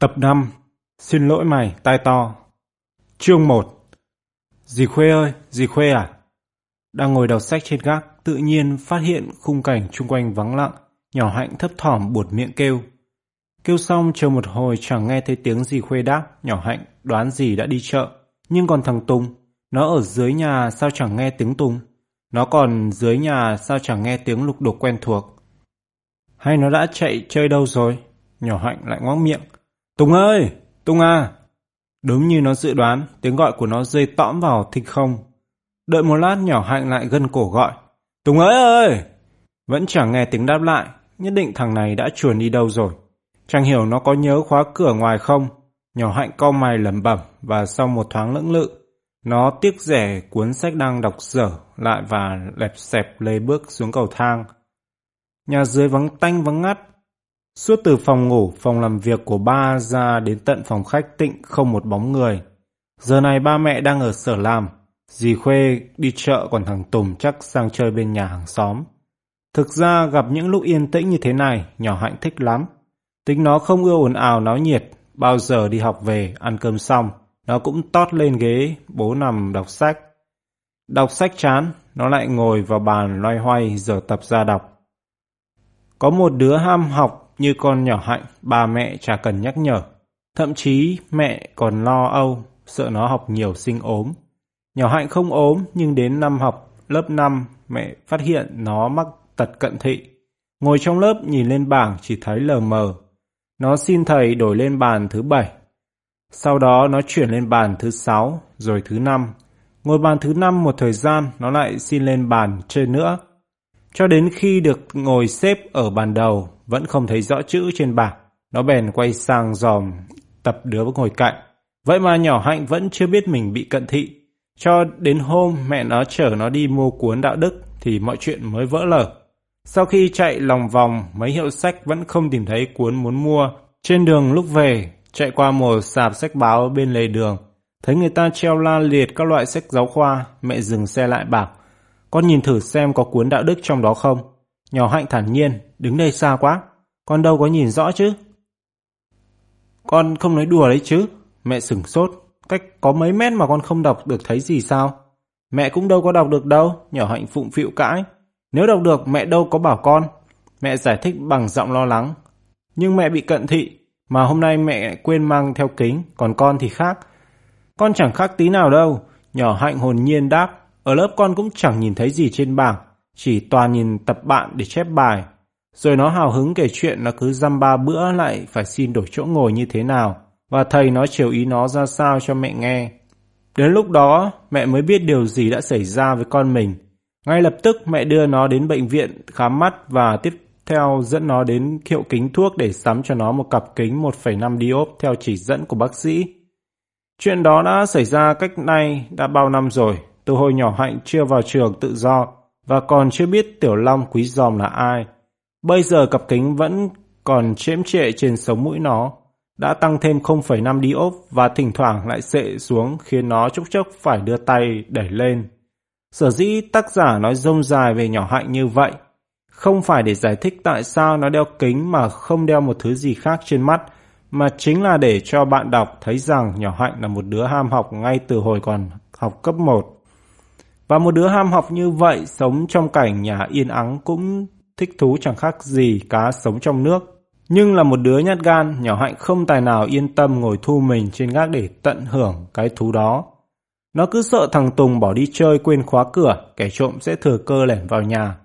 Tập 5 Xin lỗi mày, tai to Chương 1 Dì Khuê ơi, dì Khuê à? Đang ngồi đọc sách trên gác, tự nhiên phát hiện khung cảnh chung quanh vắng lặng, nhỏ hạnh thấp thỏm buột miệng kêu. Kêu xong chờ một hồi chẳng nghe thấy tiếng dì Khuê đáp, nhỏ hạnh đoán dì đã đi chợ. Nhưng còn thằng Tùng, nó ở dưới nhà sao chẳng nghe tiếng Tùng? Nó còn dưới nhà sao chẳng nghe tiếng lục đục quen thuộc? Hay nó đã chạy chơi đâu rồi? Nhỏ hạnh lại ngoác miệng. Tùng ơi! Tùng à! Đúng như nó dự đoán, tiếng gọi của nó rơi tõm vào thinh không. Đợi một lát nhỏ hạnh lại gân cổ gọi. Tùng ơi ơi! Vẫn chẳng nghe tiếng đáp lại, nhất định thằng này đã chuồn đi đâu rồi. Chẳng hiểu nó có nhớ khóa cửa ngoài không? Nhỏ hạnh co mày lẩm bẩm và sau một thoáng lưỡng lự, nó tiếc rẻ cuốn sách đang đọc dở lại và lẹp xẹp lê bước xuống cầu thang. Nhà dưới vắng tanh vắng ngắt, Suốt từ phòng ngủ, phòng làm việc của ba ra đến tận phòng khách tịnh không một bóng người. Giờ này ba mẹ đang ở sở làm. Dì Khuê đi chợ còn thằng Tùng chắc sang chơi bên nhà hàng xóm. Thực ra gặp những lúc yên tĩnh như thế này, nhỏ hạnh thích lắm. Tính nó không ưa ồn ào náo nhiệt, bao giờ đi học về, ăn cơm xong, nó cũng tót lên ghế, bố nằm đọc sách. Đọc sách chán, nó lại ngồi vào bàn loay hoay giờ tập ra đọc. Có một đứa ham học như con nhỏ hạnh, ba mẹ chả cần nhắc nhở. Thậm chí mẹ còn lo âu, sợ nó học nhiều sinh ốm. Nhỏ hạnh không ốm nhưng đến năm học lớp 5 mẹ phát hiện nó mắc tật cận thị. Ngồi trong lớp nhìn lên bảng chỉ thấy lờ mờ. Nó xin thầy đổi lên bàn thứ bảy. Sau đó nó chuyển lên bàn thứ sáu, rồi thứ năm. Ngồi bàn thứ năm một thời gian, nó lại xin lên bàn trên nữa. Cho đến khi được ngồi xếp ở bàn đầu, vẫn không thấy rõ chữ trên bảng. Nó bèn quay sang dòm tập đứa ngồi cạnh. Vậy mà nhỏ hạnh vẫn chưa biết mình bị cận thị. Cho đến hôm mẹ nó chở nó đi mua cuốn đạo đức thì mọi chuyện mới vỡ lở. Sau khi chạy lòng vòng mấy hiệu sách vẫn không tìm thấy cuốn muốn mua. Trên đường lúc về, chạy qua một sạp sách báo bên lề đường. Thấy người ta treo la liệt các loại sách giáo khoa, mẹ dừng xe lại bảo. Con nhìn thử xem có cuốn đạo đức trong đó không. Nhỏ hạnh thản nhiên, đứng đây xa quá, con đâu có nhìn rõ chứ. Con không nói đùa đấy chứ, mẹ sửng sốt, cách có mấy mét mà con không đọc được thấy gì sao? Mẹ cũng đâu có đọc được đâu, nhỏ hạnh phụng phịu cãi. Nếu đọc được mẹ đâu có bảo con. Mẹ giải thích bằng giọng lo lắng. Nhưng mẹ bị cận thị, mà hôm nay mẹ quên mang theo kính, còn con thì khác. Con chẳng khác tí nào đâu, nhỏ hạnh hồn nhiên đáp. Ở lớp con cũng chẳng nhìn thấy gì trên bảng, chỉ toàn nhìn tập bạn để chép bài. Rồi nó hào hứng kể chuyện nó cứ dăm ba bữa lại phải xin đổi chỗ ngồi như thế nào, và thầy nó chiều ý nó ra sao cho mẹ nghe. Đến lúc đó, mẹ mới biết điều gì đã xảy ra với con mình. Ngay lập tức mẹ đưa nó đến bệnh viện khám mắt và tiếp theo dẫn nó đến hiệu kính thuốc để sắm cho nó một cặp kính 1,5 diop theo chỉ dẫn của bác sĩ. Chuyện đó đã xảy ra cách nay đã bao năm rồi, từ hồi nhỏ hạnh chưa vào trường tự do và còn chưa biết Tiểu Long quý giòm là ai. Bây giờ cặp kính vẫn còn chễm trệ trên sống mũi nó, đã tăng thêm 0,5 diop và thỉnh thoảng lại sệ xuống khiến nó chốc chốc phải đưa tay đẩy lên. Sở dĩ tác giả nói rông dài về nhỏ hạnh như vậy, không phải để giải thích tại sao nó đeo kính mà không đeo một thứ gì khác trên mắt, mà chính là để cho bạn đọc thấy rằng nhỏ hạnh là một đứa ham học ngay từ hồi còn học cấp 1. Và một đứa ham học như vậy sống trong cảnh nhà yên ắng cũng thích thú chẳng khác gì cá sống trong nước. Nhưng là một đứa nhát gan, nhỏ hạnh không tài nào yên tâm ngồi thu mình trên gác để tận hưởng cái thú đó. Nó cứ sợ thằng Tùng bỏ đi chơi quên khóa cửa, kẻ trộm sẽ thừa cơ lẻn vào nhà.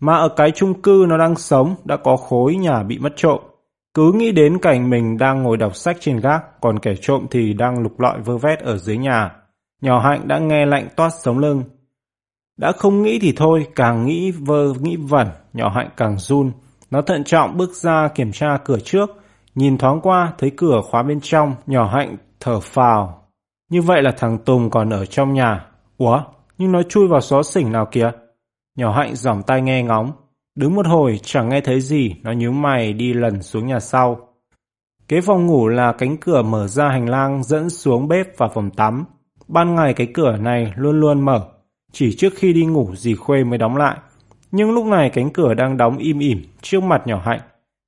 Mà ở cái chung cư nó đang sống đã có khối nhà bị mất trộm. Cứ nghĩ đến cảnh mình đang ngồi đọc sách trên gác, còn kẻ trộm thì đang lục lọi vơ vét ở dưới nhà. Nhỏ hạnh đã nghe lạnh toát sống lưng, đã không nghĩ thì thôi, càng nghĩ vơ nghĩ vẩn, nhỏ hạnh càng run. Nó thận trọng bước ra kiểm tra cửa trước, nhìn thoáng qua thấy cửa khóa bên trong, nhỏ hạnh thở phào. Như vậy là thằng Tùng còn ở trong nhà. Ủa, nhưng nó chui vào xó xỉnh nào kìa? Nhỏ hạnh giỏng tay nghe ngóng. Đứng một hồi chẳng nghe thấy gì, nó nhíu mày đi lần xuống nhà sau. Kế phòng ngủ là cánh cửa mở ra hành lang dẫn xuống bếp và phòng tắm. Ban ngày cái cửa này luôn luôn mở, chỉ trước khi đi ngủ dì Khuê mới đóng lại. Nhưng lúc này cánh cửa đang đóng im ỉm trước mặt nhỏ hạnh.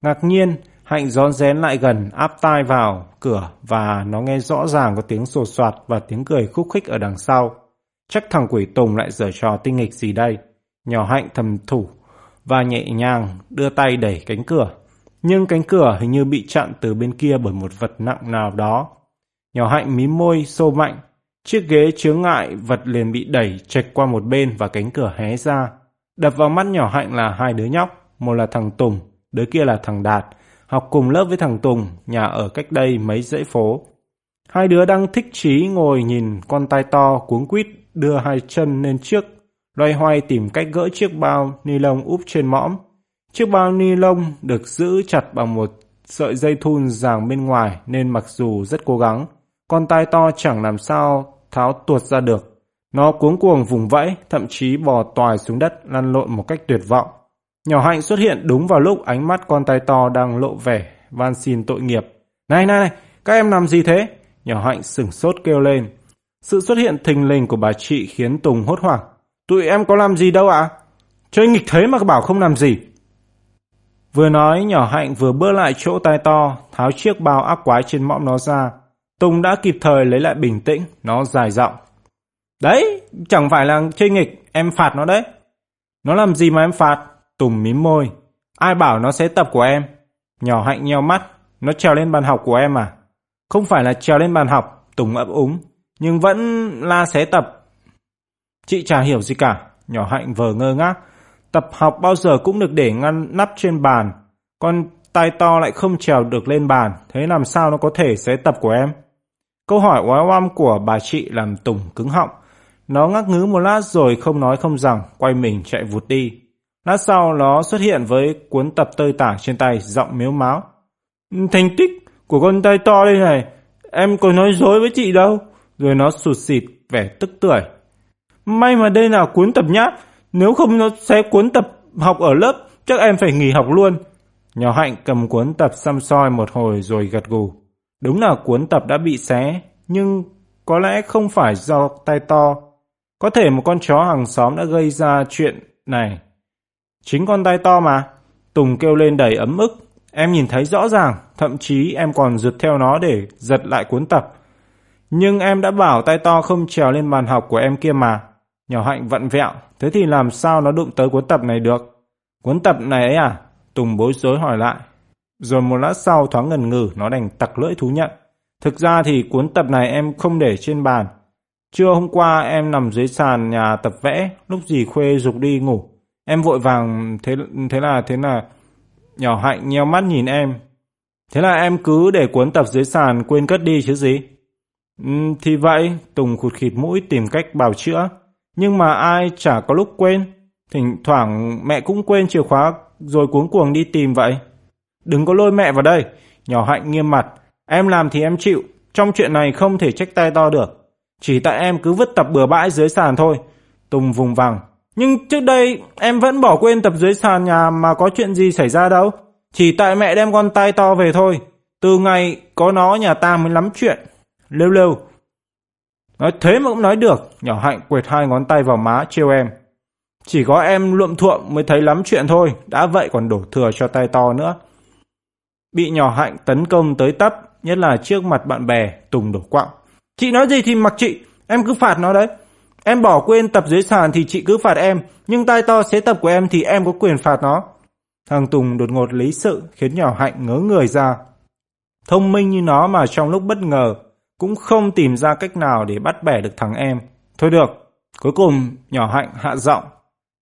Ngạc nhiên, Hạnh rón rén lại gần áp tai vào cửa và nó nghe rõ ràng có tiếng sột soạt và tiếng cười khúc khích ở đằng sau. Chắc thằng quỷ Tùng lại giở trò tinh nghịch gì đây. Nhỏ Hạnh thầm thủ và nhẹ nhàng đưa tay đẩy cánh cửa. Nhưng cánh cửa hình như bị chặn từ bên kia bởi một vật nặng nào đó. Nhỏ Hạnh mím môi xô mạnh. Chiếc ghế chướng ngại vật liền bị đẩy chệch qua một bên và cánh cửa hé ra. Đập vào mắt nhỏ Hạnh là hai đứa nhóc, một là thằng Tùng, đứa kia là thằng Đạt học cùng lớp với thằng Tùng, nhà ở cách đây mấy dãy phố. Hai đứa đang thích chí ngồi nhìn con tai to cuống quýt đưa hai chân lên trước, loay hoay tìm cách gỡ chiếc bao ni lông úp trên mõm. Chiếc bao ni lông được giữ chặt bằng một sợi dây thun ràng bên ngoài nên mặc dù rất cố gắng, con tai to chẳng làm sao tháo tuột ra được. Nó cuống cuồng vùng vẫy, thậm chí bò toài xuống đất lăn lộn một cách tuyệt vọng. Nhỏ hạnh xuất hiện đúng vào lúc ánh mắt con tai to đang lộ vẻ, van xin tội nghiệp. Này này này, các em làm gì thế? Nhỏ hạnh sửng sốt kêu lên. Sự xuất hiện thình lình của bà chị khiến Tùng hốt hoảng. Tụi em có làm gì đâu ạ? À? Chơi nghịch thế mà bảo không làm gì. Vừa nói nhỏ hạnh vừa bước lại chỗ tai to, tháo chiếc bao ác quái trên mõm nó ra. Tùng đã kịp thời lấy lại bình tĩnh, nó dài giọng. Đấy, chẳng phải là chơi nghịch, em phạt nó đấy. Nó làm gì mà em phạt? Tùng mím môi. Ai bảo nó sẽ tập của em? Nhỏ hạnh nheo mắt. Nó trèo lên bàn học của em à? Không phải là trèo lên bàn học, Tùng ấp úng. Nhưng vẫn la xé tập. Chị chả hiểu gì cả. Nhỏ hạnh vờ ngơ ngác. Tập học bao giờ cũng được để ngăn nắp trên bàn. Con tay to lại không trèo được lên bàn. Thế làm sao nó có thể xé tập của em? Câu hỏi oái oăm của bà chị làm Tùng cứng họng. Nó ngắc ngứ một lát rồi không nói không rằng, quay mình chạy vụt đi. Lát sau nó xuất hiện với cuốn tập tơi tả trên tay, giọng miếu máu. Thành tích của con tay to đây này, em có nói dối với chị đâu. Rồi nó sụt xịt, vẻ tức tưởi. May mà đây là cuốn tập nhát, nếu không nó sẽ cuốn tập học ở lớp, chắc em phải nghỉ học luôn. Nhỏ Hạnh cầm cuốn tập xăm soi một hồi rồi gật gù. Đúng là cuốn tập đã bị xé, nhưng có lẽ không phải do tay to. Có thể một con chó hàng xóm đã gây ra chuyện này. Chính con tay to mà. Tùng kêu lên đầy ấm ức. Em nhìn thấy rõ ràng, thậm chí em còn rượt theo nó để giật lại cuốn tập. Nhưng em đã bảo tay to không trèo lên bàn học của em kia mà. Nhỏ hạnh vặn vẹo, thế thì làm sao nó đụng tới cuốn tập này được? Cuốn tập này ấy à? Tùng bối rối hỏi lại. Rồi một lát sau thoáng ngần ngừ, nó đành tặc lưỡi thú nhận. Thực ra thì cuốn tập này em không để trên bàn. Trưa hôm qua em nằm dưới sàn nhà tập vẽ, lúc gì khuê dục đi ngủ. Em vội vàng thế thế là thế là nhỏ hạnh nheo mắt nhìn em. Thế là em cứ để cuốn tập dưới sàn quên cất đi chứ gì? Ừ, thì vậy, Tùng khụt khịt mũi tìm cách bào chữa. Nhưng mà ai chả có lúc quên. Thỉnh thoảng mẹ cũng quên chìa khóa rồi cuống cuồng đi tìm vậy. Đừng có lôi mẹ vào đây. Nhỏ hạnh nghiêm mặt. Em làm thì em chịu. Trong chuyện này không thể trách tay to được. Chỉ tại em cứ vứt tập bừa bãi dưới sàn thôi. Tùng vùng vằng. Nhưng trước đây em vẫn bỏ quên tập dưới sàn nhà mà có chuyện gì xảy ra đâu. Chỉ tại mẹ đem con tay to về thôi. Từ ngày có nó, nhà ta mới lắm chuyện. Lêu lêu. Nói thế mà cũng nói được. Nhỏ hạnh quệt hai ngón tay vào má trêu em. Chỉ có em luộm thuộm mới thấy lắm chuyện thôi. Đã vậy còn đổ thừa cho tay to nữa. Bị nhỏ hạnh tấn công tới tấp. Nhất là trước mặt bạn bè. Tùng đổ quặng. Chị nói gì thì mặc chị. Em cứ phạt nó đấy. Em bỏ quên tập dưới sàn thì chị cứ phạt em, nhưng tai to xế tập của em thì em có quyền phạt nó. Thằng Tùng đột ngột lý sự khiến nhỏ hạnh ngớ người ra. Thông minh như nó mà trong lúc bất ngờ cũng không tìm ra cách nào để bắt bẻ được thằng em. Thôi được, cuối cùng nhỏ hạnh hạ giọng.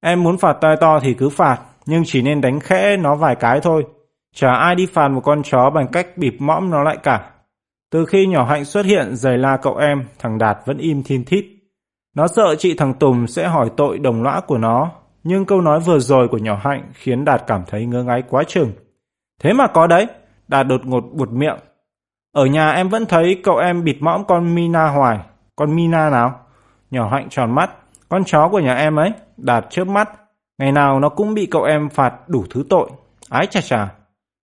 Em muốn phạt tai to thì cứ phạt, nhưng chỉ nên đánh khẽ nó vài cái thôi. Chả ai đi phạt một con chó bằng cách bịp mõm nó lại cả. Từ khi nhỏ hạnh xuất hiện giày la cậu em, thằng Đạt vẫn im thiên thít. Nó sợ chị thằng Tùng sẽ hỏi tội đồng lõa của nó, nhưng câu nói vừa rồi của nhỏ Hạnh khiến Đạt cảm thấy ngơ ngáy quá chừng. Thế mà có đấy, Đạt đột ngột buột miệng. Ở nhà em vẫn thấy cậu em bịt mõm con Mina hoài. Con Mina nào? Nhỏ Hạnh tròn mắt. Con chó của nhà em ấy. Đạt chớp mắt. Ngày nào nó cũng bị cậu em phạt đủ thứ tội. Ái chà chà.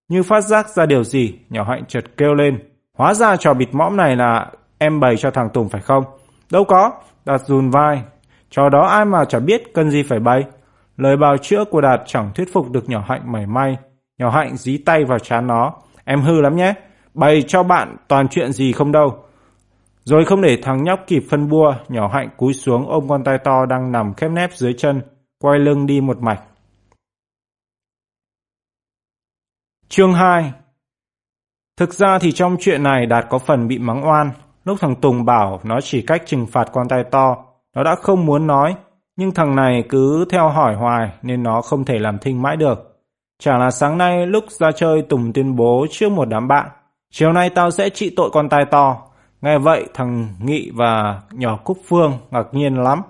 Như phát giác ra điều gì, nhỏ Hạnh chợt kêu lên. Hóa ra trò bịt mõm này là em bày cho thằng Tùng phải không? Đâu có, Đạt dùn vai. Trò đó ai mà chả biết cần gì phải bay. Lời bào chữa của Đạt chẳng thuyết phục được nhỏ hạnh mảy may. Nhỏ hạnh dí tay vào chán nó. em hư lắm nhé, bày cho bạn toàn chuyện gì không đâu. Rồi không để thằng nhóc kịp phân bua, nhỏ hạnh cúi xuống ôm con tay to đang nằm khép nép dưới chân, quay lưng đi một mạch. Chương 2 Thực ra thì trong chuyện này Đạt có phần bị mắng oan. Lúc thằng Tùng bảo nó chỉ cách trừng phạt con tay to, nó đã không muốn nói, nhưng thằng này cứ theo hỏi hoài nên nó không thể làm thinh mãi được. chả là sáng nay lúc ra chơi Tùng tuyên bố trước một đám bạn, chiều nay tao sẽ trị tội con tai to. Nghe vậy thằng Nghị và nhỏ Cúc Phương ngạc nhiên lắm.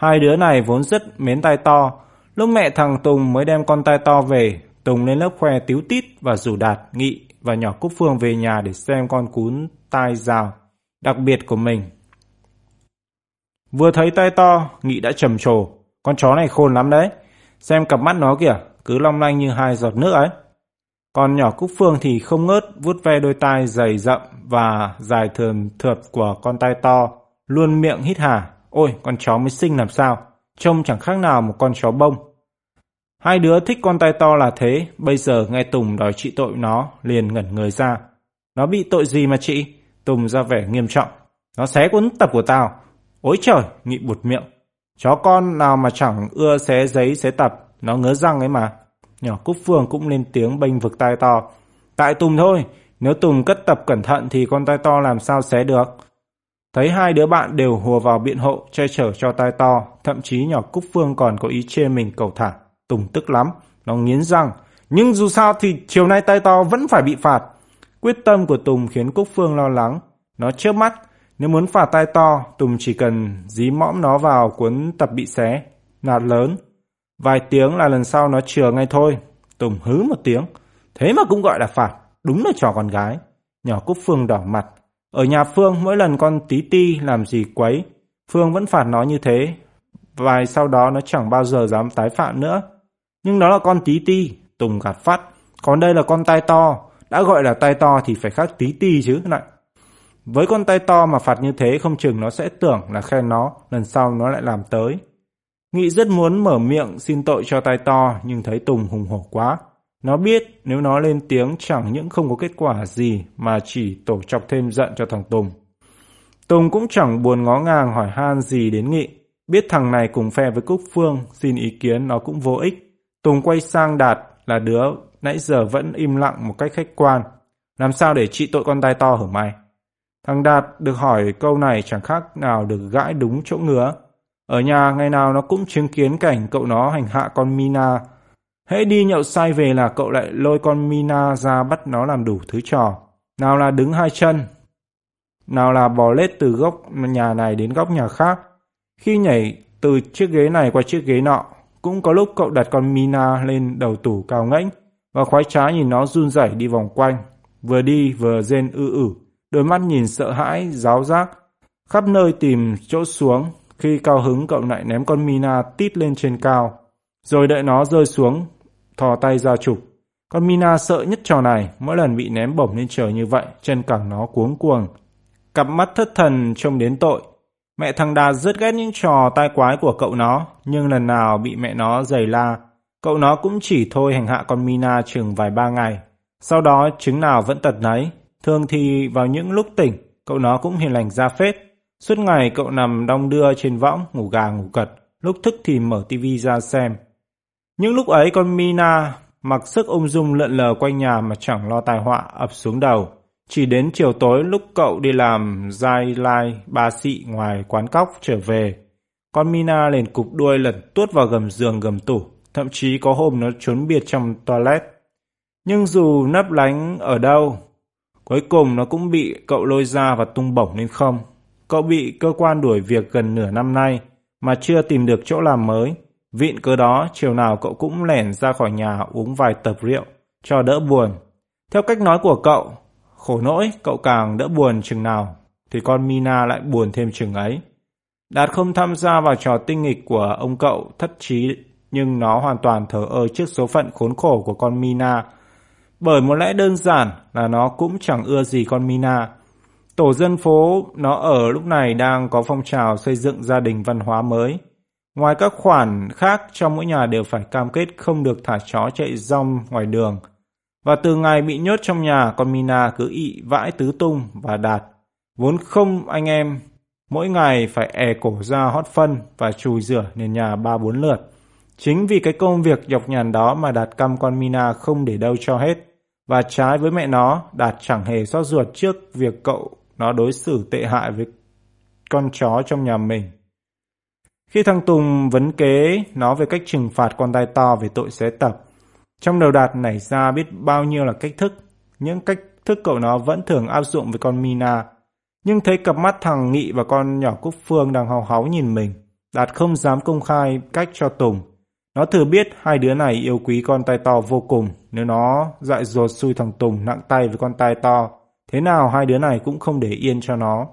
Hai đứa này vốn rất mến tai to. Lúc mẹ thằng Tùng mới đem con tai to về, Tùng lên lớp khoe tiếu tít và rủ Đạt, Nghị và nhỏ Cúc Phương về nhà để xem con cún tai rào đặc biệt của mình. Vừa thấy tai to, Nghị đã trầm trồ. Con chó này khôn lắm đấy. Xem cặp mắt nó kìa, cứ long lanh như hai giọt nước ấy. Còn nhỏ Cúc Phương thì không ngớt vuốt ve đôi tai dày rậm và dài thường thượt của con tai to, luôn miệng hít hà. Ôi, con chó mới sinh làm sao, trông chẳng khác nào một con chó bông. Hai đứa thích con tai to là thế, bây giờ nghe Tùng đòi trị tội nó, liền ngẩn người ra. Nó bị tội gì mà chị? Tùng ra vẻ nghiêm trọng. Nó xé cuốn tập của tao. Ôi trời, nghị bụt miệng. Chó con nào mà chẳng ưa xé giấy xé tập, nó ngớ răng ấy mà. Nhỏ Cúc Phương cũng lên tiếng bênh vực tai to. Tại Tùng thôi, nếu Tùng cất tập cẩn thận thì con tai to làm sao xé được. Thấy hai đứa bạn đều hùa vào biện hộ, che chở cho tai to, thậm chí nhỏ Cúc Phương còn có ý chê mình cầu thả. Tùng tức lắm, nó nghiến răng. Nhưng dù sao thì chiều nay tay to vẫn phải bị phạt. Quyết tâm của Tùng khiến Cúc Phương lo lắng. Nó chớp mắt, nếu muốn phạt tay to, Tùng chỉ cần dí mõm nó vào cuốn tập bị xé, nạt lớn. Vài tiếng là lần sau nó chừa ngay thôi. Tùng hứ một tiếng. Thế mà cũng gọi là phạt, đúng là trò con gái. Nhỏ Cúc Phương đỏ mặt. Ở nhà Phương mỗi lần con tí ti làm gì quấy, Phương vẫn phạt nó như thế. Vài sau đó nó chẳng bao giờ dám tái phạm nữa. Nhưng đó là con tí ti, Tùng gạt phát. Còn đây là con tai to, đã gọi là tai to thì phải khác tí ti chứ lại. Với con tay to mà phạt như thế không chừng nó sẽ tưởng là khen nó, lần sau nó lại làm tới. Nghị rất muốn mở miệng xin tội cho tay to nhưng thấy Tùng hùng hổ quá. Nó biết nếu nó lên tiếng chẳng những không có kết quả gì mà chỉ tổ chọc thêm giận cho thằng Tùng. Tùng cũng chẳng buồn ngó ngàng hỏi han gì đến Nghị. Biết thằng này cùng phe với Cúc Phương, xin ý kiến nó cũng vô ích. Tùng quay sang Đạt là đứa nãy giờ vẫn im lặng một cách khách quan. Làm sao để trị tội con tai to hở mày? Thằng Đạt được hỏi câu này chẳng khác nào được gãi đúng chỗ ngứa. Ở nhà ngày nào nó cũng chứng kiến cảnh cậu nó hành hạ con Mina. Hễ đi nhậu say về là cậu lại lôi con Mina ra bắt nó làm đủ thứ trò. Nào là đứng hai chân, nào là bò lết từ góc nhà này đến góc nhà khác. Khi nhảy từ chiếc ghế này qua chiếc ghế nọ, cũng có lúc cậu đặt con Mina lên đầu tủ cao ngãnh và khoái trá nhìn nó run rẩy đi vòng quanh, vừa đi vừa rên ư ử đôi mắt nhìn sợ hãi, giáo giác, khắp nơi tìm chỗ xuống. Khi cao hứng cậu lại ném con Mina tít lên trên cao, rồi đợi nó rơi xuống, thò tay ra chụp. Con Mina sợ nhất trò này, mỗi lần bị ném bổng lên trời như vậy, chân cẳng nó cuống cuồng. Cặp mắt thất thần trông đến tội. Mẹ thằng Đạt rất ghét những trò tai quái của cậu nó, nhưng lần nào bị mẹ nó giày la, cậu nó cũng chỉ thôi hành hạ con Mina chừng vài ba ngày. Sau đó chứng nào vẫn tật nấy, Thường thì vào những lúc tỉnh, cậu nó cũng hiền lành ra phết. Suốt ngày cậu nằm đong đưa trên võng, ngủ gà ngủ gật, lúc thức thì mở tivi ra xem. Những lúc ấy con Mina mặc sức ung dung lượn lờ quanh nhà mà chẳng lo tai họa ập xuống đầu. Chỉ đến chiều tối lúc cậu đi làm dai lai ba xị ngoài quán cóc trở về, con Mina liền cục đuôi lẩn tuốt vào gầm giường gầm tủ, thậm chí có hôm nó trốn biệt trong toilet. Nhưng dù nấp lánh ở đâu, Cuối cùng nó cũng bị cậu lôi ra và tung bổng lên không. Cậu bị cơ quan đuổi việc gần nửa năm nay mà chưa tìm được chỗ làm mới. Vịn cớ đó, chiều nào cậu cũng lẻn ra khỏi nhà uống vài tập rượu, cho đỡ buồn. Theo cách nói của cậu, khổ nỗi cậu càng đỡ buồn chừng nào, thì con Mina lại buồn thêm chừng ấy. Đạt không tham gia vào trò tinh nghịch của ông cậu thất trí, nhưng nó hoàn toàn thờ ơ trước số phận khốn khổ của con Mina bởi một lẽ đơn giản là nó cũng chẳng ưa gì con Mina. Tổ dân phố nó ở lúc này đang có phong trào xây dựng gia đình văn hóa mới. Ngoài các khoản khác trong mỗi nhà đều phải cam kết không được thả chó chạy rong ngoài đường. Và từ ngày bị nhốt trong nhà, con Mina cứ ị vãi tứ tung và đạt. Vốn không anh em mỗi ngày phải è cổ ra hót phân và chùi rửa nền nhà ba bốn lượt. Chính vì cái công việc nhọc nhằn đó mà Đạt căm con Mina không để đâu cho hết. Và trái với mẹ nó, Đạt chẳng hề xót ruột trước việc cậu nó đối xử tệ hại với con chó trong nhà mình. Khi thằng Tùng vấn kế nó về cách trừng phạt con tai to về tội xé tập, trong đầu Đạt nảy ra biết bao nhiêu là cách thức. Những cách thức cậu nó vẫn thường áp dụng với con Mina. Nhưng thấy cặp mắt thằng Nghị và con nhỏ Cúc Phương đang hào háu nhìn mình, Đạt không dám công khai cách cho Tùng. Nó thừa biết hai đứa này yêu quý con tai to vô cùng, nếu nó dại dột xui thằng Tùng nặng tay với con tai to, thế nào hai đứa này cũng không để yên cho nó.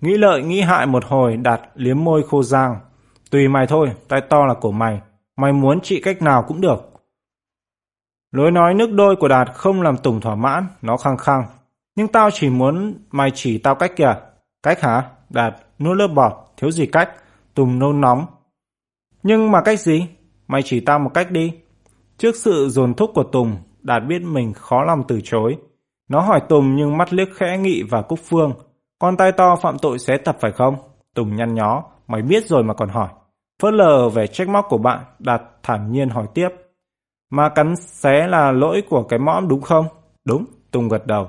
Nghĩ lợi nghĩ hại một hồi Đạt liếm môi khô giang. Tùy mày thôi, tai to là của mày. Mày muốn trị cách nào cũng được. Lối nói nước đôi của Đạt không làm Tùng thỏa mãn, nó khăng khăng. Nhưng tao chỉ muốn mày chỉ tao cách kìa. Cách hả? Đạt nuốt lớp bọt, thiếu gì cách. Tùng nôn nóng. Nhưng mà cách gì? Mày chỉ tao một cách đi. Trước sự dồn thúc của Tùng, Đạt biết mình khó lòng từ chối. Nó hỏi Tùng nhưng mắt liếc khẽ nghị và Cúc Phương. Con tay to phạm tội xé tập phải không? Tùng nhăn nhó, mày biết rồi mà còn hỏi. Phớt lờ về trách móc của bạn, Đạt thản nhiên hỏi tiếp. Mà cắn xé là lỗi của cái mõm đúng không? Đúng, Tùng gật đầu.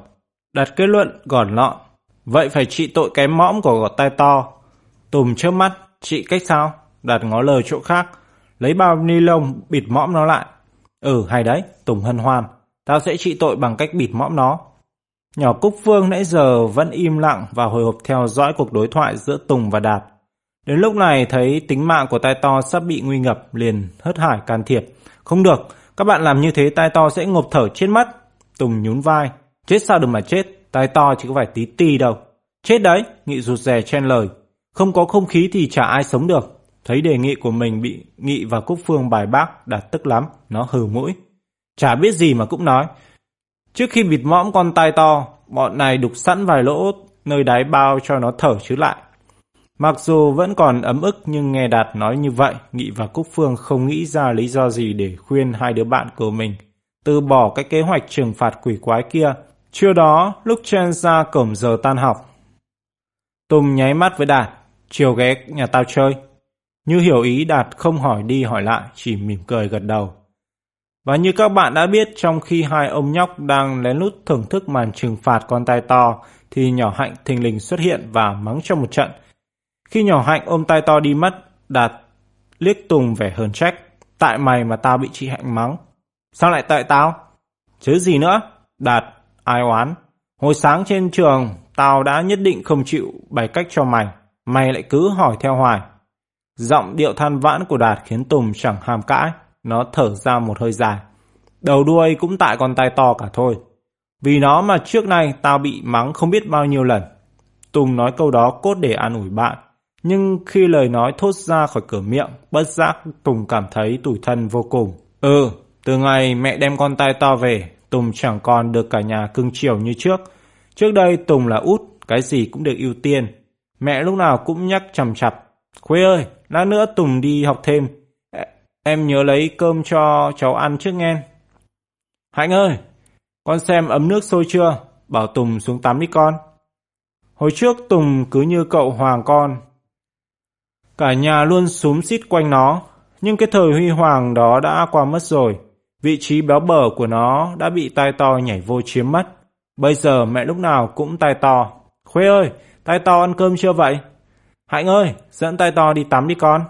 Đạt kết luận gòn lọn. Vậy phải trị tội cái mõm của gọt tay to. Tùng trước mắt, trị cách sao? Đạt ngó lờ chỗ khác, lấy bao ni lông bịt mõm nó lại. Ừ hay đấy, Tùng hân hoan. Tao sẽ trị tội bằng cách bịt mõm nó. Nhỏ Cúc Phương nãy giờ vẫn im lặng và hồi hộp theo dõi cuộc đối thoại giữa Tùng và Đạt. Đến lúc này thấy tính mạng của tai to sắp bị nguy ngập liền hớt hải can thiệp. Không được, các bạn làm như thế tai to sẽ ngộp thở chết mất. Tùng nhún vai. Chết sao được mà chết, tai to chỉ có phải tí ti đâu. Chết đấy, Nghị rụt rè chen lời. Không có không khí thì chả ai sống được. Thấy đề nghị của mình bị Nghị và Cúc Phương bài bác đạt tức lắm, nó hừ mũi. Chả biết gì mà cũng nói. Trước khi bịt mõm con tai to, bọn này đục sẵn vài lỗ nơi đáy bao cho nó thở chứ lại. Mặc dù vẫn còn ấm ức nhưng nghe Đạt nói như vậy, Nghị và Cúc Phương không nghĩ ra lý do gì để khuyên hai đứa bạn của mình từ bỏ cái kế hoạch trừng phạt quỷ quái kia. Trưa đó, lúc chen ra cổng giờ tan học, Tùng nháy mắt với Đạt, chiều ghé nhà tao chơi. Như hiểu ý Đạt không hỏi đi hỏi lại, chỉ mỉm cười gật đầu. Và như các bạn đã biết, trong khi hai ông nhóc đang lén lút thưởng thức màn trừng phạt con tai to, thì nhỏ hạnh thình lình xuất hiện và mắng cho một trận. Khi nhỏ hạnh ôm tay to đi mất, Đạt liếc Tùng vẻ hờn trách. Tại mày mà tao bị chị Hạnh mắng. Sao lại tại tao? Chứ gì nữa? Đạt, ai oán. Hồi sáng trên trường, tao đã nhất định không chịu bày cách cho mày. Mày lại cứ hỏi theo hoài. Giọng điệu than vãn của Đạt khiến Tùng chẳng hàm cãi. Nó thở ra một hơi dài. Đầu đuôi cũng tại con tay to cả thôi. Vì nó mà trước nay tao bị mắng không biết bao nhiêu lần. Tùng nói câu đó cốt để an ủi bạn. Nhưng khi lời nói thốt ra khỏi cửa miệng, bất giác Tùng cảm thấy tủi thân vô cùng. Ừ, từ ngày mẹ đem con tay to về, Tùng chẳng còn được cả nhà cưng chiều như trước. Trước đây Tùng là út, cái gì cũng được ưu tiên. Mẹ lúc nào cũng nhắc chằm chặp. Khuê ơi, lát nữa Tùng đi học thêm. Em nhớ lấy cơm cho cháu ăn trước nghe. Hạnh ơi, con xem ấm nước sôi chưa? Bảo Tùng xuống tắm đi con. Hồi trước Tùng cứ như cậu hoàng con. Cả nhà luôn súm xít quanh nó, nhưng cái thời huy hoàng đó đã qua mất rồi. Vị trí béo bở của nó đã bị tai to nhảy vô chiếm mất. Bây giờ mẹ lúc nào cũng tai to. Khuê ơi, tai to ăn cơm chưa vậy? Hạnh ơi, dẫn tai to đi tắm đi con.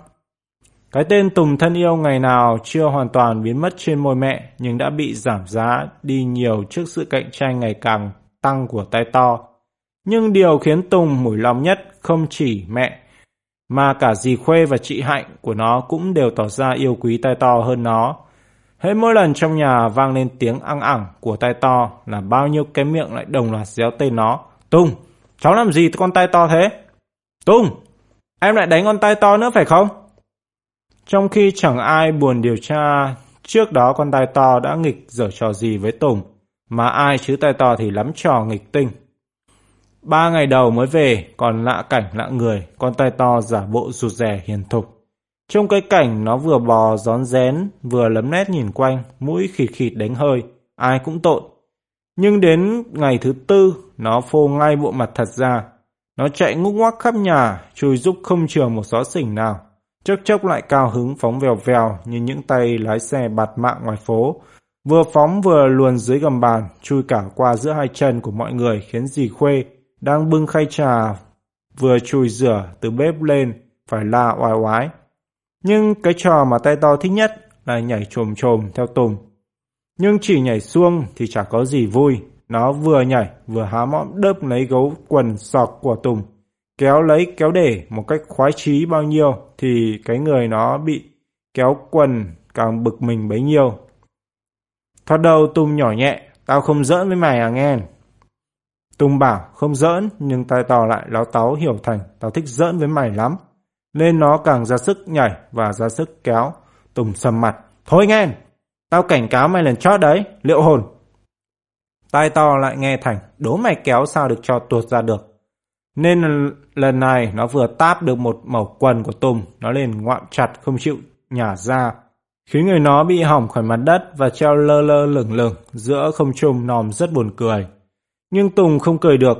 Cái tên Tùng thân yêu ngày nào chưa hoàn toàn biến mất trên môi mẹ nhưng đã bị giảm giá đi nhiều trước sự cạnh tranh ngày càng tăng của tai to. Nhưng điều khiến Tùng mủi lòng nhất không chỉ mẹ mà cả dì Khuê và chị Hạnh của nó cũng đều tỏ ra yêu quý tai to hơn nó. Hết mỗi lần trong nhà vang lên tiếng ăng ẳng của tai to là bao nhiêu cái miệng lại đồng loạt réo tên nó. Tùng, cháu làm gì con tai to thế? Tùng, em lại đánh con tai to nữa phải không? Trong khi chẳng ai buồn điều tra trước đó con tai to đã nghịch dở trò gì với Tùng, mà ai chứ tai to thì lắm trò nghịch tinh. Ba ngày đầu mới về, còn lạ cảnh lạ người, con tai to giả bộ rụt rè hiền thục. Trong cái cảnh nó vừa bò gión rén, vừa lấm nét nhìn quanh, mũi khịt khịt đánh hơi, ai cũng tội. Nhưng đến ngày thứ tư, nó phô ngay bộ mặt thật ra. Nó chạy ngúc ngoắc khắp nhà, chui giúp không trường một xó xỉnh nào. Chốc chốc lại cao hứng phóng vèo vèo như những tay lái xe bạt mạng ngoài phố. Vừa phóng vừa luồn dưới gầm bàn, chui cả qua giữa hai chân của mọi người khiến dì Khuê đang bưng khay trà vừa chùi rửa từ bếp lên phải la oai oái. Nhưng cái trò mà tay to thích nhất là nhảy trồm trồm theo Tùng. Nhưng chỉ nhảy xuông thì chả có gì vui. Nó vừa nhảy vừa há mõm đớp lấy gấu quần sọc của Tùng. Kéo lấy kéo để một cách khoái chí bao nhiêu thì cái người nó bị kéo quần càng bực mình bấy nhiêu. Thoát đầu Tùng nhỏ nhẹ, tao không giỡn với mày à nghe. Tùng bảo không giỡn nhưng tay to lại láo táo hiểu thành tao thích giỡn với mày lắm. Nên nó càng ra sức nhảy và ra sức kéo. Tùng sầm mặt. Thôi nghe, tao cảnh cáo mày lần chót đấy, liệu hồn. Tai to lại nghe Thành, đố mày kéo sao được cho tuột ra được. Nên lần này nó vừa táp được một mẩu quần của Tùng, nó lên ngoạm chặt không chịu nhả ra, khiến người nó bị hỏng khỏi mặt đất và treo lơ lơ lửng lửng giữa không trung nòm rất buồn cười. Nhưng Tùng không cười được,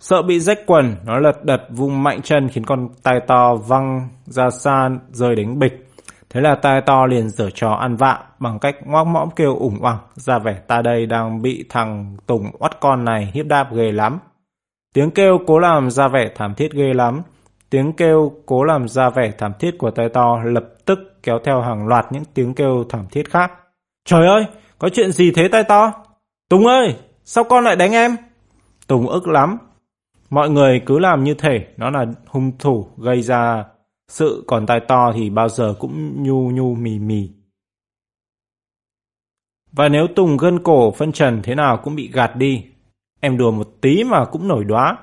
sợ bị rách quần, nó lật đật vung mạnh chân khiến con tai to văng ra xa rơi đánh bịch. Thế là tai to liền dở trò ăn vạ bằng cách ngoác mõm kêu ủng oằng ra vẻ ta đây đang bị thằng Tùng oắt con này hiếp đáp ghê lắm. Tiếng kêu cố làm ra vẻ thảm thiết ghê lắm. Tiếng kêu cố làm ra vẻ thảm thiết của tai to lập tức kéo theo hàng loạt những tiếng kêu thảm thiết khác. Trời ơi, có chuyện gì thế tai to? Tùng ơi, sao con lại đánh em? Tùng ức lắm. Mọi người cứ làm như thể nó là hung thủ gây ra sự còn tai to thì bao giờ cũng nhu nhu mì mì. Và nếu Tùng gân cổ phân trần thế nào cũng bị gạt đi. Em đùa một tí mà cũng nổi đoá.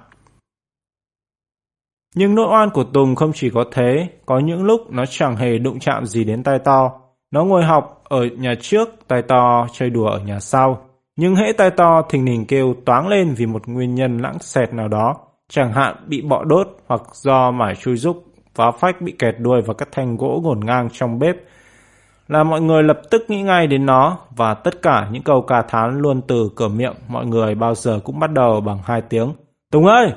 Nhưng nỗi oan của Tùng không chỉ có thế, có những lúc nó chẳng hề đụng chạm gì đến tai to. Nó ngồi học ở nhà trước, tai to chơi đùa ở nhà sau. Nhưng hễ tai to thình lình kêu toáng lên vì một nguyên nhân lãng xẹt nào đó, chẳng hạn bị bọ đốt hoặc do mải chui rúc phá phách bị kẹt đuôi vào các thanh gỗ ngổn ngang trong bếp là mọi người lập tức nghĩ ngay đến nó và tất cả những câu ca thán luôn từ cửa miệng mọi người bao giờ cũng bắt đầu bằng hai tiếng Tùng ơi!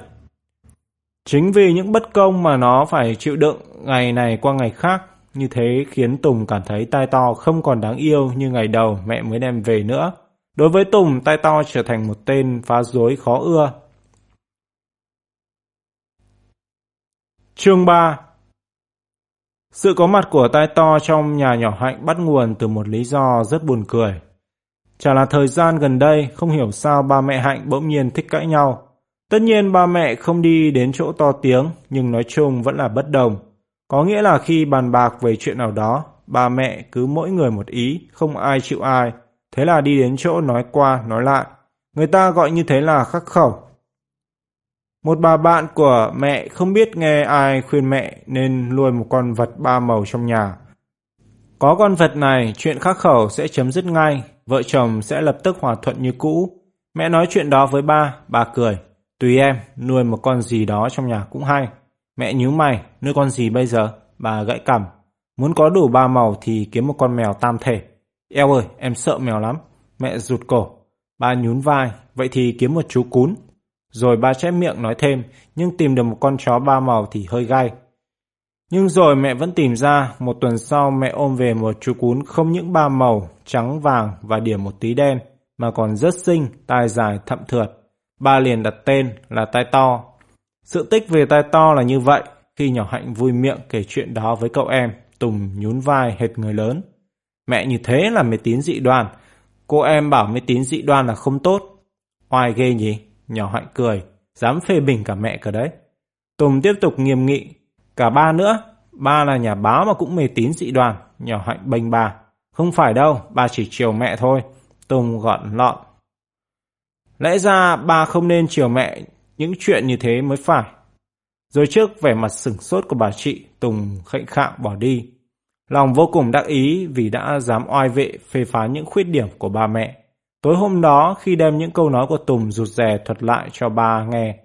Chính vì những bất công mà nó phải chịu đựng ngày này qua ngày khác như thế khiến Tùng cảm thấy tai to không còn đáng yêu như ngày đầu mẹ mới đem về nữa. Đối với Tùng, tai to trở thành một tên phá rối khó ưa. Chương 3 sự có mặt của tai to trong nhà nhỏ hạnh bắt nguồn từ một lý do rất buồn cười. Chả là thời gian gần đây không hiểu sao ba mẹ hạnh bỗng nhiên thích cãi nhau. Tất nhiên ba mẹ không đi đến chỗ to tiếng nhưng nói chung vẫn là bất đồng. Có nghĩa là khi bàn bạc về chuyện nào đó, ba mẹ cứ mỗi người một ý, không ai chịu ai. Thế là đi đến chỗ nói qua nói lại. Người ta gọi như thế là khắc khẩu. Một bà bạn của mẹ không biết nghe ai khuyên mẹ nên nuôi một con vật ba màu trong nhà. Có con vật này, chuyện khắc khẩu sẽ chấm dứt ngay, vợ chồng sẽ lập tức hòa thuận như cũ. Mẹ nói chuyện đó với ba, bà cười. Tùy em, nuôi một con gì đó trong nhà cũng hay. Mẹ nhíu mày, nuôi con gì bây giờ? Bà gãy cằm. Muốn có đủ ba màu thì kiếm một con mèo tam thể. Eo ơi, em sợ mèo lắm. Mẹ rụt cổ. Ba nhún vai, vậy thì kiếm một chú cún. Rồi ba chép miệng nói thêm, nhưng tìm được một con chó ba màu thì hơi gai. Nhưng rồi mẹ vẫn tìm ra, một tuần sau mẹ ôm về một chú cún không những ba màu, trắng vàng và điểm một tí đen, mà còn rất xinh, tai dài thậm thượt. Ba liền đặt tên là tai to. Sự tích về tai to là như vậy, khi nhỏ hạnh vui miệng kể chuyện đó với cậu em, Tùng nhún vai hệt người lớn. Mẹ như thế là mê tín dị đoan, cô em bảo mê tín dị đoan là không tốt. Oai ghê nhỉ? Nhỏ hạnh cười, dám phê bình cả mẹ cả đấy. Tùng tiếp tục nghiêm nghị, cả ba nữa, ba là nhà báo mà cũng mê tín dị đoan, nhỏ hạnh bênh ba. Không phải đâu, ba chỉ chiều mẹ thôi. Tùng gọn lọn. Lẽ ra ba không nên chiều mẹ những chuyện như thế mới phải. Rồi trước vẻ mặt sửng sốt của bà chị, Tùng khệnh khạng bỏ đi. Lòng vô cùng đắc ý vì đã dám oai vệ phê phán những khuyết điểm của ba mẹ. Tối hôm đó khi đem những câu nói của Tùng rụt rè thuật lại cho ba nghe.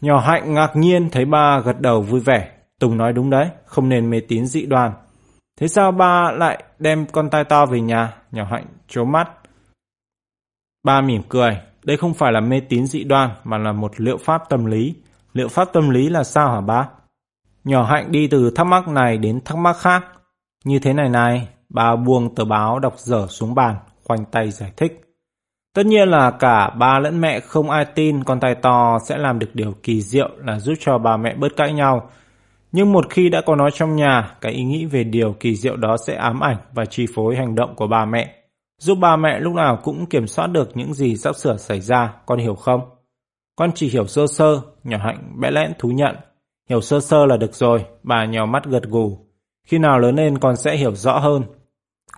Nhỏ hạnh ngạc nhiên thấy ba gật đầu vui vẻ. Tùng nói đúng đấy, không nên mê tín dị đoan. Thế sao ba lại đem con tai to về nhà? Nhỏ hạnh trố mắt. Ba mỉm cười, đây không phải là mê tín dị đoan mà là một liệu pháp tâm lý. Liệu pháp tâm lý là sao hả ba? Nhỏ hạnh đi từ thắc mắc này đến thắc mắc khác. Như thế này này, bà buông tờ báo đọc dở xuống bàn, khoanh tay giải thích. Tất nhiên là cả ba lẫn mẹ không ai tin con tay to sẽ làm được điều kỳ diệu là giúp cho bà mẹ bớt cãi nhau. Nhưng một khi đã có nó trong nhà, cái ý nghĩ về điều kỳ diệu đó sẽ ám ảnh và chi phối hành động của bà mẹ. Giúp bà mẹ lúc nào cũng kiểm soát được những gì sắp sửa xảy ra, con hiểu không? Con chỉ hiểu sơ sơ, nhỏ hạnh bẽ lẽn thú nhận. Hiểu sơ sơ là được rồi, bà nhào mắt gật gù. Khi nào lớn lên con sẽ hiểu rõ hơn.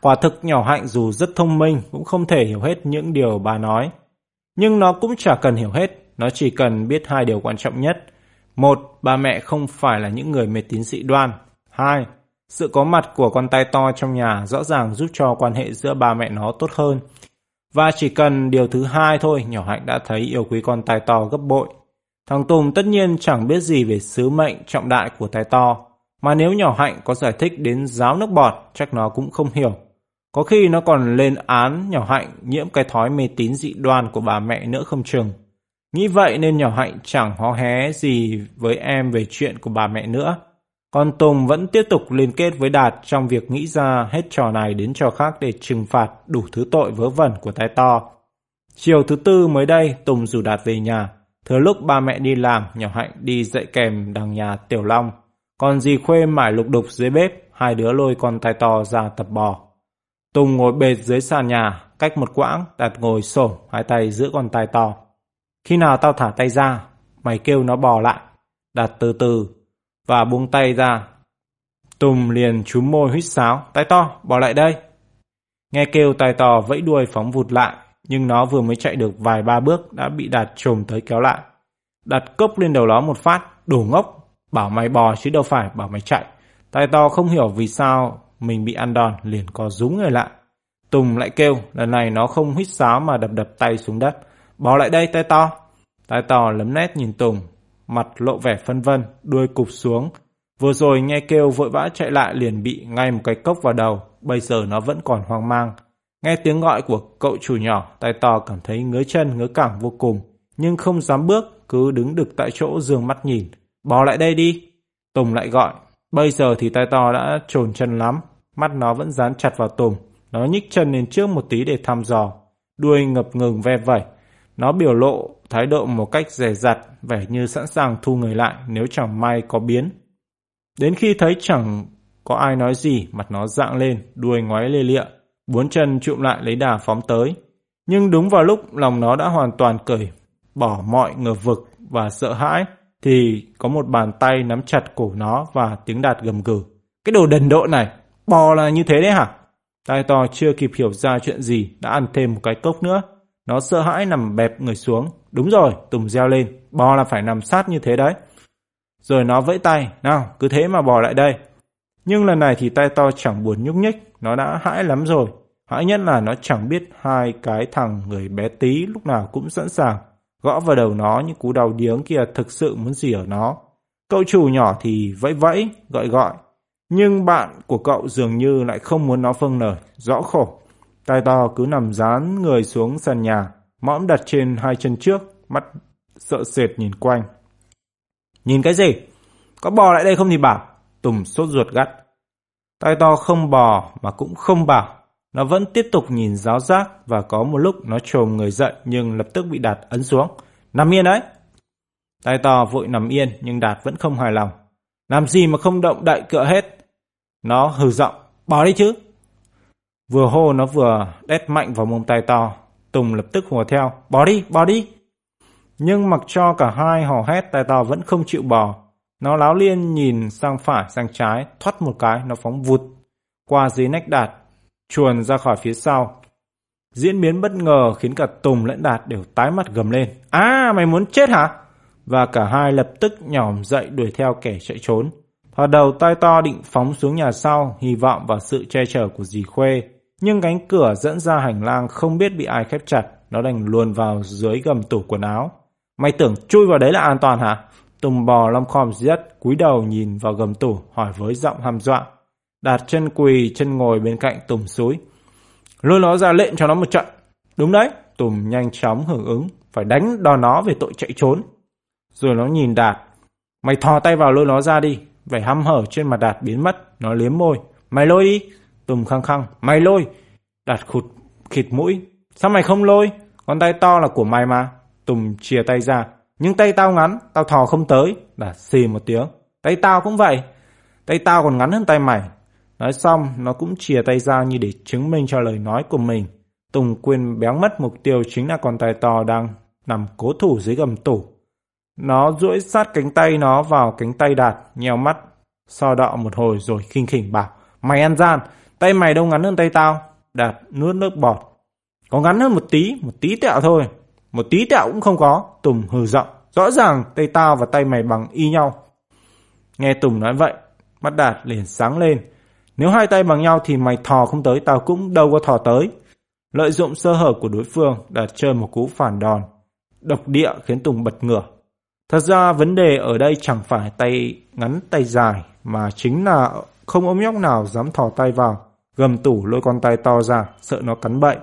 Quả thực nhỏ hạnh dù rất thông minh cũng không thể hiểu hết những điều bà nói. Nhưng nó cũng chả cần hiểu hết, nó chỉ cần biết hai điều quan trọng nhất. Một, ba mẹ không phải là những người mê tín dị đoan. Hai, sự có mặt của con tai to trong nhà rõ ràng giúp cho quan hệ giữa ba mẹ nó tốt hơn. Và chỉ cần điều thứ hai thôi, nhỏ hạnh đã thấy yêu quý con tai to gấp bội. Thằng Tùng tất nhiên chẳng biết gì về sứ mệnh trọng đại của Thái to, mà nếu nhỏ hạnh có giải thích đến giáo nước bọt, chắc nó cũng không hiểu. Có khi nó còn lên án nhỏ hạnh nhiễm cái thói mê tín dị đoan của bà mẹ nữa không chừng. Nghĩ vậy nên nhỏ hạnh chẳng hó hé gì với em về chuyện của bà mẹ nữa. Còn Tùng vẫn tiếp tục liên kết với Đạt trong việc nghĩ ra hết trò này đến trò khác để trừng phạt đủ thứ tội vớ vẩn của Thái to. Chiều thứ tư mới đây, Tùng rủ Đạt về nhà. Thừa lúc ba mẹ đi làm, nhỏ hạnh đi dạy kèm đằng nhà Tiểu Long. Còn dì Khuê mải lục đục dưới bếp, hai đứa lôi con tay to ra tập bò. Tùng ngồi bệt dưới sàn nhà, cách một quãng, đặt ngồi xổm hai tay giữ con tay to. Khi nào tao thả tay ra, mày kêu nó bò lại. Đạt từ từ và buông tay ra. Tùng liền chúm môi huýt sáo, tay to, bỏ lại đây. Nghe kêu tay to vẫy đuôi phóng vụt lại, nhưng nó vừa mới chạy được vài ba bước đã bị Đạt trồm tới kéo lại. Đặt cốc lên đầu nó một phát, đổ ngốc, bảo mày bò chứ đâu phải bảo mày chạy. Tay to không hiểu vì sao mình bị ăn đòn liền co rúm người lại. Tùng lại kêu, lần này nó không huýt sáo mà đập đập tay xuống đất. Bỏ lại đây tay to. Tay to lấm nét nhìn Tùng, mặt lộ vẻ phân vân, đuôi cụp xuống. Vừa rồi nghe kêu vội vã chạy lại liền bị ngay một cái cốc vào đầu, bây giờ nó vẫn còn hoang mang. Nghe tiếng gọi của cậu chủ nhỏ, tay to cảm thấy ngứa chân ngứa cẳng vô cùng, nhưng không dám bước, cứ đứng đực tại chỗ dương mắt nhìn. Bỏ lại đây đi. Tùng lại gọi, bây giờ thì tay to đã trồn chân lắm, mắt nó vẫn dán chặt vào Tùng. Nó nhích chân lên trước một tí để thăm dò, đuôi ngập ngừng ve vẩy. Nó biểu lộ thái độ một cách dè dặt, vẻ như sẵn sàng thu người lại nếu chẳng may có biến. Đến khi thấy chẳng có ai nói gì, mặt nó dạng lên, đuôi ngoái lê lịa, bốn chân trụm lại lấy đà phóng tới. Nhưng đúng vào lúc lòng nó đã hoàn toàn cởi, bỏ mọi ngờ vực và sợ hãi, thì có một bàn tay nắm chặt cổ nó và tiếng đạt gầm gừ. Cái đồ đần độ này, bò là như thế đấy hả? Tai to chưa kịp hiểu ra chuyện gì đã ăn thêm một cái cốc nữa. Nó sợ hãi nằm bẹp người xuống. Đúng rồi, Tùng reo lên. Bò là phải nằm sát như thế đấy. Rồi nó vẫy tay. Nào, cứ thế mà bò lại đây. Nhưng lần này thì tay to chẳng buồn nhúc nhích. Nó đã hãi lắm rồi. Hãi nhất là nó chẳng biết hai cái thằng người bé tí lúc nào cũng sẵn sàng. Gõ vào đầu nó những cú đau điếng kia thực sự muốn gì ở nó. Cậu chủ nhỏ thì vẫy vẫy, gọi gọi. Nhưng bạn của cậu dường như lại không muốn nó phân lời, rõ khổ. Tai to cứ nằm dán người xuống sàn nhà, mõm đặt trên hai chân trước, mắt sợ sệt nhìn quanh. Nhìn cái gì? Có bò lại đây không thì bảo. Tùng sốt ruột gắt. Tai to không bò mà cũng không bảo. Nó vẫn tiếp tục nhìn giáo giác và có một lúc nó trồm người dậy nhưng lập tức bị Đạt ấn xuống. Nằm yên đấy. Tai to vội nằm yên nhưng Đạt vẫn không hài lòng. Làm gì mà không động đậy cựa hết. Nó hừ giọng, bỏ đi chứ. Vừa hô nó vừa đét mạnh vào mông tay to. Tùng lập tức hùa theo, bỏ đi, bỏ đi. Nhưng mặc cho cả hai hò hét tay to vẫn không chịu bỏ Nó láo liên nhìn sang phải sang trái, thoát một cái, nó phóng vụt. Qua dưới nách đạt, chuồn ra khỏi phía sau. Diễn biến bất ngờ khiến cả Tùng lẫn Đạt đều tái mặt gầm lên. À, mày muốn chết hả? Và cả hai lập tức nhỏm dậy đuổi theo kẻ chạy trốn. thò đầu tai to định phóng xuống nhà sau, hy vọng vào sự che chở của dì Khuê. Nhưng cánh cửa dẫn ra hành lang không biết bị ai khép chặt, nó đành luồn vào dưới gầm tủ quần áo. Mày tưởng chui vào đấy là an toàn hả? Tùng bò lom khom giết, cúi đầu nhìn vào gầm tủ hỏi với giọng hăm dọa. Đạt chân quỳ chân ngồi bên cạnh Tùng suối. Lôi nó ra lệnh cho nó một trận. Đúng đấy, Tùng nhanh chóng hưởng ứng, phải đánh đòn nó về tội chạy trốn. Rồi nó nhìn Đạt. Mày thò tay vào lôi nó ra đi. Vẻ hăm hở trên mặt Đạt biến mất, nó liếm môi. Mày lôi đi. Tùng khăng khăng. Mày lôi. Đạt khụt khịt mũi. Sao mày không lôi? Con tay to là của mày mà. Tùng chia tay ra. Nhưng tay tao ngắn, tao thò không tới. Đạt xì một tiếng. Tay tao cũng vậy. Tay tao còn ngắn hơn tay mày. Nói xong, nó cũng chia tay ra như để chứng minh cho lời nói của mình. Tùng quên béo mất mục tiêu chính là con tai to đang nằm cố thủ dưới gầm tủ. Nó duỗi sát cánh tay nó vào cánh tay Đạt, nheo mắt, so đọ một hồi rồi khinh khỉnh bảo. Mày ăn gian, tay mày đâu ngắn hơn tay tao. Đạt nuốt nước bọt. Có ngắn hơn một tí, một tí tẹo thôi. Một tí tẹo cũng không có. Tùng hừ giọng. Rõ ràng tay tao và tay mày bằng y nhau. Nghe Tùng nói vậy, mắt Đạt liền sáng lên. Nếu hai tay bằng nhau thì mày thò không tới tao cũng đâu có thò tới. Lợi dụng sơ hở của đối phương Đạt chơi một cú phản đòn. Độc địa khiến Tùng bật ngửa. Thật ra vấn đề ở đây chẳng phải tay ngắn tay dài mà chính là không ông nhóc nào dám thò tay vào, gầm tủ lôi con tay to ra, sợ nó cắn bậy.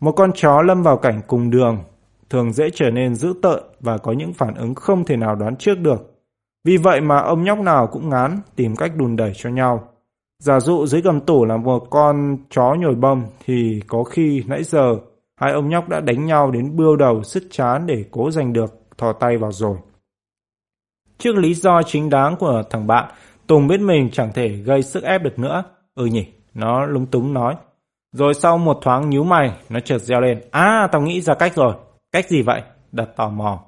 Một con chó lâm vào cảnh cùng đường, thường dễ trở nên dữ tợn và có những phản ứng không thể nào đoán trước được. Vì vậy mà ông nhóc nào cũng ngán tìm cách đùn đẩy cho nhau. Giả dụ dưới gầm tủ là một con chó nhồi bông thì có khi nãy giờ hai ông nhóc đã đánh nhau đến bươu đầu sứt chán để cố giành được thò tay vào rồi. Trước lý do chính đáng của thằng bạn, Tùng biết mình chẳng thể gây sức ép được nữa. Ừ nhỉ, nó lúng túng nói. Rồi sau một thoáng nhíu mày, nó chợt reo lên. À, tao nghĩ ra cách rồi. Cách gì vậy? Đặt tò mò.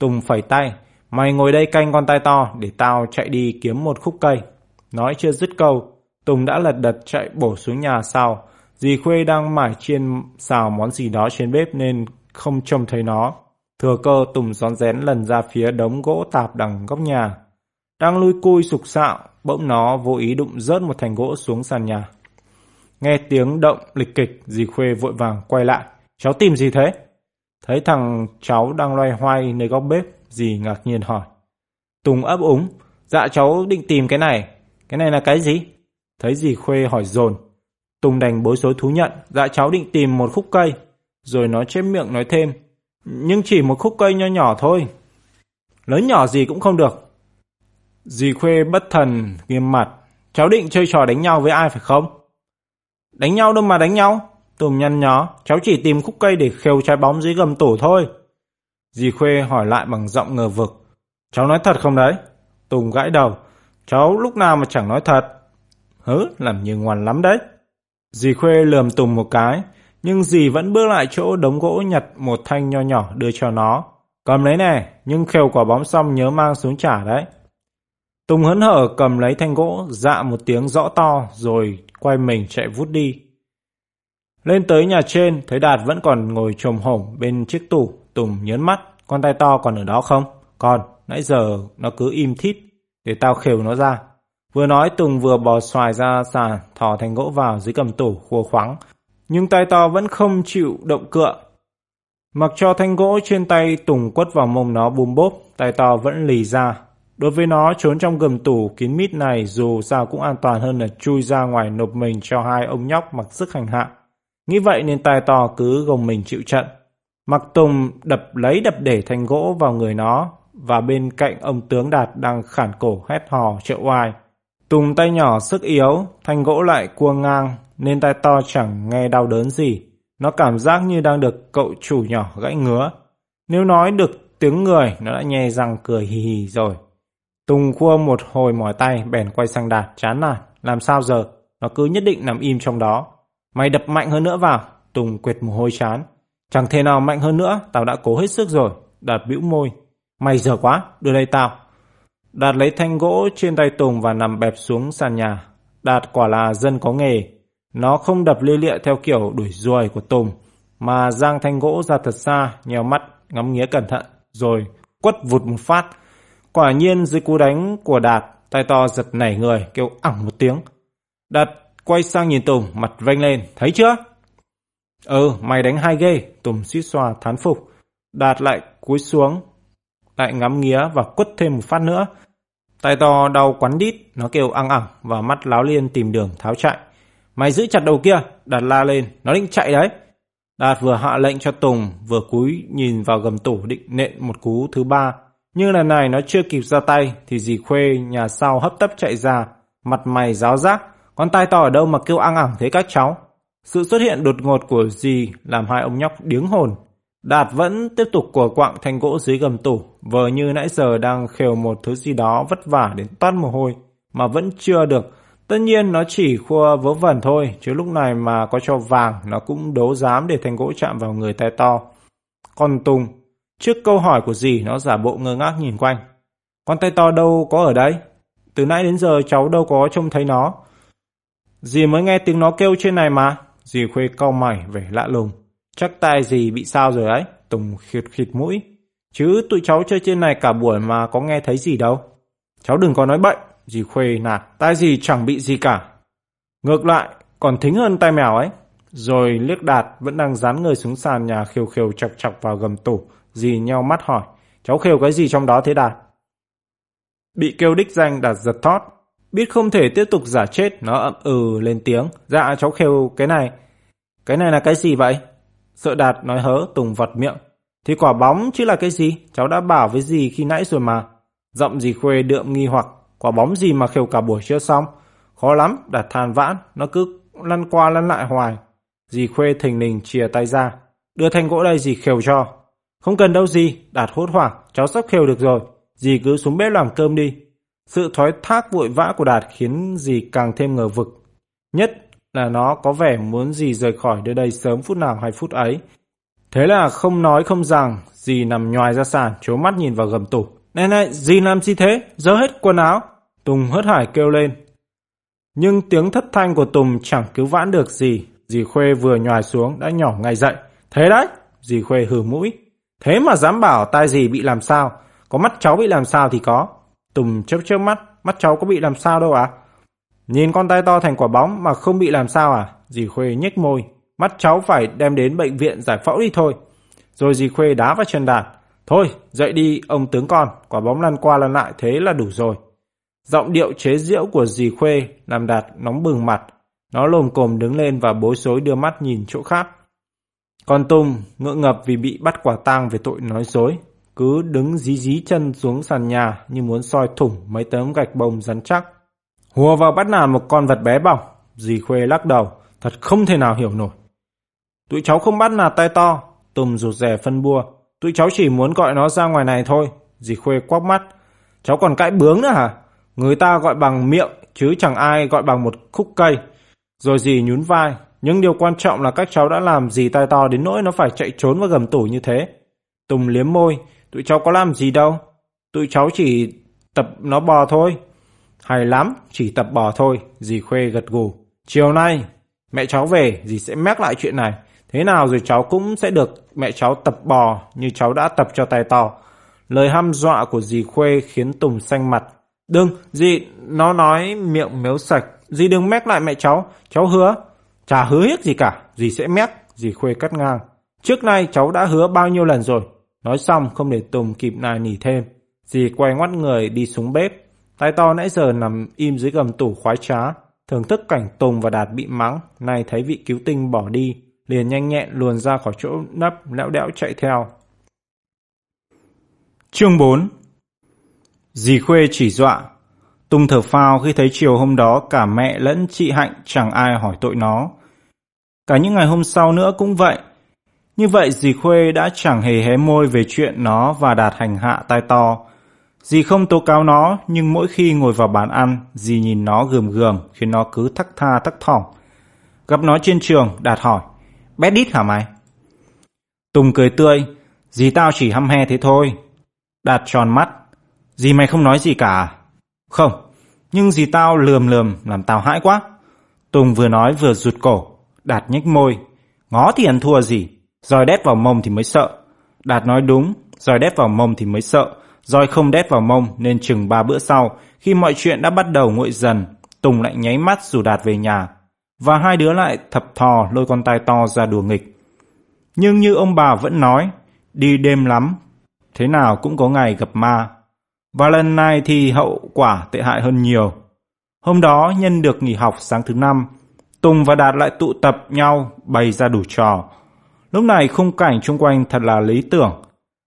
Tùng phẩy tay. Mày ngồi đây canh con tai to để tao chạy đi kiếm một khúc cây. Nói chưa dứt câu, Tùng đã lật đật chạy bổ xuống nhà sau. Dì Khuê đang mải chiên xào món gì đó trên bếp nên không trông thấy nó. Thừa cơ Tùng rón rén lần ra phía đống gỗ tạp đằng góc nhà. Đang lui cui sục sạo, bỗng nó vô ý đụng rớt một thành gỗ xuống sàn nhà. Nghe tiếng động lịch kịch, dì Khuê vội vàng quay lại. Cháu tìm gì thế? Thấy thằng cháu đang loay hoay nơi góc bếp, dì ngạc nhiên hỏi. Tùng ấp úng. Dạ cháu định tìm cái này. Cái này là cái gì? Thấy dì Khuê hỏi dồn. Tùng đành bối rối thú nhận. Dạ cháu định tìm một khúc cây. Rồi nó chép miệng nói thêm. Nhưng chỉ một khúc cây nho nhỏ thôi. Lớn nhỏ gì cũng không được. Dì Khuê bất thần, nghiêm mặt. Cháu định chơi trò đánh nhau với ai phải không? Đánh nhau đâu mà đánh nhau. Tùng nhăn nhó, cháu chỉ tìm khúc cây để khều trái bóng dưới gầm tủ thôi. Dì Khuê hỏi lại bằng giọng ngờ vực. Cháu nói thật không đấy? Tùng gãi đầu. Cháu lúc nào mà chẳng nói thật. Hứ, làm như ngoan lắm đấy. Dì Khuê lườm Tùng một cái, nhưng dì vẫn bước lại chỗ đống gỗ nhặt một thanh nho nhỏ đưa cho nó. Cầm lấy nè, nhưng khều quả bóng xong nhớ mang xuống trả đấy. Tùng hấn hở cầm lấy thanh gỗ, dạ một tiếng rõ to, rồi quay mình chạy vút đi. Lên tới nhà trên, thấy Đạt vẫn còn ngồi trồm hổm bên chiếc tủ, Tùng nhớn mắt, con tay to còn ở đó không? Còn, nãy giờ nó cứ im thít, để tao khều nó ra. Vừa nói Tùng vừa bò xoài ra sàn, thò thanh gỗ vào dưới cầm tủ khua khoắng, nhưng tay to vẫn không chịu động cựa. Mặc cho thanh gỗ trên tay Tùng quất vào mông nó bùm bốp, tay to vẫn lì ra. Đối với nó, trốn trong gầm tủ kín mít này dù sao cũng an toàn hơn là chui ra ngoài nộp mình cho hai ông nhóc mặc sức hành hạ. Nghĩ vậy nên tai to cứ gồng mình chịu trận. Mặc Tùng đập lấy đập để thanh gỗ vào người nó và bên cạnh ông tướng Đạt đang khản cổ hét hò trợ oai. Tùng tay nhỏ sức yếu, thanh gỗ lại cua ngang nên tai to chẳng nghe đau đớn gì. Nó cảm giác như đang được cậu chủ nhỏ gãy ngứa. Nếu nói được tiếng người, nó đã nhè răng cười hì hì rồi. Tùng khua một hồi mỏi tay, bèn quay sang Đạt, chán nản. Làm sao giờ? Nó cứ nhất định nằm im trong đó. Mày đập mạnh hơn nữa vào. Tùng quệt mồ hôi chán. Chẳng thể nào mạnh hơn nữa, tao đã cố hết sức rồi. Đạt bĩu môi. Mày dở quá, đưa đây tao. Đạt lấy thanh gỗ trên tay Tùng và nằm bẹp xuống sàn nhà. Đạt quả là dân có nghề. Nó không đập lia lịa theo kiểu đuổi ruồi của Tùng, mà giang thanh gỗ ra thật xa, nhèo mắt, ngắm nghía cẩn thận, rồi quất vụt một phát. Quả nhiên dưới cú đánh của Đạt, tay to giật nảy người, kêu ẳng một tiếng. Đạt quay sang nhìn Tùng, mặt vênh lên, thấy chưa? Ừ, mày đánh hai ghê, Tùng suýt xoa thán phục. Đạt lại cúi xuống, lại ngắm nghía và quất thêm một phát nữa. Tay to đau quắn đít, nó kêu ăng ẳng và mắt láo liên tìm đường tháo chạy. Mày giữ chặt đầu kia, Đạt la lên, nó định chạy đấy. Đạt vừa hạ lệnh cho Tùng, vừa cúi nhìn vào gầm tủ định nện một cú thứ ba. Nhưng lần này nó chưa kịp ra tay thì dì Khuê nhà sau hấp tấp chạy ra, mặt mày ráo rác, con tay to ở đâu mà kêu ăng ẳng thế các cháu. Sự xuất hiện đột ngột của dì làm hai ông nhóc điếng hồn. Đạt vẫn tiếp tục của quạng thanh gỗ dưới gầm tủ, vờ như nãy giờ đang khều một thứ gì đó vất vả đến toát mồ hôi, mà vẫn chưa được. Tất nhiên nó chỉ khua vớ vẩn thôi, chứ lúc này mà có cho vàng nó cũng đấu dám để thanh gỗ chạm vào người tay to. Con Tùng, trước câu hỏi của dì nó giả bộ ngơ ngác nhìn quanh. Con tay to đâu có ở đây? Từ nãy đến giờ cháu đâu có trông thấy nó. Dì mới nghe tiếng nó kêu trên này mà. Dì khuê cau mày vẻ lạ lùng. Chắc tai gì bị sao rồi ấy. Tùng khịt khịt mũi. Chứ tụi cháu chơi trên này cả buổi mà có nghe thấy gì đâu. Cháu đừng có nói bậy. Dì khuê nạt. Tai gì chẳng bị gì cả. Ngược lại, còn thính hơn tai mèo ấy. Rồi liếc đạt vẫn đang dán người xuống sàn nhà khều khều chọc chọc vào gầm tủ. Dì nheo mắt hỏi. Cháu khều cái gì trong đó thế đạt? Bị kêu đích danh đạt giật thót. Biết không thể tiếp tục giả chết, nó ậm ừ lên tiếng. Dạ cháu khều cái này. Cái này là cái gì vậy? Sợ đạt nói hớ Tùng vật miệng. Thì quả bóng chứ là cái gì? Cháu đã bảo với gì khi nãy rồi mà. Giọng gì khuê đượm nghi hoặc. Quả bóng gì mà khều cả buổi chưa xong? Khó lắm, đạt than vãn. Nó cứ lăn qua lăn lại hoài. Dì khuê thình lình chìa tay ra. Đưa thanh gỗ đây dì khều cho. Không cần đâu gì, đạt hốt hoảng. Cháu sắp khều được rồi. Dì cứ xuống bếp làm cơm đi. Sự thoái thác vội vã của Đạt khiến dì càng thêm ngờ vực. Nhất là nó có vẻ muốn dì rời khỏi nơi đây sớm phút nào hay phút ấy. Thế là không nói không rằng, dì nằm nhòi ra sàn, chố mắt nhìn vào gầm tủ. Này này, dì làm gì thế? Dỡ hết quần áo. Tùng hớt hải kêu lên. Nhưng tiếng thất thanh của Tùng chẳng cứu vãn được gì. Dì Khuê vừa nhòi xuống đã nhỏ ngay dậy. Thế đấy, dì Khuê hừ mũi. Thế mà dám bảo tai dì bị làm sao? Có mắt cháu bị làm sao thì có. Tùng chớp chớp mắt, mắt cháu có bị làm sao đâu à? Nhìn con tay to thành quả bóng mà không bị làm sao à? Dì Khuê nhếch môi, mắt cháu phải đem đến bệnh viện giải phẫu đi thôi. Rồi dì Khuê đá vào chân đạt. Thôi, dậy đi ông tướng con, quả bóng lăn qua lăn lại thế là đủ rồi. Giọng điệu chế giễu của dì Khuê làm Đạt nóng bừng mặt. Nó lồm cồm đứng lên và bối rối đưa mắt nhìn chỗ khác. Con Tùng ngượng ngập vì bị bắt quả tang về tội nói dối, cứ đứng dí dí chân xuống sàn nhà như muốn soi thủng mấy tấm gạch bông rắn chắc. Hùa vào bắt nạt một con vật bé bỏng, dì Khuê lắc đầu, thật không thể nào hiểu nổi. Tụi cháu không bắt nạt tay to, Tùng rụt rè phân bua, tụi cháu chỉ muốn gọi nó ra ngoài này thôi, dì Khuê quắc mắt. Cháu còn cãi bướng nữa hả? Người ta gọi bằng miệng, chứ chẳng ai gọi bằng một khúc cây. Rồi dì nhún vai, nhưng điều quan trọng là các cháu đã làm gì tay to đến nỗi nó phải chạy trốn vào gầm tủ như thế. Tùng liếm môi, Tụi cháu có làm gì đâu. Tụi cháu chỉ tập nó bò thôi. Hay lắm, chỉ tập bò thôi, dì Khuê gật gù. Chiều nay, mẹ cháu về, dì sẽ mép lại chuyện này. Thế nào rồi cháu cũng sẽ được mẹ cháu tập bò như cháu đã tập cho tài to. Lời hăm dọa của dì Khuê khiến Tùng xanh mặt. Đừng, dì, nó nói miệng méo sạch. Dì đừng mép lại mẹ cháu, cháu hứa. Chả hứa hết gì cả, dì sẽ mép, dì Khuê cắt ngang. Trước nay cháu đã hứa bao nhiêu lần rồi, Nói xong không để Tùng kịp nài nỉ thêm. Dì quay ngoắt người đi xuống bếp. Tay to nãy giờ nằm im dưới gầm tủ khoái trá. Thưởng thức cảnh Tùng và Đạt bị mắng. Nay thấy vị cứu tinh bỏ đi. Liền nhanh nhẹn luồn ra khỏi chỗ nấp, lẽo đẽo chạy theo. Chương 4 Dì Khuê chỉ dọa. Tùng thở phào khi thấy chiều hôm đó cả mẹ lẫn chị Hạnh chẳng ai hỏi tội nó. Cả những ngày hôm sau nữa cũng vậy. Như vậy dì Khuê đã chẳng hề hé môi về chuyện nó và đạt hành hạ tai to. Dì không tố cáo nó, nhưng mỗi khi ngồi vào bàn ăn, dì nhìn nó gườm gườm khiến nó cứ thắc tha thắc thỏng. Gặp nó trên trường, Đạt hỏi, bé đít hả mày? Tùng cười tươi, dì tao chỉ hăm he thế thôi. Đạt tròn mắt, dì mày không nói gì cả? À? Không, nhưng dì tao lườm lườm làm tao hãi quá. Tùng vừa nói vừa rụt cổ, Đạt nhếch môi, ngó thì ăn thua gì, rồi đét vào mông thì mới sợ. Đạt nói đúng, rồi đét vào mông thì mới sợ. Roi không đét vào mông nên chừng ba bữa sau, khi mọi chuyện đã bắt đầu nguội dần, Tùng lại nháy mắt rủ Đạt về nhà. Và hai đứa lại thập thò lôi con tai to ra đùa nghịch. Nhưng như ông bà vẫn nói, đi đêm lắm, thế nào cũng có ngày gặp ma. Và lần này thì hậu quả tệ hại hơn nhiều. Hôm đó nhân được nghỉ học sáng thứ năm, Tùng và Đạt lại tụ tập nhau bày ra đủ trò. Lúc này khung cảnh chung quanh thật là lý tưởng.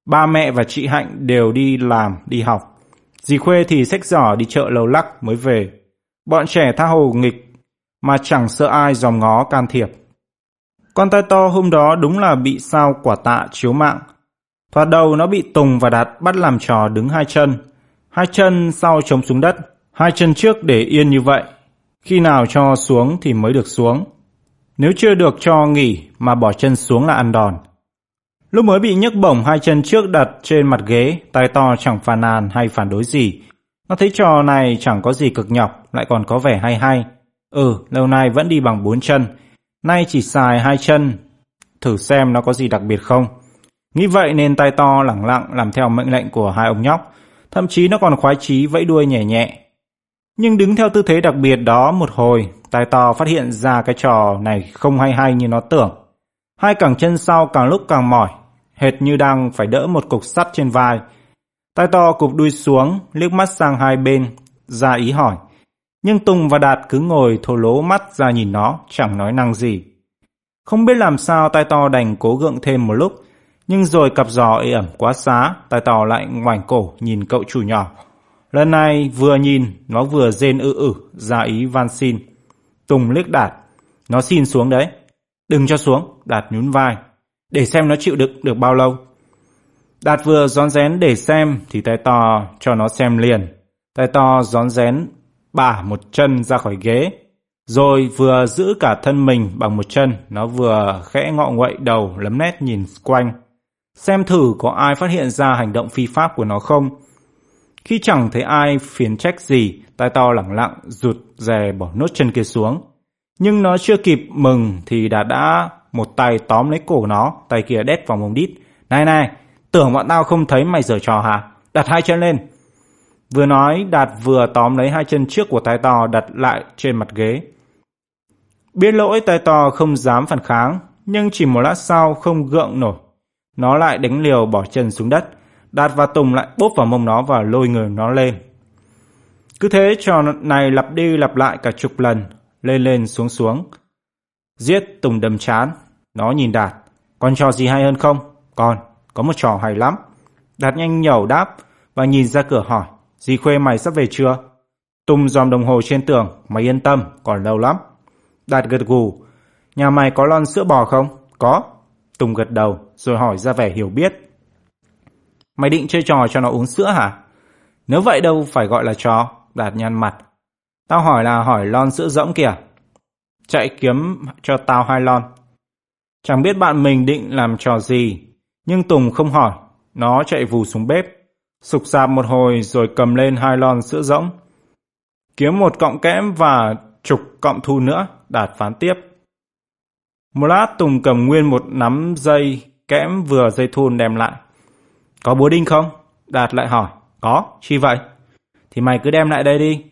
Ba mẹ và chị Hạnh đều đi làm, đi học. Dì Khuê thì xách giỏ đi chợ lâu lắc mới về. Bọn trẻ tha hồ nghịch mà chẳng sợ ai dòm ngó can thiệp. Con tai to hôm đó đúng là bị sao quả tạ chiếu mạng. Thoạt đầu nó bị Tùng và Đạt bắt làm trò đứng hai chân. Hai chân sau chống xuống đất, hai chân trước để yên như vậy. Khi nào cho xuống thì mới được xuống. Nếu chưa được cho nghỉ mà bỏ chân xuống là ăn đòn. Lúc mới bị nhức bổng hai chân trước đặt trên mặt ghế, tai to chẳng phàn nàn hay phản đối gì. Nó thấy trò này chẳng có gì cực nhọc, lại còn có vẻ hay hay. Ừ, lâu nay vẫn đi bằng bốn chân, nay chỉ xài hai chân. Thử xem nó có gì đặc biệt không. Nghĩ vậy nên tai to lẳng lặng làm theo mệnh lệnh của hai ông nhóc. Thậm chí nó còn khoái chí vẫy đuôi nhẹ nhẹ. Nhưng đứng theo tư thế đặc biệt đó một hồi, tai to phát hiện ra cái trò này không hay hay như nó tưởng. Hai cẳng chân sau càng lúc càng mỏi, hệt như đang phải đỡ một cục sắt trên vai. Tai to cụp đuôi xuống, liếc mắt sang hai bên, ra ý hỏi. Nhưng Tùng và Đạt cứ ngồi thổ lố mắt ra nhìn nó, chẳng nói năng gì. Không biết làm sao tai to đành cố gượng thêm một lúc, nhưng rồi cặp giò ê ẩm quá xá, tai to lại ngoảnh cổ nhìn cậu chủ nhỏ. Lần này vừa nhìn, nó vừa rên ư ử, ra ý van xin. Tùng liếc Đạt, nó xin xuống đấy. Đừng cho xuống, Đạt nhún vai. Để xem nó chịu đựng được bao lâu. Đạt vừa rón rén để xem thì tay to cho nó xem liền. Tay to rón rén bả một chân ra khỏi ghế. Rồi vừa giữ cả thân mình bằng một chân, nó vừa khẽ ngọ nguậy đầu lấm nét nhìn quanh. Xem thử có ai phát hiện ra hành động phi pháp của nó không. Khi chẳng thấy ai phiền trách gì, tay to lẳng lặng rụt rè bỏ nốt chân kia xuống. Nhưng nó chưa kịp mừng thì đã đã một tay tóm lấy cổ nó, tay kia đét vào mông đít. Này này, tưởng bọn tao không thấy mày giở trò hả? Đặt hai chân lên. Vừa nói, Đạt vừa tóm lấy hai chân trước của tay to đặt lại trên mặt ghế. Biết lỗi tay to không dám phản kháng, nhưng chỉ một lát sau không gượng nổi. Nó lại đánh liều bỏ chân xuống đất. Đạt và Tùng lại bóp vào mông nó và lôi người nó lên. Cứ thế trò này lặp đi lặp lại cả chục lần, lên lên xuống xuống. Giết Tùng đầm chán, nó nhìn Đạt. Còn trò gì hay hơn không? Còn, có một trò hay lắm. Đạt nhanh nhẩu đáp và nhìn ra cửa hỏi. Dì Khuê mày sắp về chưa? Tùng dòm đồng hồ trên tường. Mày yên tâm, còn lâu lắm. Đạt gật gù. Nhà mày có lon sữa bò không? Có. Tùng gật đầu rồi hỏi ra vẻ hiểu biết. Mày định chơi trò cho nó uống sữa hả? Nếu vậy đâu phải gọi là trò. Đạt nhăn mặt. Tao hỏi là hỏi lon sữa rỗng kìa. Chạy kiếm cho tao hai lon. Chẳng biết bạn mình định làm trò gì, nhưng Tùng không hỏi, nó chạy vù xuống bếp, sục sạp một hồi rồi cầm lên hai lon sữa rỗng. Kiếm một cọng kẽm và chục cọng thu nữa, Đạt phán tiếp. Một lát Tùng cầm nguyên một nắm dây kẽm vừa dây thun đem lại. Có búa đinh không? Đạt lại hỏi. Có, chi vậy? Thì mày cứ đem lại đây đi.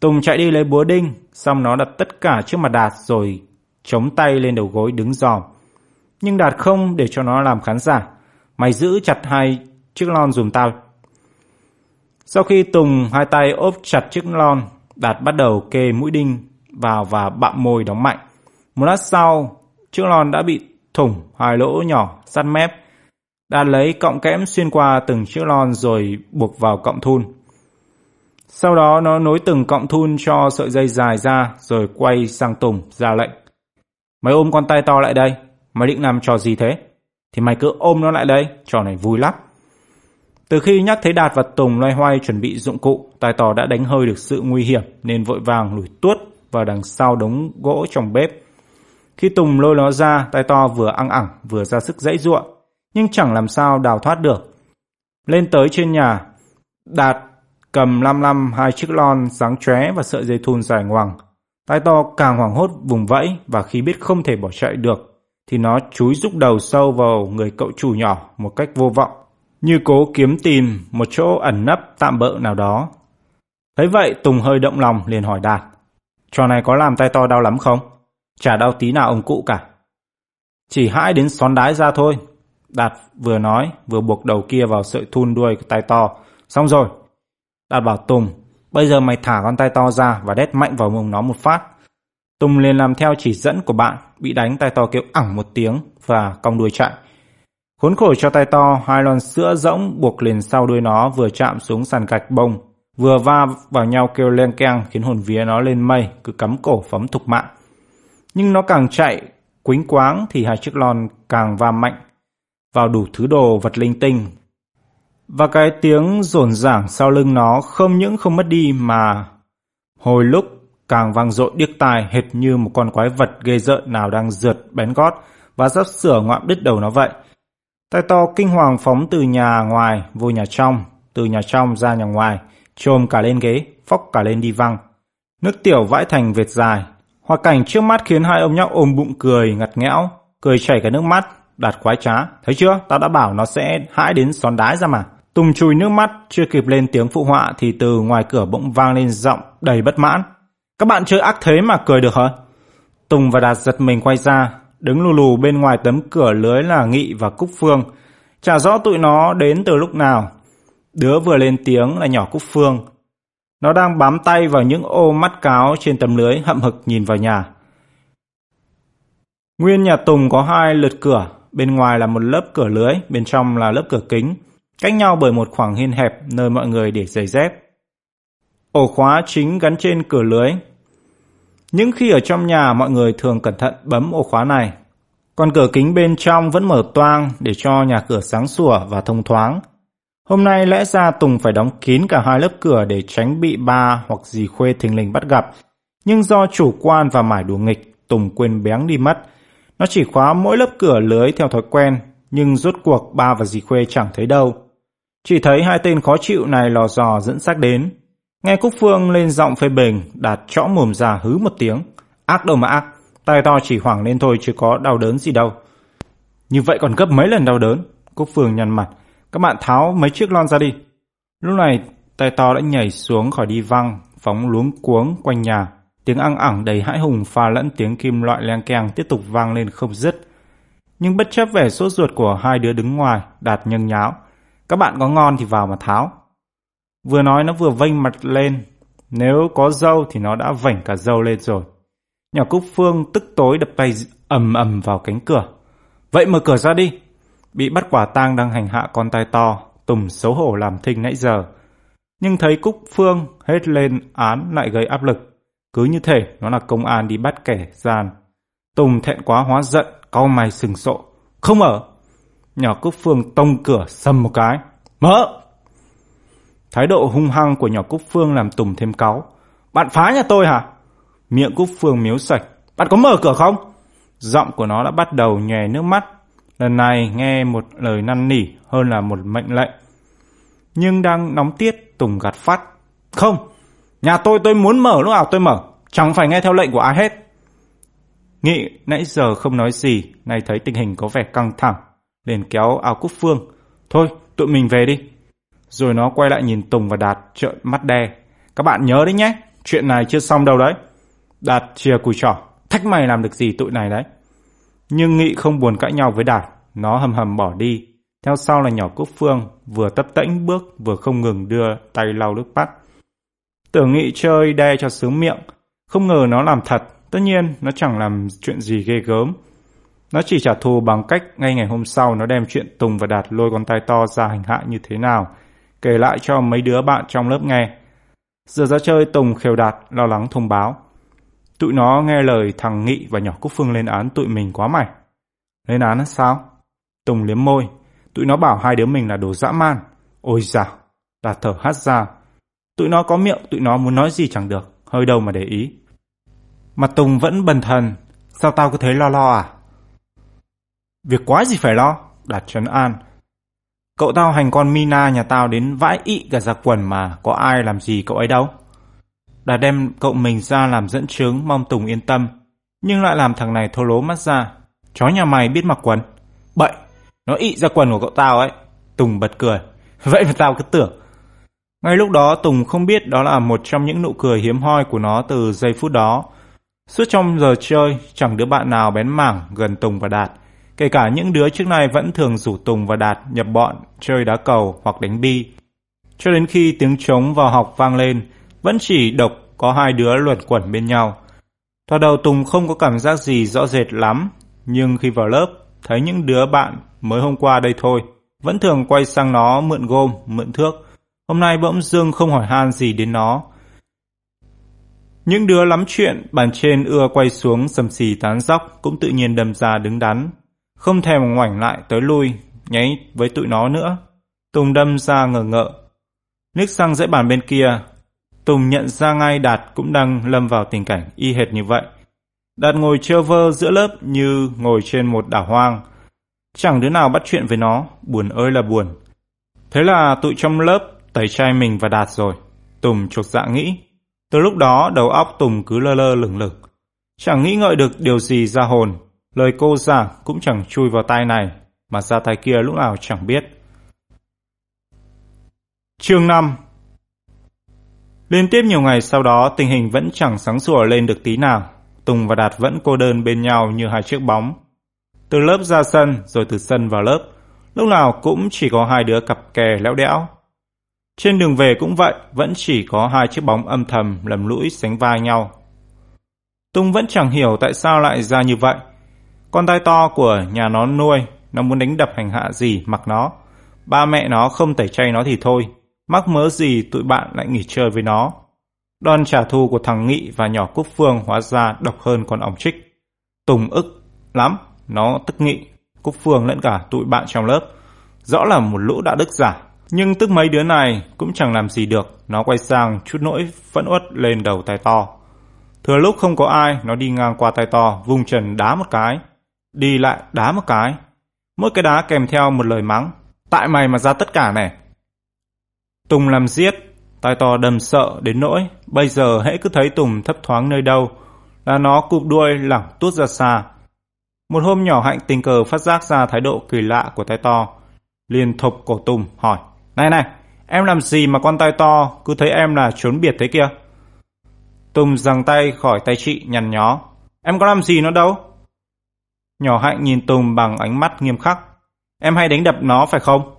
Tùng chạy đi lấy búa đinh, xong nó đặt tất cả trước mặt Đạt rồi chống tay lên đầu gối đứng dòm. Nhưng Đạt không để cho nó làm khán giả. Mày giữ chặt hai chiếc lon dùm tao. Sau khi Tùng hai tay ốp chặt chiếc lon, Đạt bắt đầu kê mũi đinh vào và bặm môi đóng mạnh. Một lát sau, chiếc lon đã bị thủng hai lỗ nhỏ sát mép. Đạt lấy cọng kẽm xuyên qua từng chiếc lon rồi buộc vào cọng thun. Sau đó nó nối từng cọng thun cho sợi dây dài ra rồi quay sang Tùng ra lệnh. Mày ôm con tay to lại đây. Mày định làm trò gì thế? Thì mày cứ ôm nó lại đây, trò này vui lắm. Từ khi nhắc thấy Đạt và Tùng loay hoay chuẩn bị dụng cụ, tài tò đã đánh hơi được sự nguy hiểm nên vội vàng lùi tuốt vào đằng sau đống gỗ trong bếp. Khi Tùng lôi nó ra, tay to vừa ăn ẳng vừa ra sức dãy ruộng, nhưng chẳng làm sao đào thoát được. Lên tới trên nhà, Đạt cầm lăm lăm hai chiếc lon sáng chóe và sợi dây thun dài ngoằng. Tai to càng hoảng hốt vùng vẫy và khi biết không thể bỏ chạy được, thì nó chúi rúc đầu sâu vào người cậu chủ nhỏ một cách vô vọng, như cố kiếm tìm một chỗ ẩn nấp tạm bỡ nào đó. Thấy vậy Tùng hơi động lòng liền hỏi Đạt, trò này có làm tay to đau lắm không? Chả đau tí nào ông cụ cả. Chỉ hãi đến xón đái ra thôi. Đạt vừa nói, vừa buộc đầu kia vào sợi thun đuôi tay to. Xong rồi. Đạt bảo Tùng, bây giờ mày thả con tay to ra và đét mạnh vào mông nó một phát. Tùng liền làm theo chỉ dẫn của bạn, bị đánh tay to kêu ẳng một tiếng và cong đuôi chạy. Khốn khổ cho tay to, hai lon sữa rỗng buộc liền sau đuôi nó vừa chạm xuống sàn gạch bông, vừa va vào nhau kêu len keng khiến hồn vía nó lên mây, cứ cắm cổ phóng thục mạng. Nhưng nó càng chạy, quính quáng thì hai chiếc lon càng va mạnh vào đủ thứ đồ vật linh tinh. Và cái tiếng rồn rảng sau lưng nó không những không mất đi mà hồi lúc càng vang dội điếc tai hệt như một con quái vật ghê rợn nào đang rượt bén gót và sắp sửa ngoạm đứt đầu nó vậy. Tai to kinh hoàng phóng từ nhà ngoài vô nhà trong, từ nhà trong ra nhà ngoài, trồm cả lên ghế, phóc cả lên đi văng. Nước tiểu vãi thành vệt dài. Hoa cảnh trước mắt khiến hai ông nhóc ôm bụng cười ngặt nghẽo, cười chảy cả nước mắt, đạt quái trá. Thấy chưa, tao đã bảo nó sẽ hãi đến xón đái ra mà. Tùng chùi nước mắt, chưa kịp lên tiếng phụ họa thì từ ngoài cửa bỗng vang lên giọng đầy bất mãn. Các bạn chơi ác thế mà cười được hả? Tùng và Đạt giật mình quay ra, đứng lù lù bên ngoài tấm cửa lưới là Nghị và Cúc Phương. Chả rõ tụi nó đến từ lúc nào. Đứa vừa lên tiếng là nhỏ Cúc Phương. Nó đang bám tay vào những ô mắt cáo trên tấm lưới hậm hực nhìn vào nhà. Nguyên nhà Tùng có hai lượt cửa, bên ngoài là một lớp cửa lưới, bên trong là lớp cửa kính, cách nhau bởi một khoảng hiên hẹp nơi mọi người để giày dép. Ổ khóa chính gắn trên cửa lưới. Những khi ở trong nhà mọi người thường cẩn thận bấm ổ khóa này. Còn cửa kính bên trong vẫn mở toang để cho nhà cửa sáng sủa và thông thoáng. Hôm nay lẽ ra Tùng phải đóng kín cả hai lớp cửa để tránh bị ba hoặc dì Khuê thình lình bắt gặp. Nhưng do chủ quan và mải đùa nghịch, Tùng quên béng đi mất. Nó chỉ khóa mỗi lớp cửa lưới theo thói quen, nhưng rốt cuộc ba và dì Khuê chẳng thấy đâu. Chỉ thấy hai tên khó chịu này lò dò dẫn xác đến. Nghe Cúc Phương lên giọng phê bình, đạt chõ mồm ra hứ một tiếng. Ác đâu mà ác, tay to chỉ hoảng lên thôi chứ có đau đớn gì đâu. Như vậy còn gấp mấy lần đau đớn. Cúc Phương nhăn mặt. Các bạn tháo mấy chiếc lon ra đi. Lúc này, tay to đã nhảy xuống khỏi đi văng, phóng luống cuống quanh nhà. Tiếng ăn ẳng đầy hãi hùng pha lẫn tiếng kim loại len keng tiếp tục vang lên không dứt. Nhưng bất chấp vẻ sốt ruột của hai đứa đứng ngoài, đạt nhân nháo. Các bạn có ngon thì vào mà tháo. Vừa nói nó vừa vênh mặt lên. Nếu có dâu thì nó đã vảnh cả dâu lên rồi. Nhỏ Cúc Phương tức tối đập tay ầm ầm vào cánh cửa. Vậy mở cửa ra đi. Bị bắt quả tang đang hành hạ con tai to, Tùng xấu hổ làm thinh nãy giờ. Nhưng thấy Cúc Phương hết lên án lại gây áp lực. Cứ như thể nó là công an đi bắt kẻ gian. Tùng thẹn quá hóa giận, cau mày sừng sộ. Không ở Nhỏ Cúc Phương tông cửa sầm một cái. Mở! Thái độ hung hăng của nhỏ Cúc Phương làm Tùng thêm cáu. Bạn phá nhà tôi hả? Miệng Cúc Phương miếu sạch. Bạn có mở cửa không? Giọng của nó đã bắt đầu nhòe nước mắt. Lần này nghe một lời năn nỉ hơn là một mệnh lệnh. Nhưng đang nóng tiết, Tùng gạt phát. Không, nhà tôi tôi muốn mở lúc nào tôi mở. Chẳng phải nghe theo lệnh của ai hết. Nghị nãy giờ không nói gì, nay thấy tình hình có vẻ căng thẳng. Liền kéo áo Cúc Phương. Thôi, tụi mình về đi. Rồi nó quay lại nhìn Tùng và Đạt trợn mắt đe. Các bạn nhớ đấy nhé, chuyện này chưa xong đâu đấy. Đạt chia cùi trỏ, thách mày làm được gì tụi này đấy. Nhưng Nghị không buồn cãi nhau với Đạt, nó hầm hầm bỏ đi. Theo sau là nhỏ Cúc Phương, vừa tấp tễnh bước vừa không ngừng đưa tay lau nước mắt. Tưởng Nghị chơi đe cho sướng miệng, không ngờ nó làm thật. Tất nhiên, nó chẳng làm chuyện gì ghê gớm. Nó chỉ trả thù bằng cách ngay ngày hôm sau nó đem chuyện Tùng và Đạt lôi con tay to ra hành hạ như thế nào, kể lại cho mấy đứa bạn trong lớp nghe. Giờ ra chơi Tùng khều Đạt lo lắng thông báo. Tụi nó nghe lời thằng Nghị và nhỏ Cúc Phương lên án tụi mình quá mày. Lên án sao? Tùng liếm môi. Tụi nó bảo hai đứa mình là đồ dã man. Ôi dào. Đạt thở hắt ra. Tụi nó có miệng, tụi nó muốn nói gì chẳng được. Hơi đâu mà để ý. Mặt Tùng vẫn bần thần. Sao tao cứ thấy lo lo à? Việc quá gì phải lo. Đạt trấn an. Cậu tao hành con Mina nhà tao đến vãi ị cả giặc quần mà có ai làm gì cậu ấy đâu. Đã đem cậu mình ra làm dẫn chứng mong Tùng yên tâm, nhưng lại làm thằng này thô lố mắt ra. Chó nhà mày biết mặc quần. Bậy, nó ị ra quần của cậu tao ấy. Tùng bật cười. Vậy mà tao cứ tưởng. Ngay lúc đó Tùng không biết đó là một trong những nụ cười hiếm hoi của nó từ giây phút đó. Suốt trong giờ chơi, chẳng đứa bạn nào bén mảng gần Tùng và Đạt. Kể cả những đứa trước nay vẫn thường rủ Tùng và Đạt nhập bọn chơi đá cầu hoặc đánh bi. Cho đến khi tiếng trống vào học vang lên, vẫn chỉ độc có hai đứa luẩn quẩn bên nhau. Thoạt đầu Tùng không có cảm giác gì rõ rệt lắm, nhưng khi vào lớp, thấy những đứa bạn mới hôm qua đây thôi, vẫn thường quay sang nó mượn gôm, mượn thước. Hôm nay bỗng dưng không hỏi han gì đến nó. Những đứa lắm chuyện, bàn trên ưa quay xuống sầm xì tán dóc cũng tự nhiên đâm ra đứng đắn. Không thèm ngoảnh lại tới lui, nháy với tụi nó nữa. Tùng đâm ra ngờ ngợ. Nước sang dãy bàn bên kia, Tùng nhận ra ngay Đạt cũng đang lâm vào tình cảnh y hệt như vậy. Đạt ngồi trơ vơ giữa lớp như ngồi trên một đảo hoang. Chẳng đứa nào bắt chuyện với nó, buồn ơi là buồn. Thế là tụi trong lớp tẩy chay mình và Đạt rồi. Tùng chột dạ nghĩ. Từ lúc đó đầu óc Tùng cứ lơ lơ lửng lửng. Chẳng nghĩ ngợi được điều gì ra hồn. Lời cô giảng cũng chẳng chui vào tai này, mà ra tai kia lúc nào chẳng biết. Chương 5 Liên tiếp nhiều ngày sau đó tình hình vẫn chẳng sáng sủa lên được tí nào. Tùng và Đạt vẫn cô đơn bên nhau như hai chiếc bóng. Từ lớp ra sân rồi từ sân vào lớp, lúc nào cũng chỉ có hai đứa cặp kè léo đẽo. Trên đường về cũng vậy, vẫn chỉ có hai chiếc bóng âm thầm lầm lũi sánh vai nhau. Tùng vẫn chẳng hiểu tại sao lại ra như vậy. Con tai to của nhà nó nuôi, nó muốn đánh đập hành hạ gì mặc nó. Ba mẹ nó không tẩy chay nó thì thôi, mắc mớ gì tụi bạn lại nghỉ chơi với nó. Đòn trả thù của thằng Nghị và nhỏ Cúc Phương hóa ra độc hơn con ổng trích. Tùng ức lắm, nó tức Nghị, Cúc Phương lẫn cả tụi bạn trong lớp. Rõ là một lũ đạo đức giả. Nhưng tức mấy đứa này cũng chẳng làm gì được, nó quay sang chút nỗi phẫn uất lên đầu tay to. Thừa lúc không có ai, nó đi ngang qua tay to, vùng trần đá một cái. Đi lại đá một cái. Mỗi cái đá kèm theo một lời mắng. Tại mày mà ra tất cả này. Tùng làm giết, tai to đầm sợ đến nỗi, bây giờ hãy cứ thấy Tùng thấp thoáng nơi đâu, là nó cụp đuôi lẳng tuốt ra xa. Một hôm nhỏ hạnh tình cờ phát giác ra thái độ kỳ lạ của tai to, liền thục cổ Tùng hỏi, Này này, em làm gì mà con tai to cứ thấy em là trốn biệt thế kia? Tùng giằng tay khỏi tay chị nhằn nhó, em có làm gì nó đâu? Nhỏ hạnh nhìn Tùng bằng ánh mắt nghiêm khắc, em hay đánh đập nó phải không?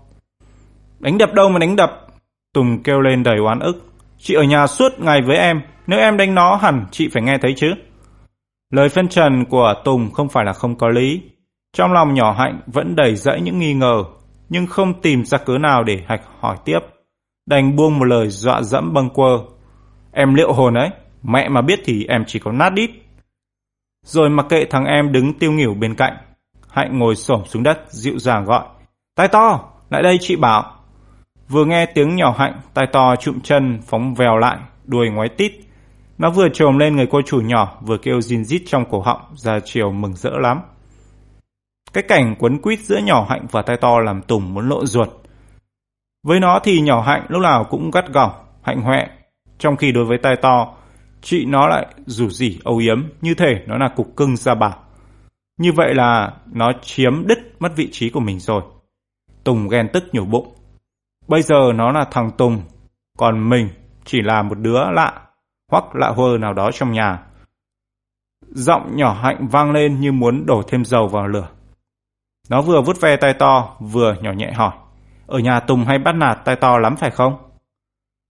Đánh đập đâu mà đánh đập, Tùng kêu lên đầy oán ức. Chị ở nhà suốt ngày với em, nếu em đánh nó hẳn chị phải nghe thấy chứ. Lời phân trần của Tùng không phải là không có lý. Trong lòng nhỏ hạnh vẫn đầy dẫy những nghi ngờ, nhưng không tìm ra cớ nào để hạch hỏi tiếp. Đành buông một lời dọa dẫm bâng quơ. Em liệu hồn ấy, mẹ mà biết thì em chỉ có nát đít. Rồi mặc kệ thằng em đứng tiêu nghỉu bên cạnh. Hạnh ngồi xổm xuống đất, dịu dàng gọi. Tai to, lại đây chị bảo. Vừa nghe tiếng nhỏ hạnh, tay to trụm chân phóng vèo lại, đuôi ngoái tít. Nó vừa trồm lên người cô chủ nhỏ, vừa kêu zin rít trong cổ họng, ra chiều mừng rỡ lắm. Cái cảnh quấn quýt giữa nhỏ hạnh và tay to làm Tùng muốn lộ ruột. Với nó thì nhỏ hạnh lúc nào cũng gắt gỏng, hạnh hoẹ, trong khi đối với tay to, chị nó lại rủ rỉ âu yếm, như thể nó là cục cưng ra bảo. Như vậy là nó chiếm đứt mất vị trí của mình rồi. Tùng ghen tức nhổ bụng. Bây giờ nó là thằng Tùng, còn mình chỉ là một đứa lạ hoặc lạ hơ nào đó trong nhà. Giọng nhỏ hạnh vang lên như muốn đổ thêm dầu vào lửa. Nó vừa vút ve tay to, vừa nhỏ nhẹ hỏi. Ở nhà Tùng hay bắt nạt tay to lắm phải không?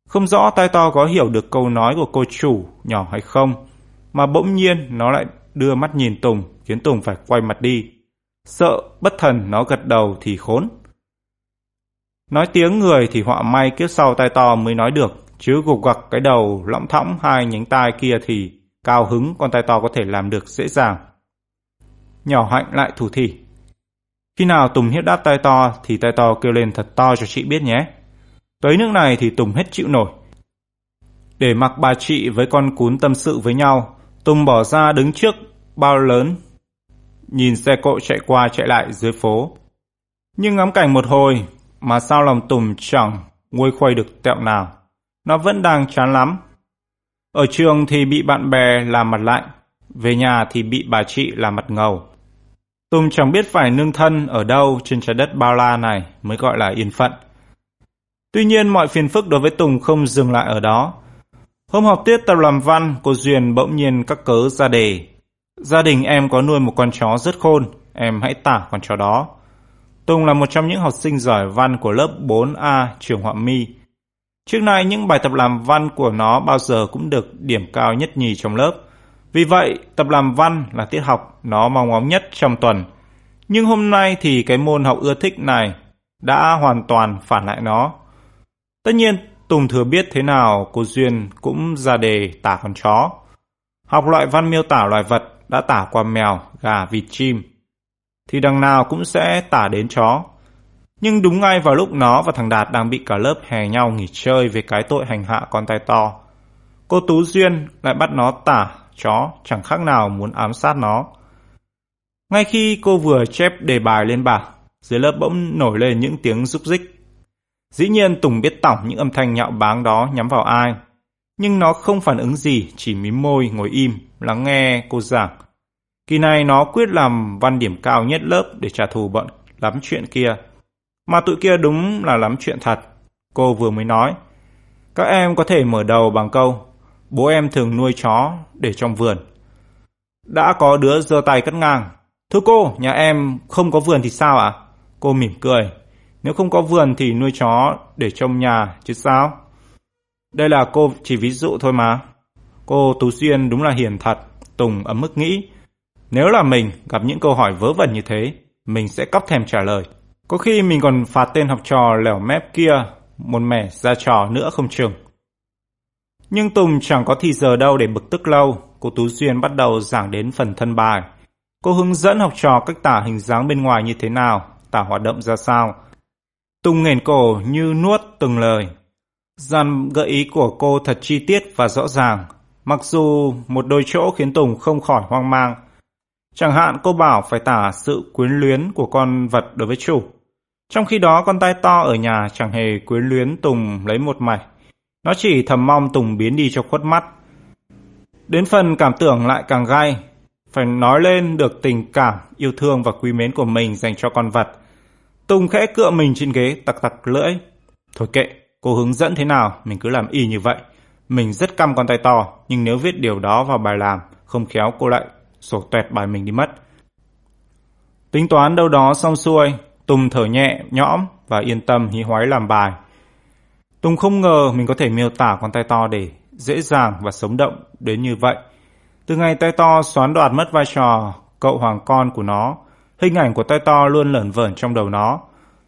Không rõ tay to có hiểu được câu nói của cô chủ nhỏ hay không, mà bỗng nhiên nó lại đưa mắt nhìn Tùng, khiến Tùng phải quay mặt đi. Sợ bất thần nó gật đầu thì khốn. Nói tiếng người thì họa may kiếp sau tai to mới nói được, chứ gục gặc cái đầu lõm thõng hai nhánh tai kia thì cao hứng con tai to có thể làm được dễ dàng. Nhỏ hạnh lại thủ thỉ. Khi nào Tùng hiếp đáp tai to thì tai to kêu lên thật to cho chị biết nhé. Tới nước này thì Tùng hết chịu nổi. Để mặc bà chị với con cún tâm sự với nhau, Tùng bỏ ra đứng trước bao lớn, nhìn xe cộ chạy qua chạy lại dưới phố. Nhưng ngắm cảnh một hồi, mà sao lòng Tùng chẳng nguôi khuây được tẹo nào. Nó vẫn đang chán lắm. Ở trường thì bị bạn bè làm mặt lạnh, về nhà thì bị bà chị làm mặt ngầu. Tùng chẳng biết phải nương thân ở đâu trên trái đất bao la này mới gọi là yên phận. Tuy nhiên mọi phiền phức đối với Tùng không dừng lại ở đó. Hôm học tiết tập làm văn, cô Duyên bỗng nhiên các cớ ra đề. Gia đình em có nuôi một con chó rất khôn, em hãy tả con chó đó. Tùng là một trong những học sinh giỏi văn của lớp 4A trường Họa Mi. Trước nay những bài tập làm văn của nó bao giờ cũng được điểm cao nhất nhì trong lớp. Vì vậy, tập làm văn là tiết học nó mong ngóng nhất trong tuần. Nhưng hôm nay thì cái môn học ưa thích này đã hoàn toàn phản lại nó. Tất nhiên, Tùng thừa biết thế nào cô Duyên cũng ra đề tả con chó. Học loại văn miêu tả loài vật đã tả qua mèo, gà, vịt, chim. Thì đằng nào cũng sẽ tả đến chó. Nhưng đúng ngay vào lúc nó và thằng Đạt đang bị cả lớp hè nhau nghỉ chơi về cái tội hành hạ con tay to. Cô Tú Duyên lại bắt nó tả chó chẳng khác nào muốn ám sát nó. Ngay khi cô vừa chép đề bài lên bảng, dưới lớp bỗng nổi lên những tiếng rúc rích. Dĩ nhiên Tùng biết tỏng những âm thanh nhạo báng đó nhắm vào ai. Nhưng nó không phản ứng gì, chỉ mím môi ngồi im, lắng nghe cô giảng. Kỳ này nó quyết làm văn điểm cao nhất lớp để trả thù bọn lắm chuyện kia. Mà tụi kia đúng là lắm chuyện thật. Cô vừa mới nói. Các em có thể mở đầu bằng câu Bố em thường nuôi chó để trong vườn. Đã có đứa giơ tay cất ngang. Thưa cô, nhà em không có vườn thì sao ạ? Cô mỉm cười. Nếu không có vườn thì nuôi chó để trong nhà chứ sao? Đây là cô chỉ ví dụ thôi mà. Cô Tú Xuyên đúng là hiền thật. Tùng ấm mức nghĩ. Nếu là mình gặp những câu hỏi vớ vẩn như thế, mình sẽ cóc thèm trả lời. Có khi mình còn phạt tên học trò lẻo mép kia một mẻ ra trò nữa không chừng. Nhưng Tùng chẳng có thì giờ đâu để bực tức lâu. Cô Tú Duyên bắt đầu giảng đến phần thân bài. Cô hướng dẫn học trò cách tả hình dáng bên ngoài như thế nào, tả hoạt động ra sao. Tùng nghển cổ như nuốt từng lời. Dàn gợi ý của cô thật chi tiết và rõ ràng, mặc dù một đôi chỗ khiến Tùng không khỏi hoang mang. Chẳng hạn cô bảo phải tả sự quyến luyến của con vật đối với chủ. Trong khi đó con tai to ở nhà chẳng hề quyến luyến Tùng lấy một mảy. Nó chỉ thầm mong Tùng biến đi cho khuất mắt. Đến phần cảm tưởng lại càng gai, phải nói lên được tình cảm, yêu thương và quý mến của mình dành cho con vật. Tùng khẽ cựa mình trên ghế tặc tặc lưỡi. Thôi kệ, cô hướng dẫn thế nào, mình cứ làm y như vậy. Mình rất căm con tay to, nhưng nếu viết điều đó vào bài làm, không khéo cô lại sổ tuẹt bài mình đi mất. Tính toán đâu đó xong xuôi, Tùng thở nhẹ, nhõm và yên tâm hí hoái làm bài. Tùng không ngờ mình có thể miêu tả con tay to để dễ dàng và sống động đến như vậy. Từ ngày tay to xoán đoạt mất vai trò cậu hoàng con của nó, hình ảnh của tay to luôn lởn vởn trong đầu nó.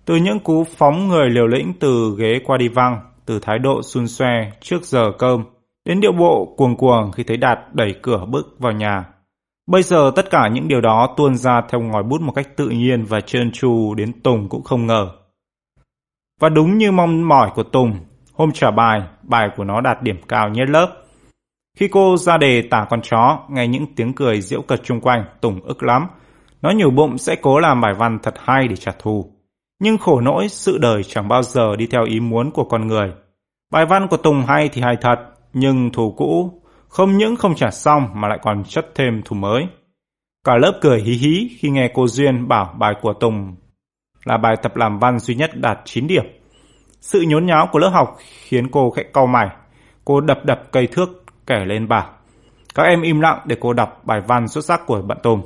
Từ những cú phóng người liều lĩnh từ ghế qua đi văng, từ thái độ xun xoe trước giờ cơm, đến điệu bộ cuồng cuồng khi thấy Đạt đẩy cửa bước vào nhà. Bây giờ tất cả những điều đó tuôn ra theo ngòi bút một cách tự nhiên và trơn tru đến Tùng cũng không ngờ. Và đúng như mong mỏi của Tùng, hôm trả bài, bài của nó đạt điểm cao nhất lớp. Khi cô ra đề tả con chó, nghe những tiếng cười diễu cợt chung quanh, Tùng ức lắm. Nó nhiều bụng sẽ cố làm bài văn thật hay để trả thù. Nhưng khổ nỗi sự đời chẳng bao giờ đi theo ý muốn của con người. Bài văn của Tùng hay thì hay thật, nhưng thù cũ không những không trả xong mà lại còn chất thêm thù mới. Cả lớp cười hí hí khi nghe cô Duyên bảo bài của Tùng là bài tập làm văn duy nhất đạt 9 điểm. Sự nhốn nháo của lớp học khiến cô khẽ cau mày. Cô đập đập cây thước kể lên bảo. Các em im lặng để cô đọc bài văn xuất sắc của bạn Tùng.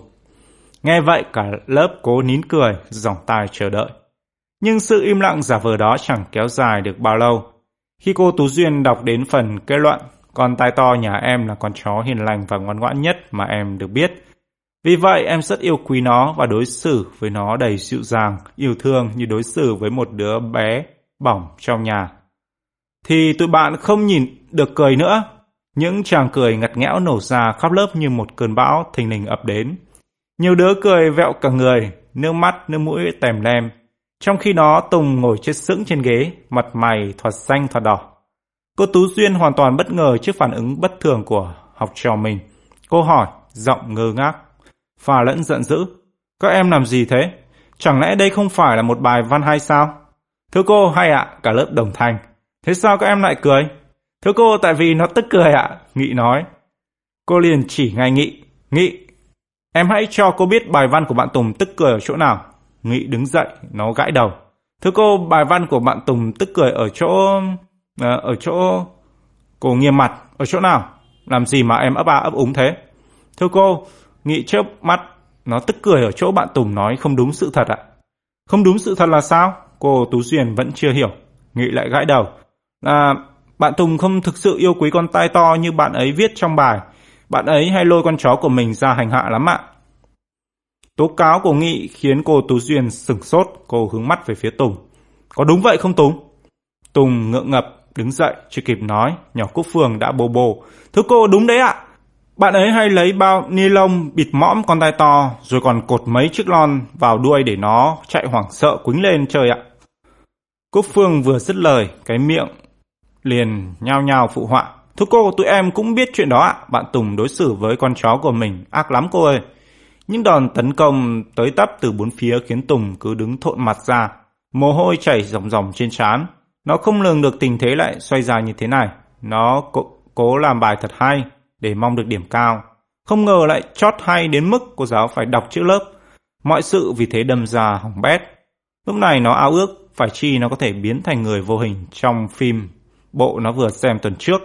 Nghe vậy cả lớp cố nín cười, dòng tai chờ đợi. Nhưng sự im lặng giả vờ đó chẳng kéo dài được bao lâu. Khi cô Tú Duyên đọc đến phần kết luận, con tai to nhà em là con chó hiền lành và ngoan ngoãn nhất mà em được biết. Vì vậy em rất yêu quý nó và đối xử với nó đầy dịu dàng, yêu thương như đối xử với một đứa bé bỏng trong nhà. Thì tụi bạn không nhìn được cười nữa. Những chàng cười ngặt nghẽo nổ ra khắp lớp như một cơn bão thình lình ập đến. Nhiều đứa cười vẹo cả người, nước mắt, nước mũi tèm lem. Trong khi đó Tùng ngồi chết sững trên ghế, mặt mày thoạt xanh thoạt đỏ. Cô Tú Duyên hoàn toàn bất ngờ trước phản ứng bất thường của học trò mình. Cô hỏi, giọng ngơ ngác, pha lẫn giận dữ. Các em làm gì thế? Chẳng lẽ đây không phải là một bài văn hay sao? Thưa cô, hay ạ, cả lớp đồng thanh. Thế sao các em lại cười? Thưa cô, tại vì nó tức cười ạ, Nghị nói. Cô liền chỉ ngay Nghị. Nghị, em hãy cho cô biết bài văn của bạn Tùng tức cười ở chỗ nào. Nghị đứng dậy, nó gãi đầu. Thưa cô, bài văn của bạn Tùng tức cười ở chỗ... À, ở chỗ... Cô nghiêm mặt, ở chỗ nào? Làm gì mà em ấp a ấp úng thế? Thưa cô, Nghị chớp mắt, Nó tức cười ở chỗ bạn Tùng nói không đúng sự thật ạ. Không đúng sự thật là sao? Cô Tú Duyên vẫn chưa hiểu. Nghị lại gãi đầu. À, bạn Tùng không thực sự yêu quý con tai to như bạn ấy viết trong bài. Bạn ấy hay lôi con chó của mình ra hành hạ lắm ạ. Tố cáo của Nghị khiến cô Tú Duyên sửng sốt, cô hướng mắt về phía Tùng. Có đúng vậy không Tùng? Tùng ngượng ngập, đứng dậy, chưa kịp nói, nhỏ Cúc Phương đã bồ bồ. Thưa cô, đúng đấy ạ. Bạn ấy hay lấy bao ni lông bịt mõm con tai to, rồi còn cột mấy chiếc lon vào đuôi để nó chạy hoảng sợ quýnh lên trời ạ. Cúc Phương vừa dứt lời, cái miệng liền nhao nhao phụ họa. Thưa cô, tụi em cũng biết chuyện đó ạ. Bạn Tùng đối xử với con chó của mình ác lắm cô ơi. Những đòn tấn công tới tấp từ bốn phía khiến Tùng cứ đứng thộn mặt ra. Mồ hôi chảy ròng ròng trên trán. Nó không lường được tình thế lại xoay ra như thế này. Nó cố, cố làm bài thật hay để mong được điểm cao. Không ngờ lại chót hay đến mức cô giáo phải đọc chữ lớp. Mọi sự vì thế đâm ra hỏng bét. Lúc này nó ao ước phải chi nó có thể biến thành người vô hình trong phim bộ nó vừa xem tuần trước.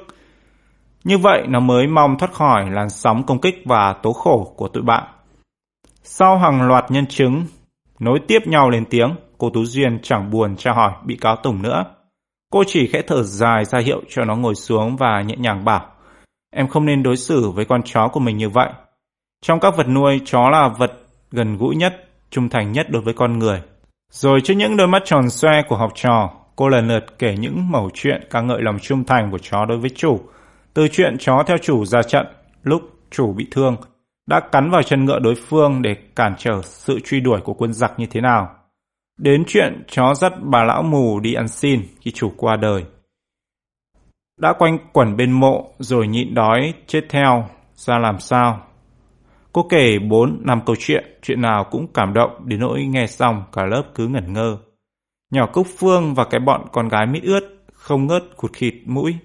Như vậy nó mới mong thoát khỏi làn sóng công kích và tố khổ của tụi bạn. Sau hàng loạt nhân chứng nối tiếp nhau lên tiếng, cô Tú Duyên chẳng buồn tra hỏi bị cáo Tùng nữa. Cô chỉ khẽ thở dài ra hiệu cho nó ngồi xuống và nhẹ nhàng bảo Em không nên đối xử với con chó của mình như vậy. Trong các vật nuôi, chó là vật gần gũi nhất, trung thành nhất đối với con người. Rồi trước những đôi mắt tròn xoe của học trò, cô lần lượt kể những mẩu chuyện ca ngợi lòng trung thành của chó đối với chủ. Từ chuyện chó theo chủ ra trận, lúc chủ bị thương, đã cắn vào chân ngựa đối phương để cản trở sự truy đuổi của quân giặc như thế nào. Đến chuyện chó dắt bà lão mù đi ăn xin khi chủ qua đời. Đã quanh quẩn bên mộ rồi nhịn đói chết theo, ra làm sao? Cô kể bốn năm câu chuyện, chuyện nào cũng cảm động đến nỗi nghe xong cả lớp cứ ngẩn ngơ. Nhỏ Cúc Phương và cái bọn con gái mít ướt không ngớt cụt khịt mũi.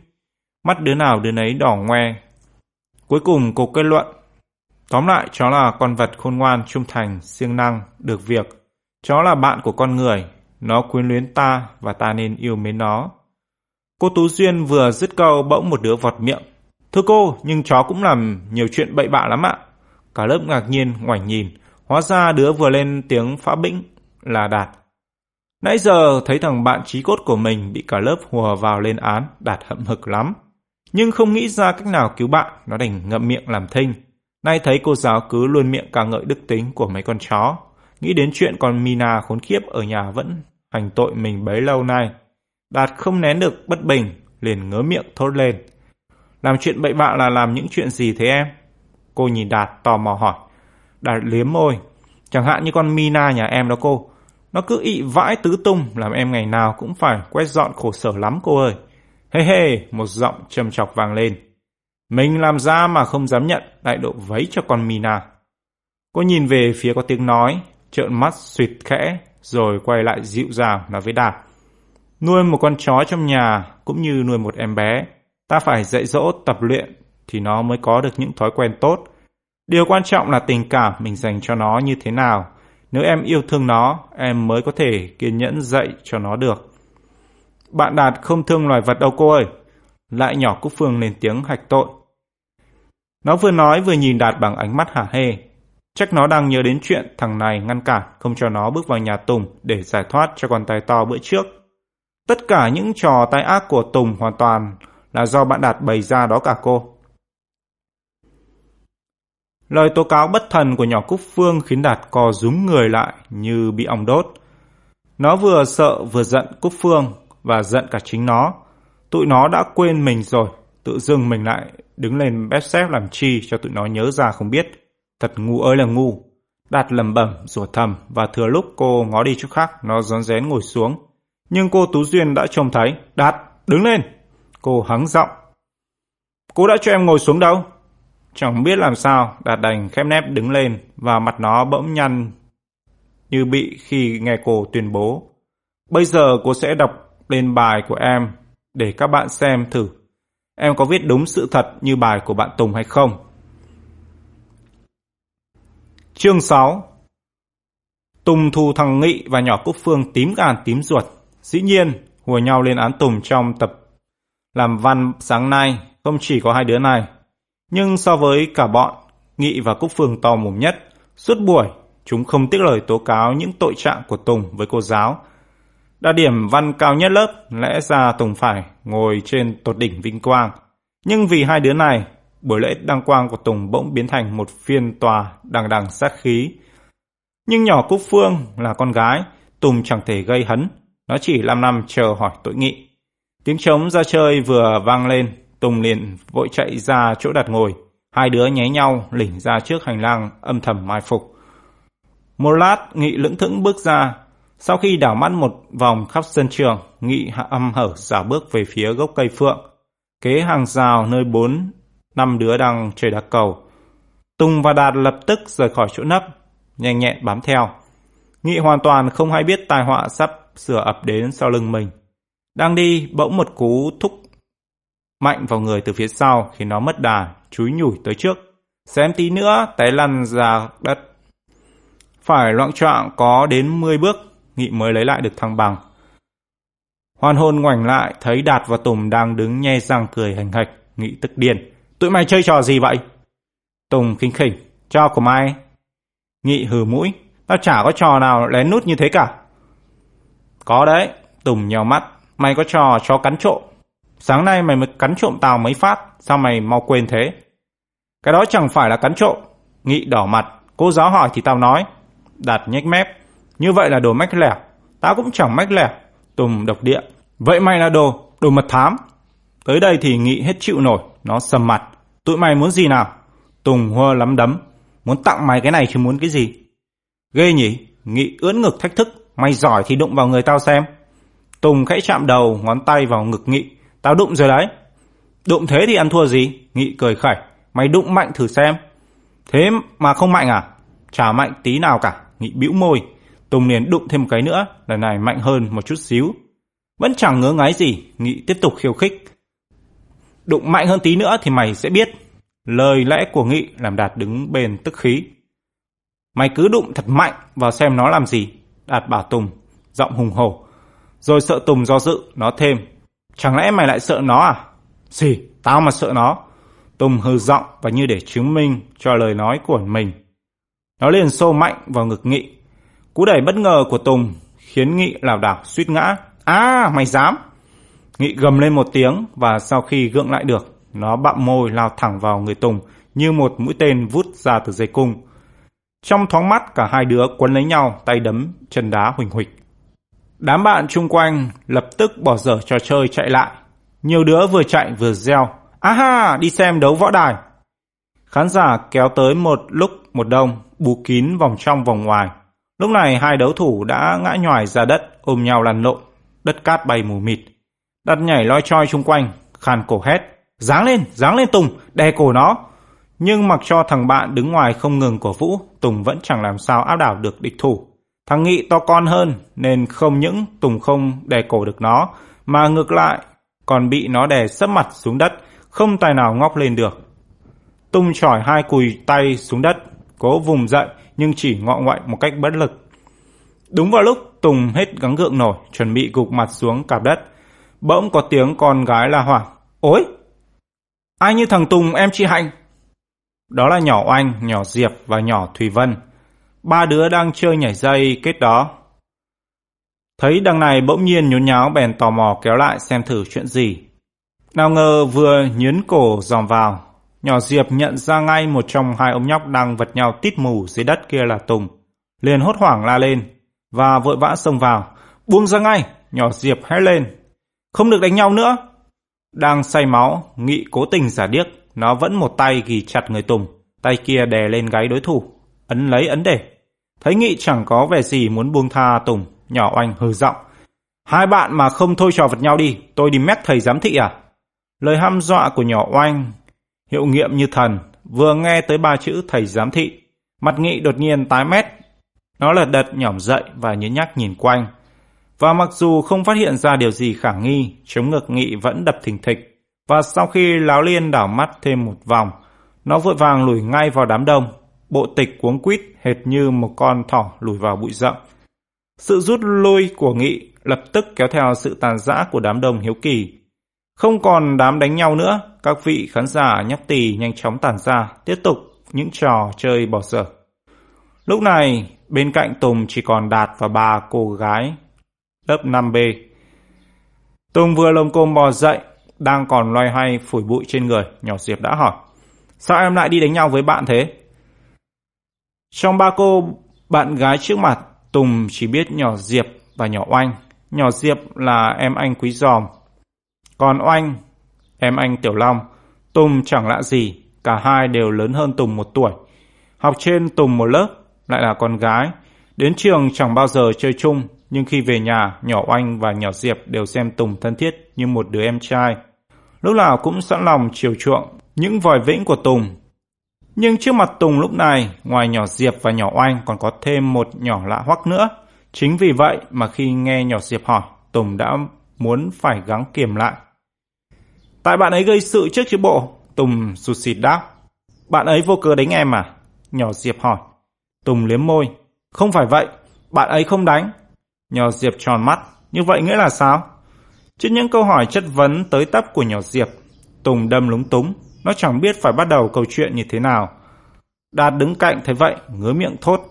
Mắt đứa nào đứa nấy đỏ ngoe. Cuối cùng cô kết luận. Tóm lại, chó là con vật khôn ngoan, trung thành, siêng năng, được việc. Chó là bạn của con người. Nó quyến luyến ta và ta nên yêu mến nó. Cô Tú Duyên vừa dứt câu bỗng một đứa vọt miệng. Thưa cô, nhưng chó cũng làm nhiều chuyện bậy bạ lắm ạ. Cả lớp ngạc nhiên ngoảnh nhìn. Hóa ra đứa vừa lên tiếng phá bĩnh là Đạt. Nãy giờ thấy thằng bạn trí cốt của mình bị cả lớp hùa vào lên án, Đạt hậm hực lắm. Nhưng không nghĩ ra cách nào cứu bạn, nó đành ngậm miệng làm thinh. Nay thấy cô giáo cứ luôn miệng ca ngợi đức tính của mấy con chó. Nghĩ đến chuyện con Mina khốn kiếp ở nhà vẫn hành tội mình bấy lâu nay. Đạt không nén được bất bình, liền ngớ miệng thốt lên. Làm chuyện bậy bạ là làm những chuyện gì thế em? Cô nhìn Đạt tò mò hỏi. Đạt liếm môi. Chẳng hạn như con Mina nhà em đó cô. Nó cứ ị vãi tứ tung làm em ngày nào cũng phải quét dọn khổ sở lắm cô ơi. Hê hê, một giọng trầm chọc vang lên. Mình làm ra mà không dám nhận đại độ vấy cho con Mina. Cô nhìn về phía có tiếng nói, trợn mắt suyệt khẽ, rồi quay lại dịu dàng nói với Đạt. Nuôi một con chó trong nhà cũng như nuôi một em bé. Ta phải dạy dỗ tập luyện thì nó mới có được những thói quen tốt. Điều quan trọng là tình cảm mình dành cho nó như thế nào. Nếu em yêu thương nó, em mới có thể kiên nhẫn dạy cho nó được. Bạn Đạt không thương loài vật đâu cô ơi. Lại nhỏ Cúc Phương lên tiếng hạch tội. Nó vừa nói vừa nhìn Đạt bằng ánh mắt hả hê. Chắc nó đang nhớ đến chuyện thằng này ngăn cản, không cho nó bước vào nhà Tùng để giải thoát cho con tay to bữa trước. Tất cả những trò tai ác của Tùng hoàn toàn là do bạn Đạt bày ra đó cả cô. Lời tố cáo bất thần của nhỏ Cúc Phương khiến Đạt co rúm người lại như bị ong đốt. Nó vừa sợ vừa giận Cúc Phương và giận cả chính nó. Tụi nó đã quên mình rồi, tự dưng mình lại đứng lên bếp xếp làm chi cho tụi nó nhớ ra không biết. Thật ngu ơi là ngu. Đạt lầm bẩm, rủa thầm và thừa lúc cô ngó đi chỗ khác, nó rón rén ngồi xuống. Nhưng cô Tú Duyên đã trông thấy. Đạt, đứng lên. Cô hắng giọng. Cô đã cho em ngồi xuống đâu? Chẳng biết làm sao, Đạt đành khép nép đứng lên và mặt nó bỗng nhăn như bị khi nghe cô tuyên bố. Bây giờ cô sẽ đọc lên bài của em để các bạn xem thử. Em có viết đúng sự thật như bài của bạn Tùng hay không? Chương 6 Tùng thù thằng Nghị và nhỏ Cúc Phương tím gan tím ruột. Dĩ nhiên, hùa nhau lên án Tùng trong tập làm văn sáng nay không chỉ có hai đứa này. Nhưng so với cả bọn, Nghị và Cúc Phương to mồm nhất, Suốt buổi, chúng không tiếc lời tố cáo những tội trạng của Tùng với cô giáo. Đạt điểm văn cao nhất lớp, lẽ ra Tùng phải ngồi trên tột đỉnh vinh quang. Nhưng vì hai đứa này, buổi lễ đăng quang của Tùng bỗng biến thành một phiên tòa đằng đằng sát khí. Nhưng nhỏ Cúc Phương là con gái, Tùng chẳng thể gây hấn, nó chỉ lăm năm chờ hỏi tội nghị. Tiếng trống ra chơi vừa vang lên, Tùng liền vội chạy ra chỗ đặt ngồi. Hai đứa nháy nhau lỉnh ra trước hành lang âm thầm mai phục. Một lát, Nghị lững thững bước ra. Sau khi đảo mắt một vòng khắp sân trường, Nghị hạ âm hở giả bước về phía gốc cây phượng. Kế hàng rào nơi bốn năm đứa đang chơi đá cầu. Tùng và Đạt lập tức rời khỏi chỗ nấp, nhanh nhẹn bám theo. Nghị hoàn toàn không hay biết tai họa sắp sửa ập đến sau lưng mình. Đang đi, bỗng một cú thúc mạnh vào người từ phía sau khiến nó mất đà, chúi nhủi tới trước. Xem tí nữa, té lăn ra đất. Phải loạn trọng có đến 10 bước, Nghị mới lấy lại được thăng bằng. Hoan hồn ngoảnh lại, thấy Đạt và Tùng đang đứng nhe răng cười hành hạch, Nghị tức điên. Tụi mày chơi trò gì vậy? Tùng khinh khỉnh, cho của mày. Nghị hừ mũi, tao chả có trò nào lén nút như thế cả. Có đấy, Tùng nhào mắt, mày có trò cho cắn trộm. Sáng nay mày mới cắn trộm tao mấy phát, sao mày mau quên thế? Cái đó chẳng phải là cắn trộm. Nghị đỏ mặt, cô giáo hỏi thì tao nói. Đạt nhếch mép, như vậy là đồ mách lẻo. Tao cũng chẳng mách lẻo. Tùng độc địa. Vậy mày là đồ, đồ mật thám. Tới đây thì Nghị hết chịu nổi, nó sầm mặt. Tụi mày muốn gì nào? Tùng hơ lắm đấm. Muốn tặng mày cái này chứ muốn cái gì? Ghê nhỉ? Nghị ưỡn ngực thách thức. Mày giỏi thì đụng vào người tao xem. Tùng khẽ chạm đầu, ngón tay vào ngực Nghị. Tao đụng rồi đấy. Đụng thế thì ăn thua gì? Nghị cười khẩy. Mày đụng mạnh thử xem. Thế mà không mạnh à? Chả mạnh tí nào cả. Nghị bĩu môi. Tùng liền đụng thêm một cái nữa. Lần này mạnh hơn một chút xíu. Vẫn chẳng ngớ ngáy gì. Nghị tiếp tục khiêu khích. Đụng mạnh hơn tí nữa thì mày sẽ biết. Lời lẽ của Nghị làm Đạt đứng bền tức khí. Mày cứ đụng thật mạnh vào xem nó làm gì. Đạt bảo Tùng, giọng hùng hổ. Rồi sợ Tùng do dự, nó thêm. Chẳng lẽ mày lại sợ nó à? Gì, tao mà sợ nó. Tùng hư giọng và như để chứng minh cho lời nói của mình. Nó liền xô mạnh vào ngực Nghị. Cú đẩy bất ngờ của Tùng khiến Nghị lảo đảo suýt ngã. À, mày dám! Nghị gầm lên một tiếng và sau khi gượng lại được, nó bặm môi lao thẳng vào người Tùng như một mũi tên vút ra từ dây cung. Trong thoáng mắt cả hai đứa quấn lấy nhau, tay đấm, chân đá huỳnh huỳnh. Đám bạn chung quanh lập tức bỏ dở trò chơi chạy lại. Nhiều đứa vừa chạy vừa reo. Aha, đi xem đấu võ đài. Khán giả kéo tới một lúc một đông, bù kín vòng trong vòng ngoài. Lúc này hai đấu thủ đã ngã nhòi ra đất, ôm nhau lăn lộn. Đất cát bay mù mịt. Đặt nhảy loi choi chung quanh, khàn cổ hét. Giáng lên, giáng lên Tùng, đè cổ nó. Nhưng mặc cho thằng bạn đứng ngoài không ngừng cổ vũ, Tùng vẫn chẳng làm sao áp đảo được địch thủ. Thằng Nghị to con hơn nên không những Tùng không đè cổ được nó, mà ngược lại còn bị nó đè sấp mặt xuống đất, không tài nào ngóc lên được. Tùng chỏi hai cùi tay xuống đất, cố vùng dậy nhưng chỉ ngọ ngoại một cách bất lực. Đúng vào lúc Tùng hết gắng gượng nổi, chuẩn bị gục mặt xuống cạp đất, bỗng có tiếng con gái la hoảng. Ôi! Ai như thằng Tùng em chị Hạnh? Đó là nhỏ Oanh, nhỏ Diệp và nhỏ Thùy Vân. Ba đứa đang chơi nhảy dây kết đó. Thấy đằng này bỗng nhiên nhốn nháo bèn tò mò kéo lại xem thử chuyện gì. Nào ngờ vừa nhướn cổ dòm vào, nhỏ Diệp nhận ra ngay một trong hai ông nhóc đang vật nhau tít mù dưới đất kia là Tùng. Liền hốt hoảng la lên và vội vã xông vào. Buông ra ngay, nhỏ Diệp hét lên. Không được đánh nhau nữa. Đang say máu, Nghị cố tình giả điếc, nó vẫn một tay ghi chặt người Tùng, tay kia đè lên gáy đối thủ, ấn lấy ấn để. Thấy Nghị chẳng có vẻ gì muốn buông tha Tùng, nhỏ oanh hừ giọng. Hai bạn mà không thôi trò vật nhau đi, tôi đi mét thầy giám thị à? Lời hăm dọa của nhỏ oanh, hiệu nghiệm như thần, vừa nghe tới ba chữ thầy giám thị. Mặt Nghị đột nhiên tái mét. Nó lật đật nhỏm dậy và nhớ nhắc nhìn quanh. Và mặc dù không phát hiện ra điều gì khả nghi, chống ngực Nghị vẫn đập thình thịch. Và sau khi Láo Liên đảo mắt thêm một vòng, nó vội vàng lùi ngay vào đám đông, bộ tịch cuống quýt hệt như một con thỏ lùi vào bụi rậm. Sự rút lui của Nghị lập tức kéo theo sự tàn rã của đám đông hiếu kỳ. Không còn đám đánh nhau nữa, các vị khán giả nhóc tỳ nhanh chóng tản ra, tiếp tục những trò chơi bỏ dở. Lúc này, bên cạnh Tùng chỉ còn Đạt và ba cô gái lớp 5B. Tùng vừa lồng cồm bò dậy, đang còn loay hoay phủi bụi trên người, nhỏ Diệp đã hỏi. Sao em lại đi đánh nhau với bạn thế? Trong ba cô bạn gái trước mặt, Tùng chỉ biết nhỏ Diệp và nhỏ Oanh. Nhỏ Diệp là em anh Quý Giòm. Còn Oanh, em anh Tiểu Long, Tùng chẳng lạ gì, cả hai đều lớn hơn Tùng một tuổi. Học trên Tùng một lớp, lại là con gái. Đến trường chẳng bao giờ chơi chung, nhưng khi về nhà, nhỏ Oanh và nhỏ Diệp đều xem Tùng thân thiết như một đứa em trai. Lúc nào cũng sẵn lòng chiều chuộng những vòi vĩnh của Tùng. Nhưng trước mặt Tùng lúc này, ngoài nhỏ Diệp và nhỏ Oanh còn có thêm một nhỏ lạ hoắc nữa. Chính vì vậy mà khi nghe nhỏ Diệp hỏi, Tùng đã muốn phải gắng kiềm lại. Tại bạn ấy gây sự trước chứ bộ, Tùng sụt xịt đáp. Bạn ấy vô cớ đánh em à? Nhỏ Diệp hỏi. Tùng liếm môi. Không phải vậy, bạn ấy không đánh. Nhỏ Diệp tròn mắt. Như vậy nghĩa là sao? Trước những câu hỏi chất vấn tới tấp của nhỏ Diệp, Tùng đâm lúng túng. Nó chẳng biết phải bắt đầu câu chuyện như thế nào. Đạt đứng cạnh thấy vậy, ngứa miệng thốt.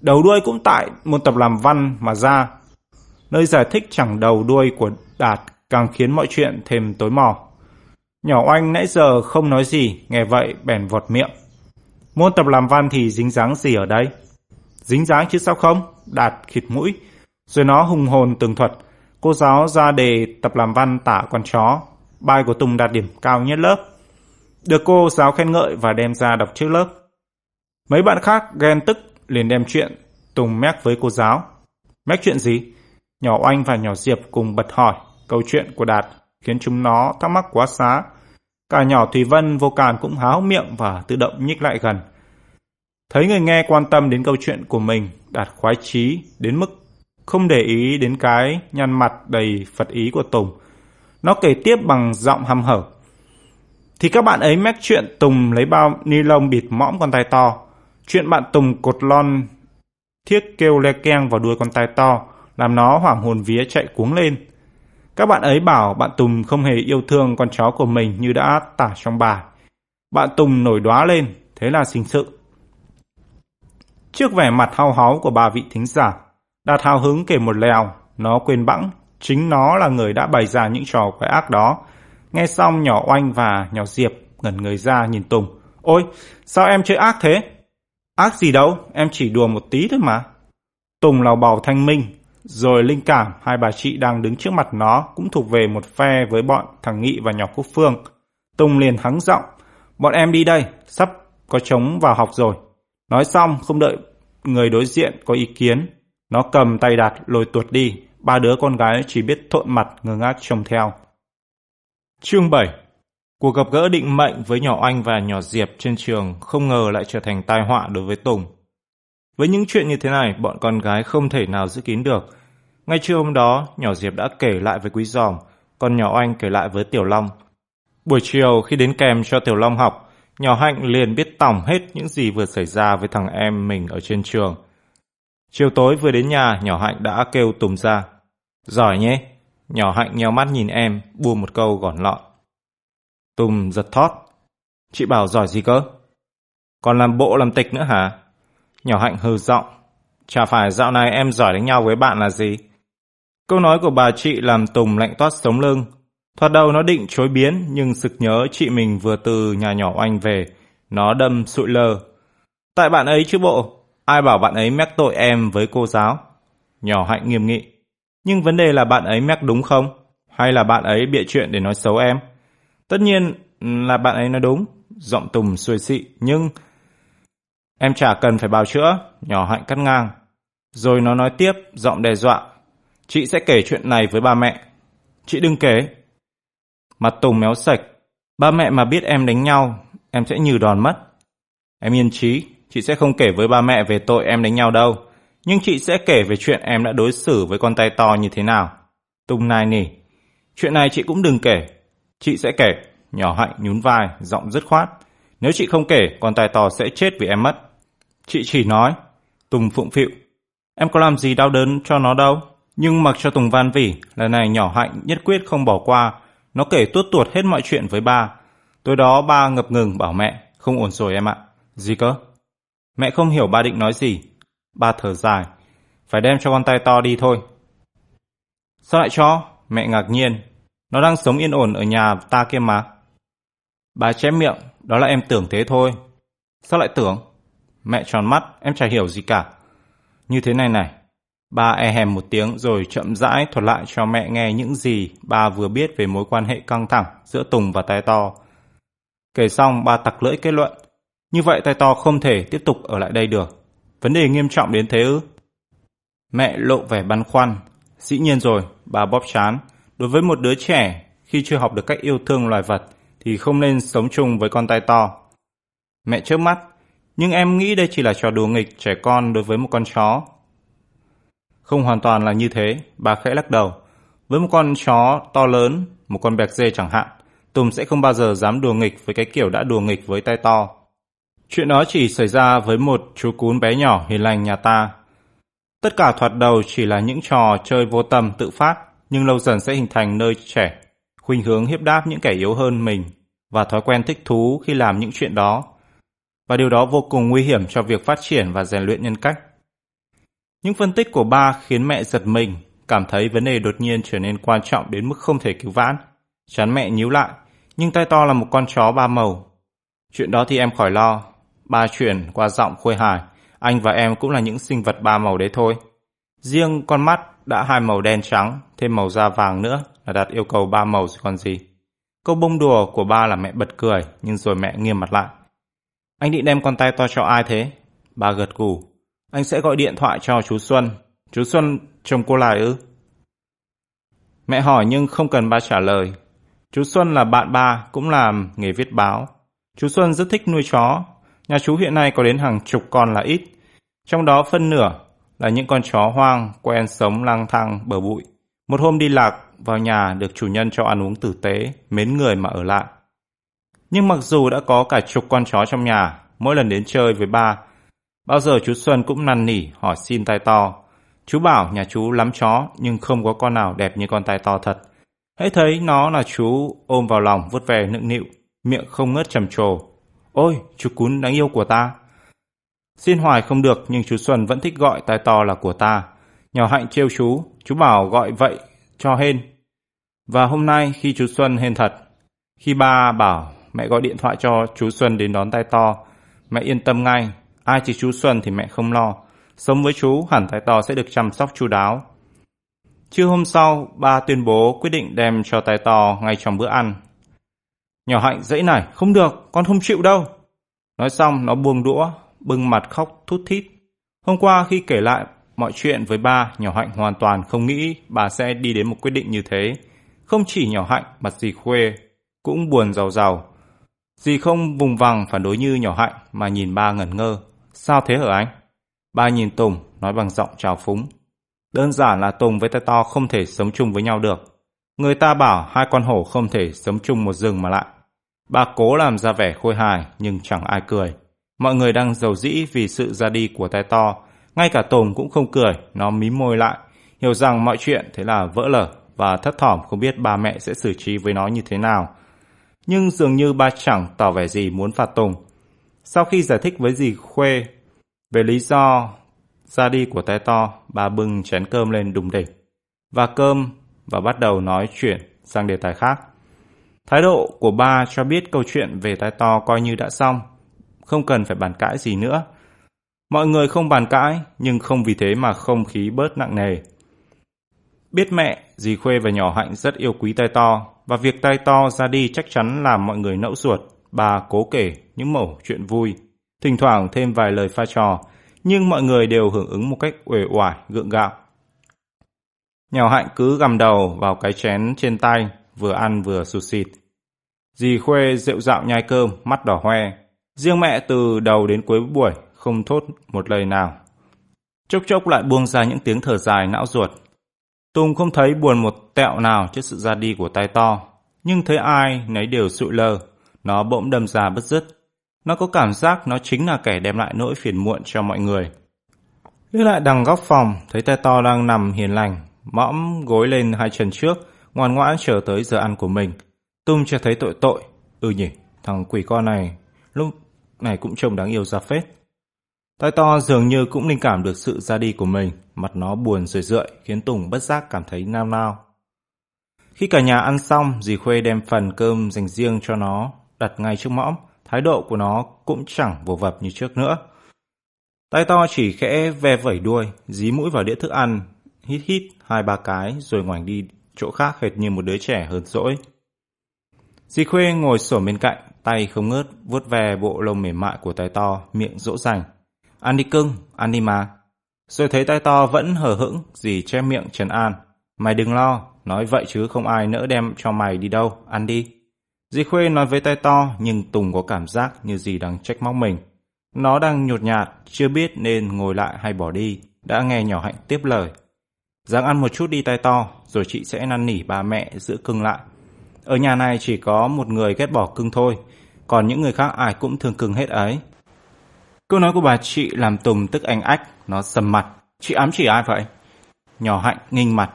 Đầu đuôi cũng tại một tập làm văn mà ra. Nơi giải thích chẳng đầu đuôi của Đạt càng khiến mọi chuyện thêm tối mò. Nhỏ oanh nãy giờ không nói gì, nghe vậy bèn vọt miệng. Môn tập làm văn thì dính dáng gì ở đây? Dính dáng chứ sao không? Đạt khịt mũi. Rồi nó hùng hồn tường thuật. Cô giáo ra đề tập làm văn tả con chó. Bài của Tùng đạt điểm cao nhất lớp. Được cô giáo khen ngợi và đem ra đọc trước lớp. Mấy bạn khác ghen tức liền đem chuyện Tùng mép với cô giáo. mép chuyện gì? Nhỏ Oanh và nhỏ Diệp cùng bật hỏi câu chuyện của Đạt khiến chúng nó thắc mắc quá xá. Cả nhỏ Thùy Vân vô càn cũng háo miệng và tự động nhích lại gần. Thấy người nghe quan tâm đến câu chuyện của mình, Đạt khoái chí đến mức không để ý đến cái nhăn mặt đầy phật ý của Tùng. Nó kể tiếp bằng giọng hăm hở. Thì các bạn ấy mách chuyện Tùng lấy bao ni lông bịt mõm con tay to. Chuyện bạn Tùng cột lon thiết kêu le keng vào đuôi con tay to, làm nó hoảng hồn vía chạy cuống lên. Các bạn ấy bảo bạn Tùng không hề yêu thương con chó của mình như đã tả trong bài. Bạn Tùng nổi đóa lên, thế là sinh sự. Trước vẻ mặt hao háo của bà vị thính giả, Đạt hào hứng kể một lèo, nó quên bẵng, chính nó là người đã bày ra những trò quái ác đó. Nghe xong nhỏ oanh và nhỏ diệp ngẩn người ra nhìn Tùng. Ôi, sao em chơi ác thế? Ác gì đâu, em chỉ đùa một tí thôi mà. Tùng lào bào thanh minh, rồi linh cảm hai bà chị đang đứng trước mặt nó cũng thuộc về một phe với bọn thằng Nghị và nhỏ Quốc Phương. Tùng liền hắng giọng, bọn em đi đây, sắp có trống vào học rồi. Nói xong không đợi người đối diện có ý kiến, nó cầm tay đạt lôi tuột đi, ba đứa con gái chỉ biết thộn mặt ngơ ngác trông theo. Chương 7 Cuộc gặp gỡ định mệnh với nhỏ Anh và nhỏ Diệp trên trường không ngờ lại trở thành tai họa đối với Tùng. Với những chuyện như thế này, bọn con gái không thể nào giữ kín được. Ngay trưa hôm đó, nhỏ Diệp đã kể lại với Quý Giòm, còn nhỏ Anh kể lại với Tiểu Long. Buổi chiều khi đến kèm cho Tiểu Long học, nhỏ Hạnh liền biết tỏng hết những gì vừa xảy ra với thằng em mình ở trên trường. Chiều tối vừa đến nhà, nhỏ Hạnh đã kêu Tùm ra. Giỏi nhé! Nhỏ Hạnh nheo mắt nhìn em, buông một câu gọn lọn. Tùng giật thót. Chị bảo giỏi gì cơ? Còn làm bộ làm tịch nữa hả? Nhỏ Hạnh hừ giọng. Chả phải dạo này em giỏi đánh nhau với bạn là gì? Câu nói của bà chị làm Tùng lạnh toát sống lưng. Thoạt đầu nó định chối biến, nhưng sực nhớ chị mình vừa từ nhà nhỏ oanh về. Nó đâm sụi lơ. Tại bạn ấy chứ bộ, ai bảo bạn ấy mắc tội em với cô giáo? Nhỏ Hạnh nghiêm nghị. Nhưng vấn đề là bạn ấy mắc đúng không? Hay là bạn ấy bịa chuyện để nói xấu em? Tất nhiên là bạn ấy nói đúng, giọng Tùng xuôi xị, nhưng... Em chả cần phải bào chữa, nhỏ hạnh cắt ngang. Rồi nó nói tiếp, giọng đe dọa. Chị sẽ kể chuyện này với ba mẹ. Chị đừng kể. Mặt Tùng méo sạch. Ba mẹ mà biết em đánh nhau, em sẽ như đòn mất. Em yên trí, chị sẽ không kể với ba mẹ về tội em đánh nhau đâu. Nhưng chị sẽ kể về chuyện em đã đối xử với con tay to như thế nào. Tùng nài nỉ. Chuyện này chị cũng đừng kể, Chị sẽ kể, nhỏ hạnh nhún vai, giọng dứt khoát. Nếu chị không kể, con tài to sẽ chết vì em mất. Chị chỉ nói, Tùng phụng phịu. Em có làm gì đau đớn cho nó đâu. Nhưng mặc cho Tùng van vỉ, lần này nhỏ hạnh nhất quyết không bỏ qua. Nó kể tuốt tuột hết mọi chuyện với ba. Tối đó ba ngập ngừng bảo mẹ, không ổn rồi em ạ. Gì cơ? Mẹ không hiểu ba định nói gì. Ba thở dài. Phải đem cho con tay to đi thôi. Sao lại cho? Mẹ ngạc nhiên. Nó đang sống yên ổn ở nhà ta kia mà. Bà chém miệng, đó là em tưởng thế thôi. Sao lại tưởng? Mẹ tròn mắt, em chả hiểu gì cả. Như thế này này. Ba e hèm một tiếng rồi chậm rãi thuật lại cho mẹ nghe những gì ba vừa biết về mối quan hệ căng thẳng giữa Tùng và tai to. Kể xong ba tặc lưỡi kết luận. Như vậy tai to không thể tiếp tục ở lại đây được. Vấn đề nghiêm trọng đến thế ư? Mẹ lộ vẻ băn khoăn. Dĩ nhiên rồi, bà bóp chán. Đối với một đứa trẻ, khi chưa học được cách yêu thương loài vật, thì không nên sống chung với con tai to. Mẹ trước mắt, nhưng em nghĩ đây chỉ là trò đùa nghịch trẻ con đối với một con chó. Không hoàn toàn là như thế, bà khẽ lắc đầu. Với một con chó to lớn, một con bẹc dê chẳng hạn, Tùng sẽ không bao giờ dám đùa nghịch với cái kiểu đã đùa nghịch với tay to. Chuyện đó chỉ xảy ra với một chú cún bé nhỏ hiền lành nhà ta. Tất cả thoạt đầu chỉ là những trò chơi vô tâm tự phát, nhưng lâu dần sẽ hình thành nơi trẻ, khuynh hướng hiếp đáp những kẻ yếu hơn mình và thói quen thích thú khi làm những chuyện đó. Và điều đó vô cùng nguy hiểm cho việc phát triển và rèn luyện nhân cách. Những phân tích của ba khiến mẹ giật mình, cảm thấy vấn đề đột nhiên trở nên quan trọng đến mức không thể cứu vãn. Chán mẹ nhíu lại, nhưng tay to là một con chó ba màu. Chuyện đó thì em khỏi lo. Ba chuyển qua giọng khôi hài, anh và em cũng là những sinh vật ba màu đấy thôi. Riêng con mắt đã hai màu đen trắng, thêm màu da vàng nữa là đạt yêu cầu ba màu rồi còn gì. Câu bông đùa của ba là mẹ bật cười, nhưng rồi mẹ nghiêm mặt lại. Anh định đem con tay to cho ai thế? Bà gật gù. Anh sẽ gọi điện thoại cho chú Xuân. Chú Xuân chồng cô lại ư? Mẹ hỏi nhưng không cần ba trả lời. Chú Xuân là bạn ba, cũng làm nghề viết báo. Chú Xuân rất thích nuôi chó. Nhà chú hiện nay có đến hàng chục con là ít. Trong đó phân nửa là những con chó hoang quen sống lang thang bờ bụi. Một hôm đi lạc vào nhà được chủ nhân cho ăn uống tử tế, mến người mà ở lại. Nhưng mặc dù đã có cả chục con chó trong nhà, mỗi lần đến chơi với ba, bao giờ chú Xuân cũng năn nỉ hỏi xin tai to. Chú bảo nhà chú lắm chó nhưng không có con nào đẹp như con tai to thật. Hãy thấy nó là chú ôm vào lòng vuốt về nựng nịu, miệng không ngớt trầm trồ. Ôi, chú cún đáng yêu của ta. Xin hoài không được nhưng chú Xuân vẫn thích gọi tai to là của ta. Nhỏ hạnh trêu chú, chú bảo gọi vậy cho hên. Và hôm nay khi chú Xuân hên thật, khi ba bảo mẹ gọi điện thoại cho chú Xuân đến đón tay to, mẹ yên tâm ngay, ai chỉ chú Xuân thì mẹ không lo. Sống với chú hẳn tay to sẽ được chăm sóc chu đáo. Trưa hôm sau, ba tuyên bố quyết định đem cho tay to ngay trong bữa ăn. Nhỏ hạnh dãy này, không được, con không chịu đâu. Nói xong, nó buông đũa, bưng mặt khóc thút thít. Hôm qua khi kể lại mọi chuyện với ba, nhỏ hạnh hoàn toàn không nghĩ bà sẽ đi đến một quyết định như thế. Không chỉ nhỏ hạnh, mặt dì khuê cũng buồn giàu giàu. Dì không vùng vằng phản đối như nhỏ hạnh mà nhìn ba ngẩn ngơ. Sao thế hả anh? Ba nhìn Tùng, nói bằng giọng trào phúng. Đơn giản là Tùng với tay to không thể sống chung với nhau được. Người ta bảo hai con hổ không thể sống chung một rừng mà lại. Bà cố làm ra vẻ khôi hài nhưng chẳng ai cười. Mọi người đang giàu dĩ vì sự ra đi của tay to. Ngay cả Tùng cũng không cười, nó mím môi lại. Hiểu rằng mọi chuyện thế là vỡ lở và thất thỏm không biết ba mẹ sẽ xử trí với nó như thế nào. Nhưng dường như ba chẳng tỏ vẻ gì muốn phạt Tùng. Sau khi giải thích với dì Khuê về lý do ra đi của tay to, bà bưng chén cơm lên đùng đỉnh. Và cơm và bắt đầu nói chuyện sang đề tài khác. Thái độ của ba cho biết câu chuyện về tay to coi như đã xong, không cần phải bàn cãi gì nữa. Mọi người không bàn cãi, nhưng không vì thế mà không khí bớt nặng nề. Biết mẹ, dì Khuê và nhỏ Hạnh rất yêu quý tay to, và việc tay to ra đi chắc chắn làm mọi người nẫu ruột. Bà cố kể những mẩu chuyện vui, thỉnh thoảng thêm vài lời pha trò, nhưng mọi người đều hưởng ứng một cách uể oải, gượng gạo. Nhỏ Hạnh cứ gầm đầu vào cái chén trên tay, vừa ăn vừa sụt xịt. Dì Khuê rượu dạo nhai cơm, mắt đỏ hoe. Riêng mẹ từ đầu đến cuối buổi không thốt một lời nào. Chốc chốc lại buông ra những tiếng thở dài não ruột. Tùng không thấy buồn một tẹo nào trước sự ra đi của tay to, nhưng thấy ai nấy đều sụi lơ, nó bỗng đâm ra bất dứt. Nó có cảm giác nó chính là kẻ đem lại nỗi phiền muộn cho mọi người. Đưa lại đằng góc phòng, thấy tay to đang nằm hiền lành, mõm gối lên hai chân trước, ngoan ngoãn chờ tới giờ ăn của mình. Tung chưa thấy tội tội. Ừ nhỉ, thằng quỷ con này lúc này cũng trông đáng yêu ra phết. Tai to dường như cũng linh cảm được sự ra đi của mình, mặt nó buồn rười rượi khiến Tùng bất giác cảm thấy nao nao. Khi cả nhà ăn xong, dì Khuê đem phần cơm dành riêng cho nó, đặt ngay trước mõm, thái độ của nó cũng chẳng vồ vập như trước nữa. Tai to chỉ khẽ ve vẩy đuôi, dí mũi vào đĩa thức ăn, hít hít hai ba cái rồi ngoảnh đi chỗ khác hệt như một đứa trẻ hờn dỗi. Dì Khuê ngồi sổ bên cạnh, tay không ngớt vuốt ve bộ lông mềm mại của tai to, miệng dỗ dành. Ăn đi cưng, ăn đi mà. Rồi thấy tay to vẫn hờ hững, dì che miệng trấn an. Mày đừng lo, nói vậy chứ không ai nỡ đem cho mày đi đâu, ăn đi. Dì Khuê nói với tay to nhưng Tùng có cảm giác như dì đang trách móc mình. Nó đang nhột nhạt, chưa biết nên ngồi lại hay bỏ đi, đã nghe nhỏ hạnh tiếp lời. Giang ăn một chút đi tay to, rồi chị sẽ năn nỉ bà mẹ giữ cưng lại. Ở nhà này chỉ có một người ghét bỏ cưng thôi, còn những người khác ai cũng thương cưng hết ấy. Câu nói của bà chị làm Tùng tức anh ách, nó sầm mặt. Chị ám chỉ ai vậy? Nhỏ hạnh nghinh mặt.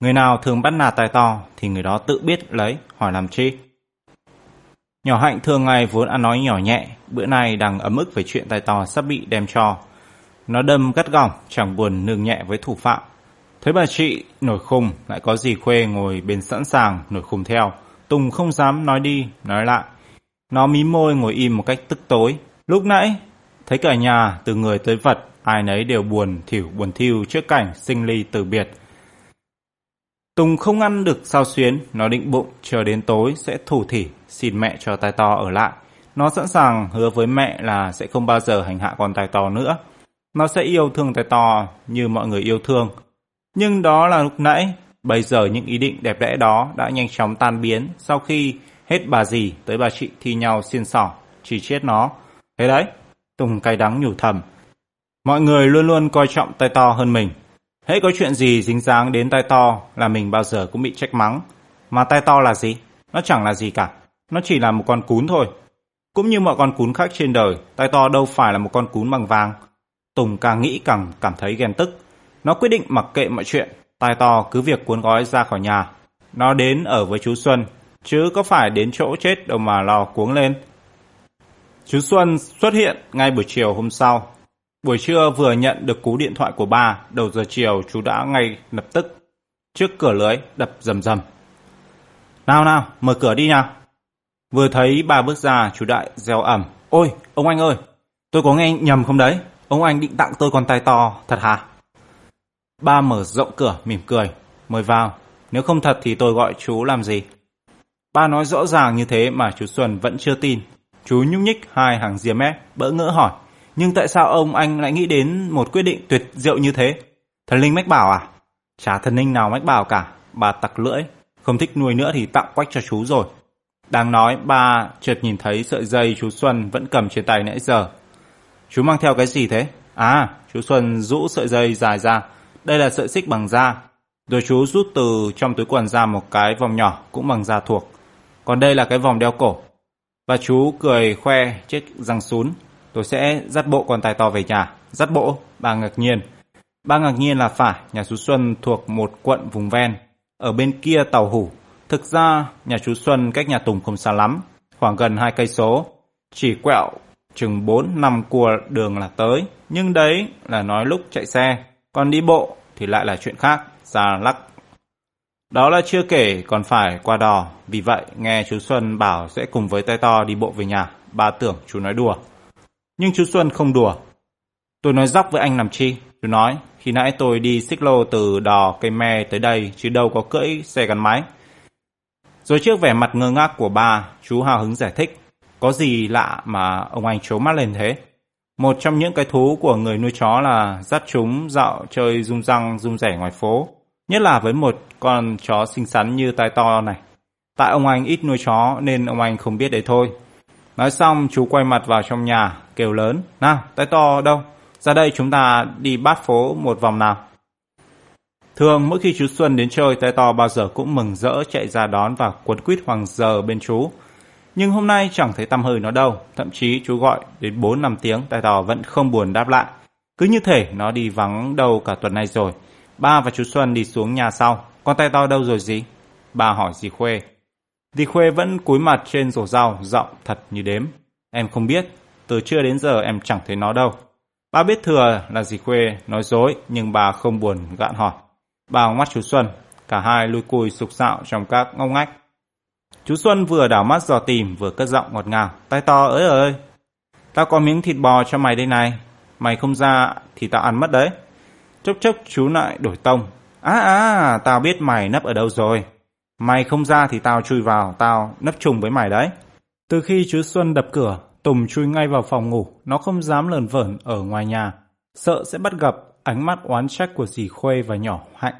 Người nào thường bắt nạt tài to thì người đó tự biết lấy, hỏi làm chi. Nhỏ hạnh thường ngày vốn ăn nói nhỏ nhẹ, bữa nay đang ấm ức về chuyện tài to sắp bị đem cho. Nó đâm gắt gỏng, chẳng buồn nương nhẹ với thủ phạm. Thấy bà chị nổi khùng, lại có gì khuê ngồi bên sẵn sàng, nổi khùng theo. Tùng không dám nói đi, nói lại. Nó mí môi ngồi im một cách tức tối. Lúc nãy, thấy cả nhà, từ người tới vật, ai nấy đều buồn thỉu buồn thiêu trước cảnh sinh ly từ biệt. Tùng không ăn được sao xuyến, nó định bụng chờ đến tối sẽ thủ thỉ xin mẹ cho tai to ở lại. Nó sẵn sàng hứa với mẹ là sẽ không bao giờ hành hạ con tai to nữa. Nó sẽ yêu thương tai to như mọi người yêu thương. Nhưng đó là lúc nãy, bây giờ những ý định đẹp đẽ đó đã nhanh chóng tan biến sau khi hết bà dì tới bà chị thi nhau xiên xỏ, chỉ chết nó. Thế đấy, Tùng cay đắng nhủ thầm. Mọi người luôn luôn coi trọng tay to hơn mình. Hễ có chuyện gì dính dáng đến tay to là mình bao giờ cũng bị trách mắng. Mà tay to là gì? Nó chẳng là gì cả. Nó chỉ là một con cún thôi. Cũng như mọi con cún khác trên đời, tay to đâu phải là một con cún bằng vàng. Tùng càng nghĩ càng cảm thấy ghen tức. Nó quyết định mặc kệ mọi chuyện, tai to cứ việc cuốn gói ra khỏi nhà. Nó đến ở với chú Xuân, chứ có phải đến chỗ chết đâu mà lo cuống lên. Chú Xuân xuất hiện ngay buổi chiều hôm sau. Buổi trưa vừa nhận được cú điện thoại của ba, đầu giờ chiều chú đã ngay lập tức trước cửa lưới đập rầm rầm. Nào nào, mở cửa đi nào. Vừa thấy ba bước ra, chú đại reo ẩm. Ôi, ông anh ơi, tôi có nghe nhầm không đấy? Ông anh định tặng tôi con tay to, thật hả? Ba mở rộng cửa, mỉm cười. Mời vào, nếu không thật thì tôi gọi chú làm gì? Ba nói rõ ràng như thế mà chú Xuân vẫn chưa tin. Chú nhúc nhích hai hàng diêm mép, bỡ ngỡ hỏi. Nhưng tại sao ông anh lại nghĩ đến một quyết định tuyệt diệu như thế? Thần linh mách bảo à? Chả thần linh nào mách bảo cả. Bà tặc lưỡi. Không thích nuôi nữa thì tặng quách cho chú rồi. Đang nói, ba chợt nhìn thấy sợi dây chú Xuân vẫn cầm trên tay nãy giờ. Chú mang theo cái gì thế? À, chú Xuân rũ sợi dây dài ra. Đây là sợi xích bằng da. Rồi chú rút từ trong túi quần ra một cái vòng nhỏ cũng bằng da thuộc. Còn đây là cái vòng đeo cổ. Và chú cười khoe chiếc răng sún. Tôi sẽ dắt bộ con tài to về nhà. Dắt bộ, bà ngạc nhiên. Bà ngạc nhiên là phải, nhà chú Xuân thuộc một quận vùng ven. Ở bên kia tàu hủ. Thực ra, nhà chú Xuân cách nhà Tùng không xa lắm, khoảng gần hai cây số. Chỉ quẹo chừng 4 năm cua đường là tới. Nhưng đấy là nói lúc chạy xe. Còn đi bộ thì lại là chuyện khác, già lắc. Đó là chưa kể còn phải qua đò. Vì vậy, nghe chú Xuân bảo sẽ cùng với tay to đi bộ về nhà. bà tưởng chú nói đùa. Nhưng chú Xuân không đùa. Tôi nói dóc với anh làm chi? Chú nói, khi nãy tôi đi xích lô từ đò cây me tới đây, chứ đâu có cưỡi xe gắn máy. Rồi trước vẻ mặt ngơ ngác của bà chú hào hứng giải thích. Có gì lạ mà ông anh trố mắt lên thế? Một trong những cái thú của người nuôi chó là dắt chúng dạo chơi rung răng rung rẻ ngoài phố. Nhất là với một con chó xinh xắn như tai to này. Tại ông anh ít nuôi chó nên ông anh không biết đấy thôi. Nói xong chú quay mặt vào trong nhà, kêu lớn. Nào, tai to đâu? Ra đây chúng ta đi bát phố một vòng nào. Thường mỗi khi chú Xuân đến chơi, tai to bao giờ cũng mừng rỡ chạy ra đón và quấn quýt hoàng giờ bên chú. Nhưng hôm nay chẳng thấy tăm hơi nó đâu, thậm chí chú gọi đến 4 năm tiếng, tai to vẫn không buồn đáp lại. Cứ như thể nó đi vắng đâu cả tuần nay rồi. Ba và chú Xuân đi xuống nhà sau. Con tay to đâu rồi gì? Ba hỏi dì Khuê. Dì Khuê vẫn cúi mặt trên rổ rau, giọng thật như đếm. Em không biết, từ trưa đến giờ em chẳng thấy nó đâu. Bà biết thừa là dì Khuê nói dối nhưng bà không buồn gạn hỏi. Bà mắt chú Xuân, cả hai lui cùi sục sạo trong các ngông ngách. Chú Xuân vừa đảo mắt dò tìm vừa cất giọng ngọt ngào. Tay to ơi ơi, tao có miếng thịt bò cho mày đây này. Mày không ra thì tao ăn mất đấy. Chốc chốc chú lại đổi tông. À à, tao biết mày nấp ở đâu rồi. Mày không ra thì tao chui vào, tao nấp chung với mày đấy. Từ khi chú Xuân đập cửa, Tùng chui ngay vào phòng ngủ, nó không dám lờn vởn ở ngoài nhà, sợ sẽ bắt gặp ánh mắt oán trách của dì Khuê và nhỏ Hạnh.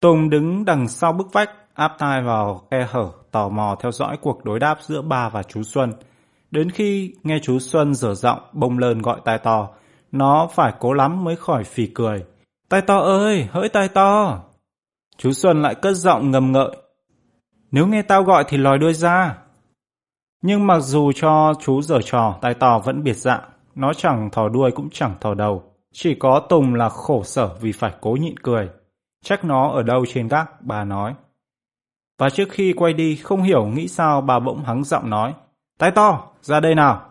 Tùng đứng đằng sau bức vách, áp tai vào khe hở, tò mò theo dõi cuộc đối đáp giữa bà và chú Xuân. Đến khi nghe chú Xuân dở giọng bông lơn gọi tai to, nó phải cố lắm mới khỏi phì cười. Tai to ơi, hỡi tai to! Chú Xuân lại cất giọng ngầm ngợi. Nếu nghe tao gọi thì lòi đuôi ra. Nhưng mặc dù cho chú giở trò, tai to vẫn biệt dạng. Nó chẳng thò đuôi cũng chẳng thò đầu. Chỉ có Tùng là khổ sở vì phải cố nhịn cười. Chắc nó ở đâu trên gác, bà nói. Và trước khi quay đi, không hiểu nghĩ sao bà bỗng hắng giọng nói. Tai to, ra đây nào.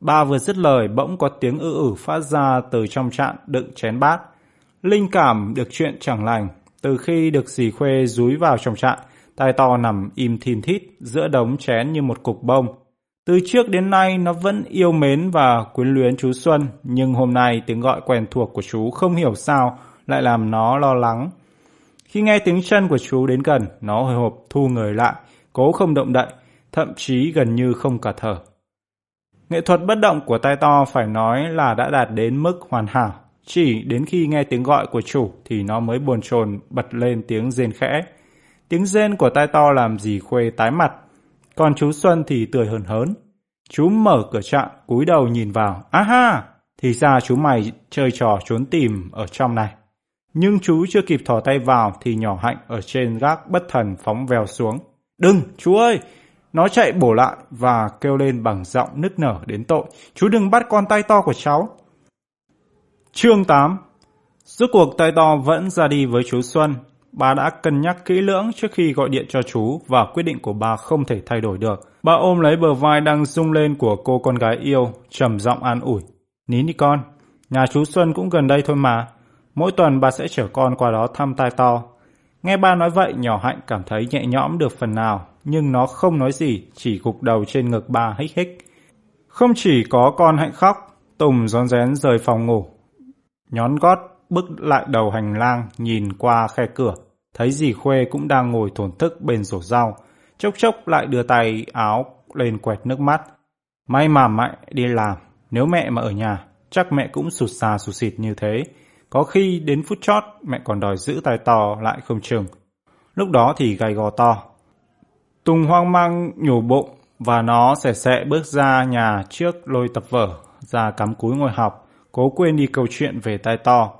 Bà vừa dứt lời bỗng có tiếng ư ử phát ra từ trong trạn đựng chén bát. Linh cảm được chuyện chẳng lành. Từ khi được dì Khuê rúi vào trong trại, tai to nằm im thìn thít giữa đống chén như một cục bông. Từ trước đến nay nó vẫn yêu mến và quyến luyến chú Xuân, nhưng hôm nay tiếng gọi quen thuộc của chú không hiểu sao lại làm nó lo lắng. Khi nghe tiếng chân của chú đến gần, nó hồi hộp thu người lại, cố không động đậy, thậm chí gần như không cả thở. Nghệ thuật bất động của tai to phải nói là đã đạt đến mức hoàn hảo. Chỉ đến khi nghe tiếng gọi của chủ thì nó mới buồn chồn bật lên tiếng rên khẽ. Tiếng rên của tai to làm dì Khuê tái mặt, còn chú Xuân thì tươi hờn hớn. Chú mở cửa trạm, cúi đầu nhìn vào. À ha! Thì ra chú mày chơi trò trốn tìm ở trong này. Nhưng chú chưa kịp thò tay vào thì nhỏ hạnh ở trên gác bất thần phóng vèo xuống. Đừng, chú ơi! Nó chạy bổ lại và kêu lên bằng giọng nức nở đến tội. Chú đừng bắt con tay to của cháu. Chương 8 Rốt cuộc tay to vẫn ra đi với chú Xuân. Bà đã cân nhắc kỹ lưỡng trước khi gọi điện cho chú và quyết định của bà không thể thay đổi được. Bà ôm lấy bờ vai đang rung lên của cô con gái yêu, trầm giọng an ủi. Nín đi con, nhà chú Xuân cũng gần đây thôi mà. Mỗi tuần bà sẽ chở con qua đó thăm tai to. Nghe ba nói vậy, nhỏ hạnh cảm thấy nhẹ nhõm được phần nào, nhưng nó không nói gì, chỉ gục đầu trên ngực ba hích hích. Không chỉ có con hạnh khóc, Tùng rón rén rời phòng ngủ. Nhón gót bước lại đầu hành lang nhìn qua khe cửa, thấy dì Khuê cũng đang ngồi thổn thức bên rổ rau, chốc chốc lại đưa tay áo lên quẹt nước mắt. May mà mẹ đi làm, nếu mẹ mà ở nhà, chắc mẹ cũng sụt xà sụt xịt như thế. Có khi đến phút chót mẹ còn đòi giữ tay to lại không chừng. Lúc đó thì gầy gò to. Tùng hoang mang nhổ bụng và nó sẽ sẽ bước ra nhà trước lôi tập vở ra cắm cúi ngồi học, cố quên đi câu chuyện về tai to.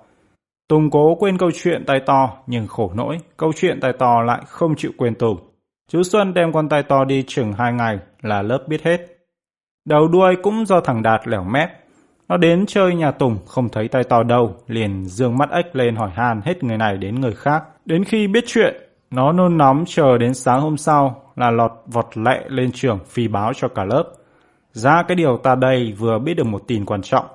Tùng cố quên câu chuyện tai to nhưng khổ nỗi, câu chuyện tai to lại không chịu quên Tùng. Chú Xuân đem con tai to đi chừng hai ngày là lớp biết hết. Đầu đuôi cũng do thằng Đạt lẻo mép. Nó đến chơi nhà Tùng không thấy tai to đâu, liền dương mắt ếch lên hỏi han hết người này đến người khác. Đến khi biết chuyện, nó nôn nóng chờ đến sáng hôm sau là lọt vọt lẹ lên trường phi báo cho cả lớp. Ra cái điều ta đây vừa biết được một tin quan trọng.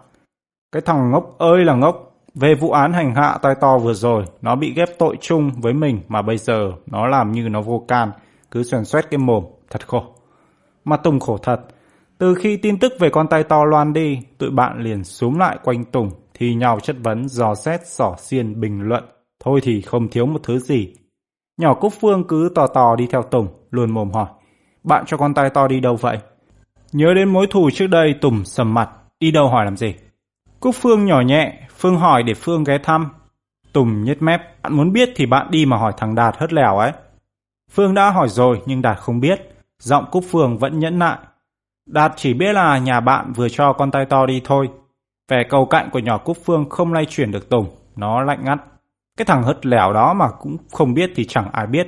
Cái thằng ngốc ơi là ngốc, về vụ án hành hạ tai to vừa rồi, nó bị ghép tội chung với mình mà bây giờ nó làm như nó vô can, cứ xoèn xoét cái mồm, thật khổ. Mà Tùng khổ thật, từ khi tin tức về con tai to loan đi, tụi bạn liền xúm lại quanh Tùng, thì nhau chất vấn, dò xét, sỏ xiên, bình luận. Thôi thì không thiếu một thứ gì. Nhỏ Cúc Phương cứ tò tò đi theo Tùng, luôn mồm hỏi. Bạn cho con tai to đi đâu vậy? Nhớ đến mối thù trước đây Tùng sầm mặt, đi đâu hỏi làm gì? Cúc Phương nhỏ nhẹ, Phương hỏi để Phương ghé thăm. Tùng nhếch mép, bạn muốn biết thì bạn đi mà hỏi thằng Đạt hất lèo ấy. Phương đã hỏi rồi nhưng Đạt không biết, giọng Cúc Phương vẫn nhẫn nại. Đạt chỉ biết là nhà bạn vừa cho con tay to đi thôi. Vẻ cầu cạnh của nhỏ Cúc Phương không lay chuyển được Tùng, nó lạnh ngắt. Cái thằng hất lèo đó mà cũng không biết thì chẳng ai biết.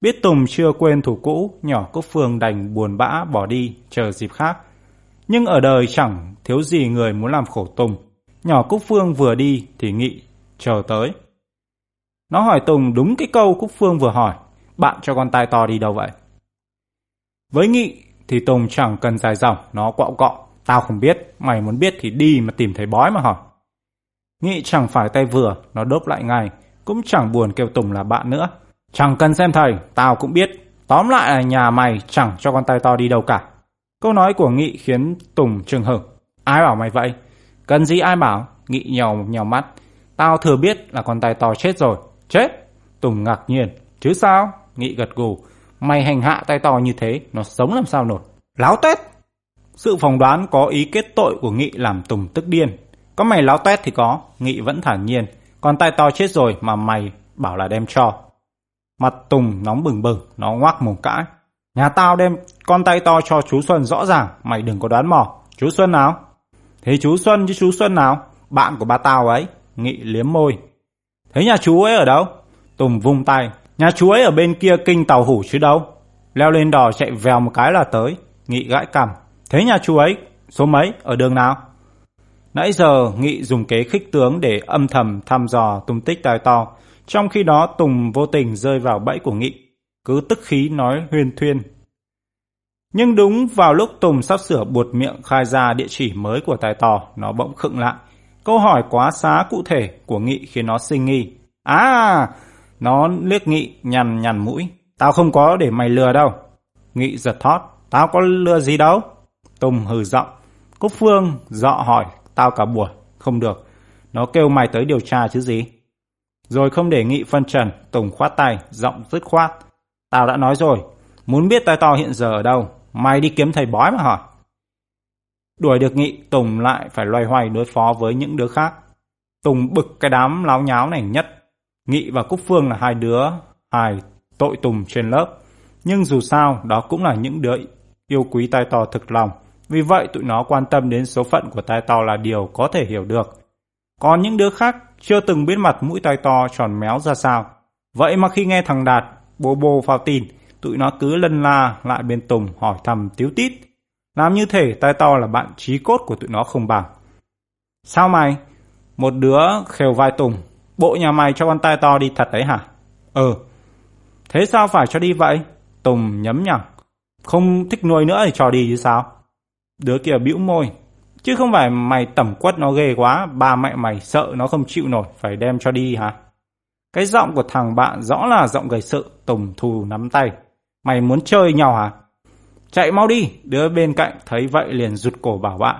Biết Tùng chưa quên thủ cũ, nhỏ Cúc Phương đành buồn bã bỏ đi, chờ dịp khác. Nhưng ở đời chẳng thiếu gì người muốn làm khổ Tùng. Nhỏ Cúc Phương vừa đi thì Nghị chờ tới. Nó hỏi Tùng đúng cái câu Cúc Phương vừa hỏi. Bạn cho con tai to đi đâu vậy? Với Nghị thì Tùng chẳng cần dài dòng, nó quạo cọ. Tao không biết, mày muốn biết thì đi mà tìm thầy bói mà hỏi. Nghị chẳng phải tay vừa, nó đốp lại ngay, cũng chẳng buồn kêu Tùng là bạn nữa. Chẳng cần xem thầy, tao cũng biết. Tóm lại là nhà mày chẳng cho con tay to đi đâu cả. Câu nói của Nghị khiến Tùng trừng hửng. Ai bảo mày vậy? Cần gì ai bảo? Nghị nhòm nhòm mắt. Tao thừa biết là con tay to chết rồi. Chết? Tùng ngạc nhiên. Chứ sao? Nghị gật gù. Mày hành hạ tay to như thế, nó sống làm sao nổi. Láo tét! Sự phỏng đoán có ý kết tội của Nghị làm Tùng tức điên. Có mày láo tét thì có, Nghị vẫn thản nhiên. Con tay to chết rồi mà mày bảo là đem cho. Mặt Tùng nóng bừng bừng, nó ngoác mồm cãi. Nhà tao đem con tay to cho chú Xuân rõ ràng, mày đừng có đoán mò. Chú Xuân nào? Thế chú Xuân chứ chú Xuân nào? Bạn của ba tao ấy. Nghị liếm môi. Thế nhà chú ấy ở đâu? Tùng vung tay. Nhà chú ấy ở bên kia kinh tàu hủ chứ đâu. Leo lên đò chạy vèo một cái là tới. Nghị gãi cằm. Thế nhà chú ấy, số mấy, ở đường nào? Nãy giờ Nghị dùng kế khích tướng để âm thầm thăm dò tung tích tài to. Trong khi đó Tùng vô tình rơi vào bẫy của Nghị. Cứ tức khí nói huyên thuyên. Nhưng đúng vào lúc Tùng sắp sửa buột miệng khai ra địa chỉ mới của tài tò nó bỗng khựng lại. Câu hỏi quá xá cụ thể của Nghị khiến nó sinh nghi. À, nó liếc Nghị nhằn nhằn mũi. Tao không có để mày lừa đâu. Nghị giật thót. Tao có lừa gì đâu. Tùng hừ giọng. Cúc Phương dọ hỏi tao cả buổi. Không được. Nó kêu mày tới điều tra chứ gì. Rồi không để Nghị phân trần, Tùng khoát tay, giọng dứt khoát. Tao đã nói rồi, muốn biết tai to hiện giờ ở đâu, mày đi kiếm thầy bói mà hỏi. Đuổi được Nghị, Tùng lại phải loay hoay đối phó với những đứa khác. Tùng bực cái đám láo nháo này nhất. Nghị và Cúc Phương là hai đứa hài tội Tùng trên lớp. Nhưng dù sao, đó cũng là những đứa yêu quý tai to thực lòng. Vì vậy tụi nó quan tâm đến số phận của tai to là điều có thể hiểu được. Còn những đứa khác chưa từng biết mặt mũi tai to tròn méo ra sao. Vậy mà khi nghe thằng Đạt bố bô phao tin, tụi nó cứ lân la lại bên Tùng hỏi thầm tiếu tít. Làm như thể tai to là bạn trí cốt của tụi nó không bằng. Sao mày? Một đứa khều vai Tùng. Bộ nhà mày cho con tai to đi thật đấy hả? Ừ. Thế sao phải cho đi vậy? Tùng nhấm nhẳng. Không thích nuôi nữa thì cho đi chứ sao? Đứa kia bĩu môi. Chứ không phải mày tẩm quất nó ghê quá, ba mẹ mày sợ nó không chịu nổi, phải đem cho đi hả? Cái giọng của thằng bạn rõ là giọng gầy sự, Tùng thù nắm tay. Mày muốn chơi nhau hả? Chạy mau đi, đứa bên cạnh thấy vậy liền rụt cổ bảo bạn.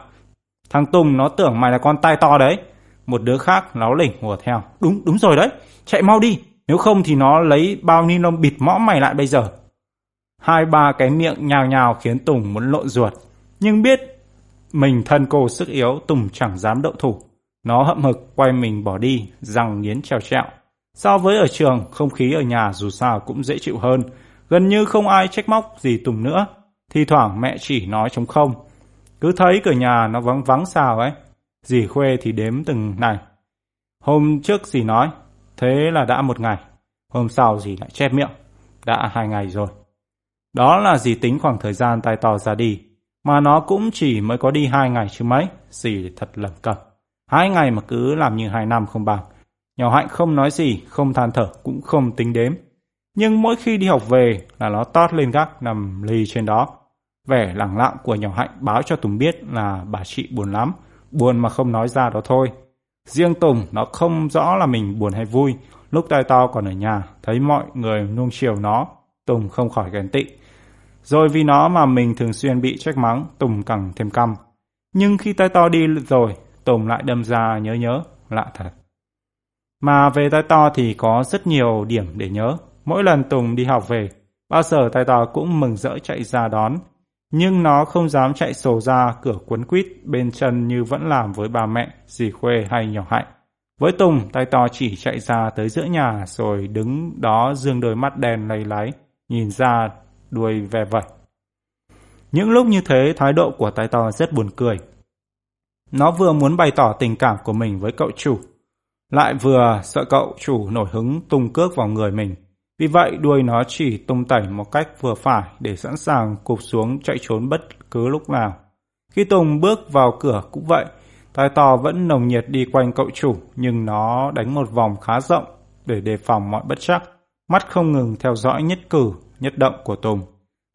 Thằng Tùng nó tưởng mày là con tai to đấy. Một đứa khác láo lỉnh hùa theo. Đúng, đúng rồi đấy, chạy mau đi, nếu không thì nó lấy bao ni lông bịt mõm mày lại bây giờ. Hai ba cái miệng nhào nhào khiến Tùng muốn lộn ruột. Nhưng biết mình thân cô sức yếu Tùng chẳng dám đậu thủ. Nó hậm hực quay mình bỏ đi, răng nghiến trèo trẹo. So với ở trường, không khí ở nhà dù sao cũng dễ chịu hơn. Gần như không ai trách móc gì Tùng nữa. Thì thoảng mẹ chỉ nói trống không. Cứ thấy cửa nhà nó vắng vắng sao ấy. Dì Khuê thì đếm từng này. Hôm trước dì nói, thế là đã một ngày. Hôm sau dì lại chép miệng, đã hai ngày rồi. Đó là dì tính khoảng thời gian tài to ra đi. Mà nó cũng chỉ mới có đi hai ngày chứ mấy. Dì thật lầm cập. Hai ngày mà cứ làm như hai năm không bằng. Nhỏ Hạnh không nói gì, không than thở, cũng không tính đếm. Nhưng mỗi khi đi học về là nó tót lên gác nằm lì trên đó. Vẻ lẳng lặng của nhỏ Hạnh báo cho Tùng biết là bà chị buồn lắm, buồn mà không nói ra đó thôi. Riêng Tùng nó không rõ là mình buồn hay vui. Lúc tai to còn ở nhà, thấy mọi người nuông chiều nó, Tùng không khỏi ghen tị. Rồi vì nó mà mình thường xuyên bị trách mắng, Tùng càng thêm căm. Nhưng khi tai to đi rồi, Tùng lại đâm ra nhớ nhớ, lạ thật. Mà về tai to thì có rất nhiều điểm để nhớ. Mỗi lần Tùng đi học về, bao giờ tay to cũng mừng rỡ chạy ra đón. Nhưng nó không dám chạy sổ ra cửa cuốn quýt bên chân như vẫn làm với bà mẹ, dì Khuê hay nhỏ hạnh. Với Tùng, tay to chỉ chạy ra tới giữa nhà rồi đứng đó dương đôi mắt đen lầy láy, nhìn ra đuôi ve vẩy. Những lúc như thế, thái độ của tay to rất buồn cười. Nó vừa muốn bày tỏ tình cảm của mình với cậu chủ, lại vừa sợ cậu chủ nổi hứng tung cước vào người mình. Vì vậy đuôi nó chỉ tung tẩy một cách vừa phải để sẵn sàng cụp xuống chạy trốn bất cứ lúc nào. Khi Tùng bước vào cửa cũng vậy, tai to vẫn nồng nhiệt đi quanh cậu chủ nhưng nó đánh một vòng khá rộng để đề phòng mọi bất chắc. Mắt không ngừng theo dõi nhất cử, nhất động của Tùng.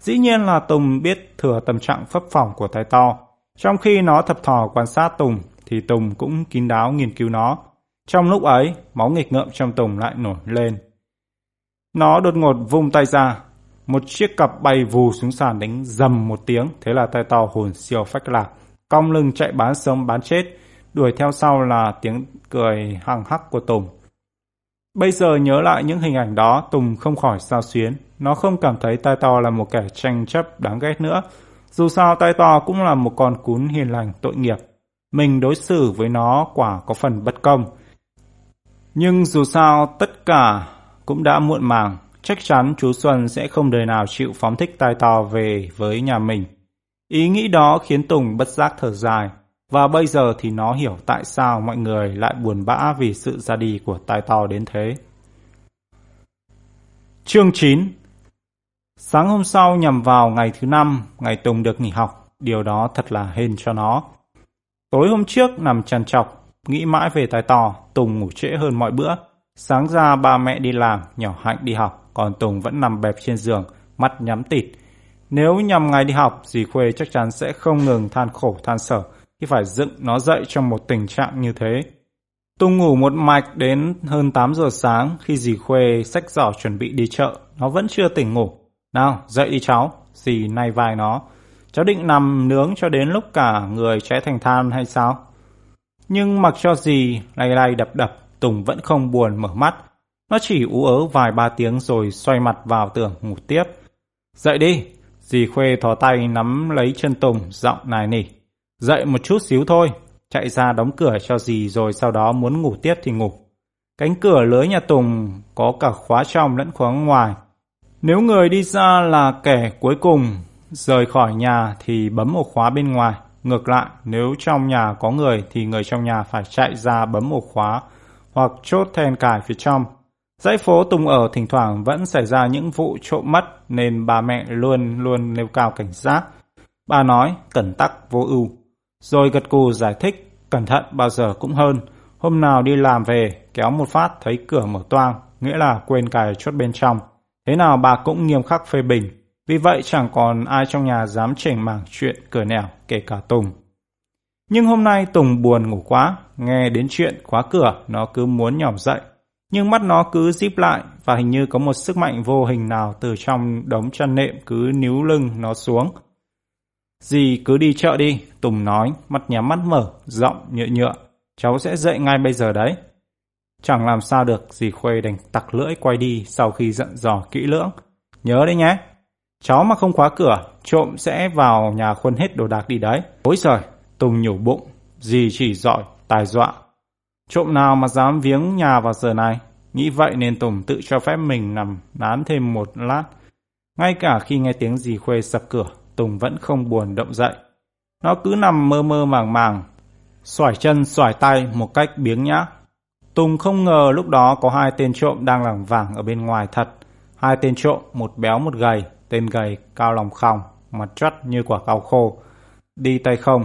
Dĩ nhiên là Tùng biết thừa tâm trạng phấp phỏng của tai to, Trong khi nó thập thò quan sát Tùng, thì Tùng cũng kín đáo nghiên cứu nó. Trong lúc ấy, máu nghịch ngợm trong Tùng lại nổi lên. Nó đột ngột vung tay ra, một chiếc cặp bay vù xuống sàn đánh dầm một tiếng, thế là tay to hồn siêu phách lạc, cong lưng chạy bán sống bán chết, đuổi theo sau là tiếng cười hằng hắc của Tùng. Bây giờ nhớ lại những hình ảnh đó, Tùng không khỏi sao xuyến. Nó không cảm thấy tai to là một kẻ tranh chấp đáng ghét nữa. Dù sao tai to cũng là một con cún hiền lành tội nghiệp. Mình đối xử với nó quả có phần bất công. Nhưng dù sao tất cả cũng đã muộn màng. Chắc chắn chú Xuân sẽ không đời nào chịu phóng thích tai to về với nhà mình. Ý nghĩ đó khiến Tùng bất giác thở dài. Và bây giờ thì nó hiểu tại sao mọi người lại buồn bã vì sự ra đi của tai to đến thế. Chương 9 Sáng hôm sau nhằm vào ngày thứ năm, ngày Tùng được nghỉ học, điều đó thật là hên cho nó. Tối hôm trước nằm trằn trọc nghĩ mãi về tai to, Tùng ngủ trễ hơn mọi bữa. Sáng ra ba mẹ đi làm, nhỏ hạnh đi học, còn Tùng vẫn nằm bẹp trên giường, mắt nhắm tịt. Nếu nhằm ngày đi học, dì Khuê chắc chắn sẽ không ngừng than khổ than sở khi phải dựng nó dậy trong một tình trạng như thế. Tùng ngủ một mạch đến hơn 8 giờ sáng khi dì Khuê xách giỏ chuẩn bị đi chợ, nó vẫn chưa tỉnh ngủ. Nào, dậy đi cháu, dì nay vai nó. Cháu định nằm nướng cho đến lúc cả người cháy thành than hay sao? Nhưng mặc cho dì lay lay đập đập, Tùng vẫn không buồn mở mắt. Nó chỉ ú ớ vài ba tiếng rồi xoay mặt vào tường ngủ tiếp. Dậy đi, dì Khuê thò tay nắm lấy chân Tùng, giọng nài nỉ. Dậy một chút xíu thôi, chạy ra đóng cửa cho dì rồi sau đó muốn ngủ tiếp thì ngủ. Cánh cửa lưới nhà Tùng có cả khóa trong lẫn khóa ngoài. Nếu người đi ra là kẻ cuối cùng rời khỏi nhà thì bấm ổ khóa bên ngoài. Ngược lại, nếu trong nhà có người thì người trong nhà phải chạy ra bấm ổ khóa hoặc chốt then cài phía trong. Dãy phố Tùng ở thỉnh thoảng vẫn xảy ra những vụ trộm mất nên bà mẹ luôn luôn nêu cao cảnh giác. Bà nói cẩn tắc vô ưu. Rồi gật cù giải thích, cẩn thận bao giờ cũng hơn. Hôm nào đi làm về, kéo một phát thấy cửa mở toang, nghĩa là quên cài chốt bên trong. Thế nào bà cũng nghiêm khắc phê bình. Vì vậy chẳng còn ai trong nhà dám chỉnh mảng chuyện cửa nẻo, kể cả Tùng. Nhưng hôm nay Tùng buồn ngủ quá, nghe đến chuyện khóa cửa, nó cứ muốn nhỏm dậy. Nhưng mắt nó cứ díp lại và hình như có một sức mạnh vô hình nào từ trong đống chăn nệm cứ níu lưng nó xuống. Dì cứ đi chợ đi, Tùng nói, mắt nhắm mắt mở, giọng nhựa nhựa. Cháu sẽ dậy ngay bây giờ đấy. Chẳng làm sao được, dì Khuê đành tặc lưỡi quay đi sau khi dặn dò kỹ lưỡng. Nhớ đấy nhé, cháu mà không khóa cửa, trộm sẽ vào nhà khuân hết đồ đạc đi đấy. Ôi giời, Tùng nhủ bụng, dì chỉ giỏi, tài dọa. Trộm nào mà dám viếng nhà vào giờ này? Nghĩ vậy nên Tùng tự cho phép mình nằm nán thêm một lát. Ngay cả khi nghe tiếng dì Khuê sập cửa, Tùng vẫn không buồn động dậy. Nó cứ nằm mơ mơ màng màng, xoải chân xoải tay một cách biếng nhã. Tùng không ngờ lúc đó có hai tên trộm đang lảng vảng ở bên ngoài thật. Hai tên trộm, một béo một gầy, tên gầy cao lòng khòng, mặt trắt như quả cao khô. Đi tay không,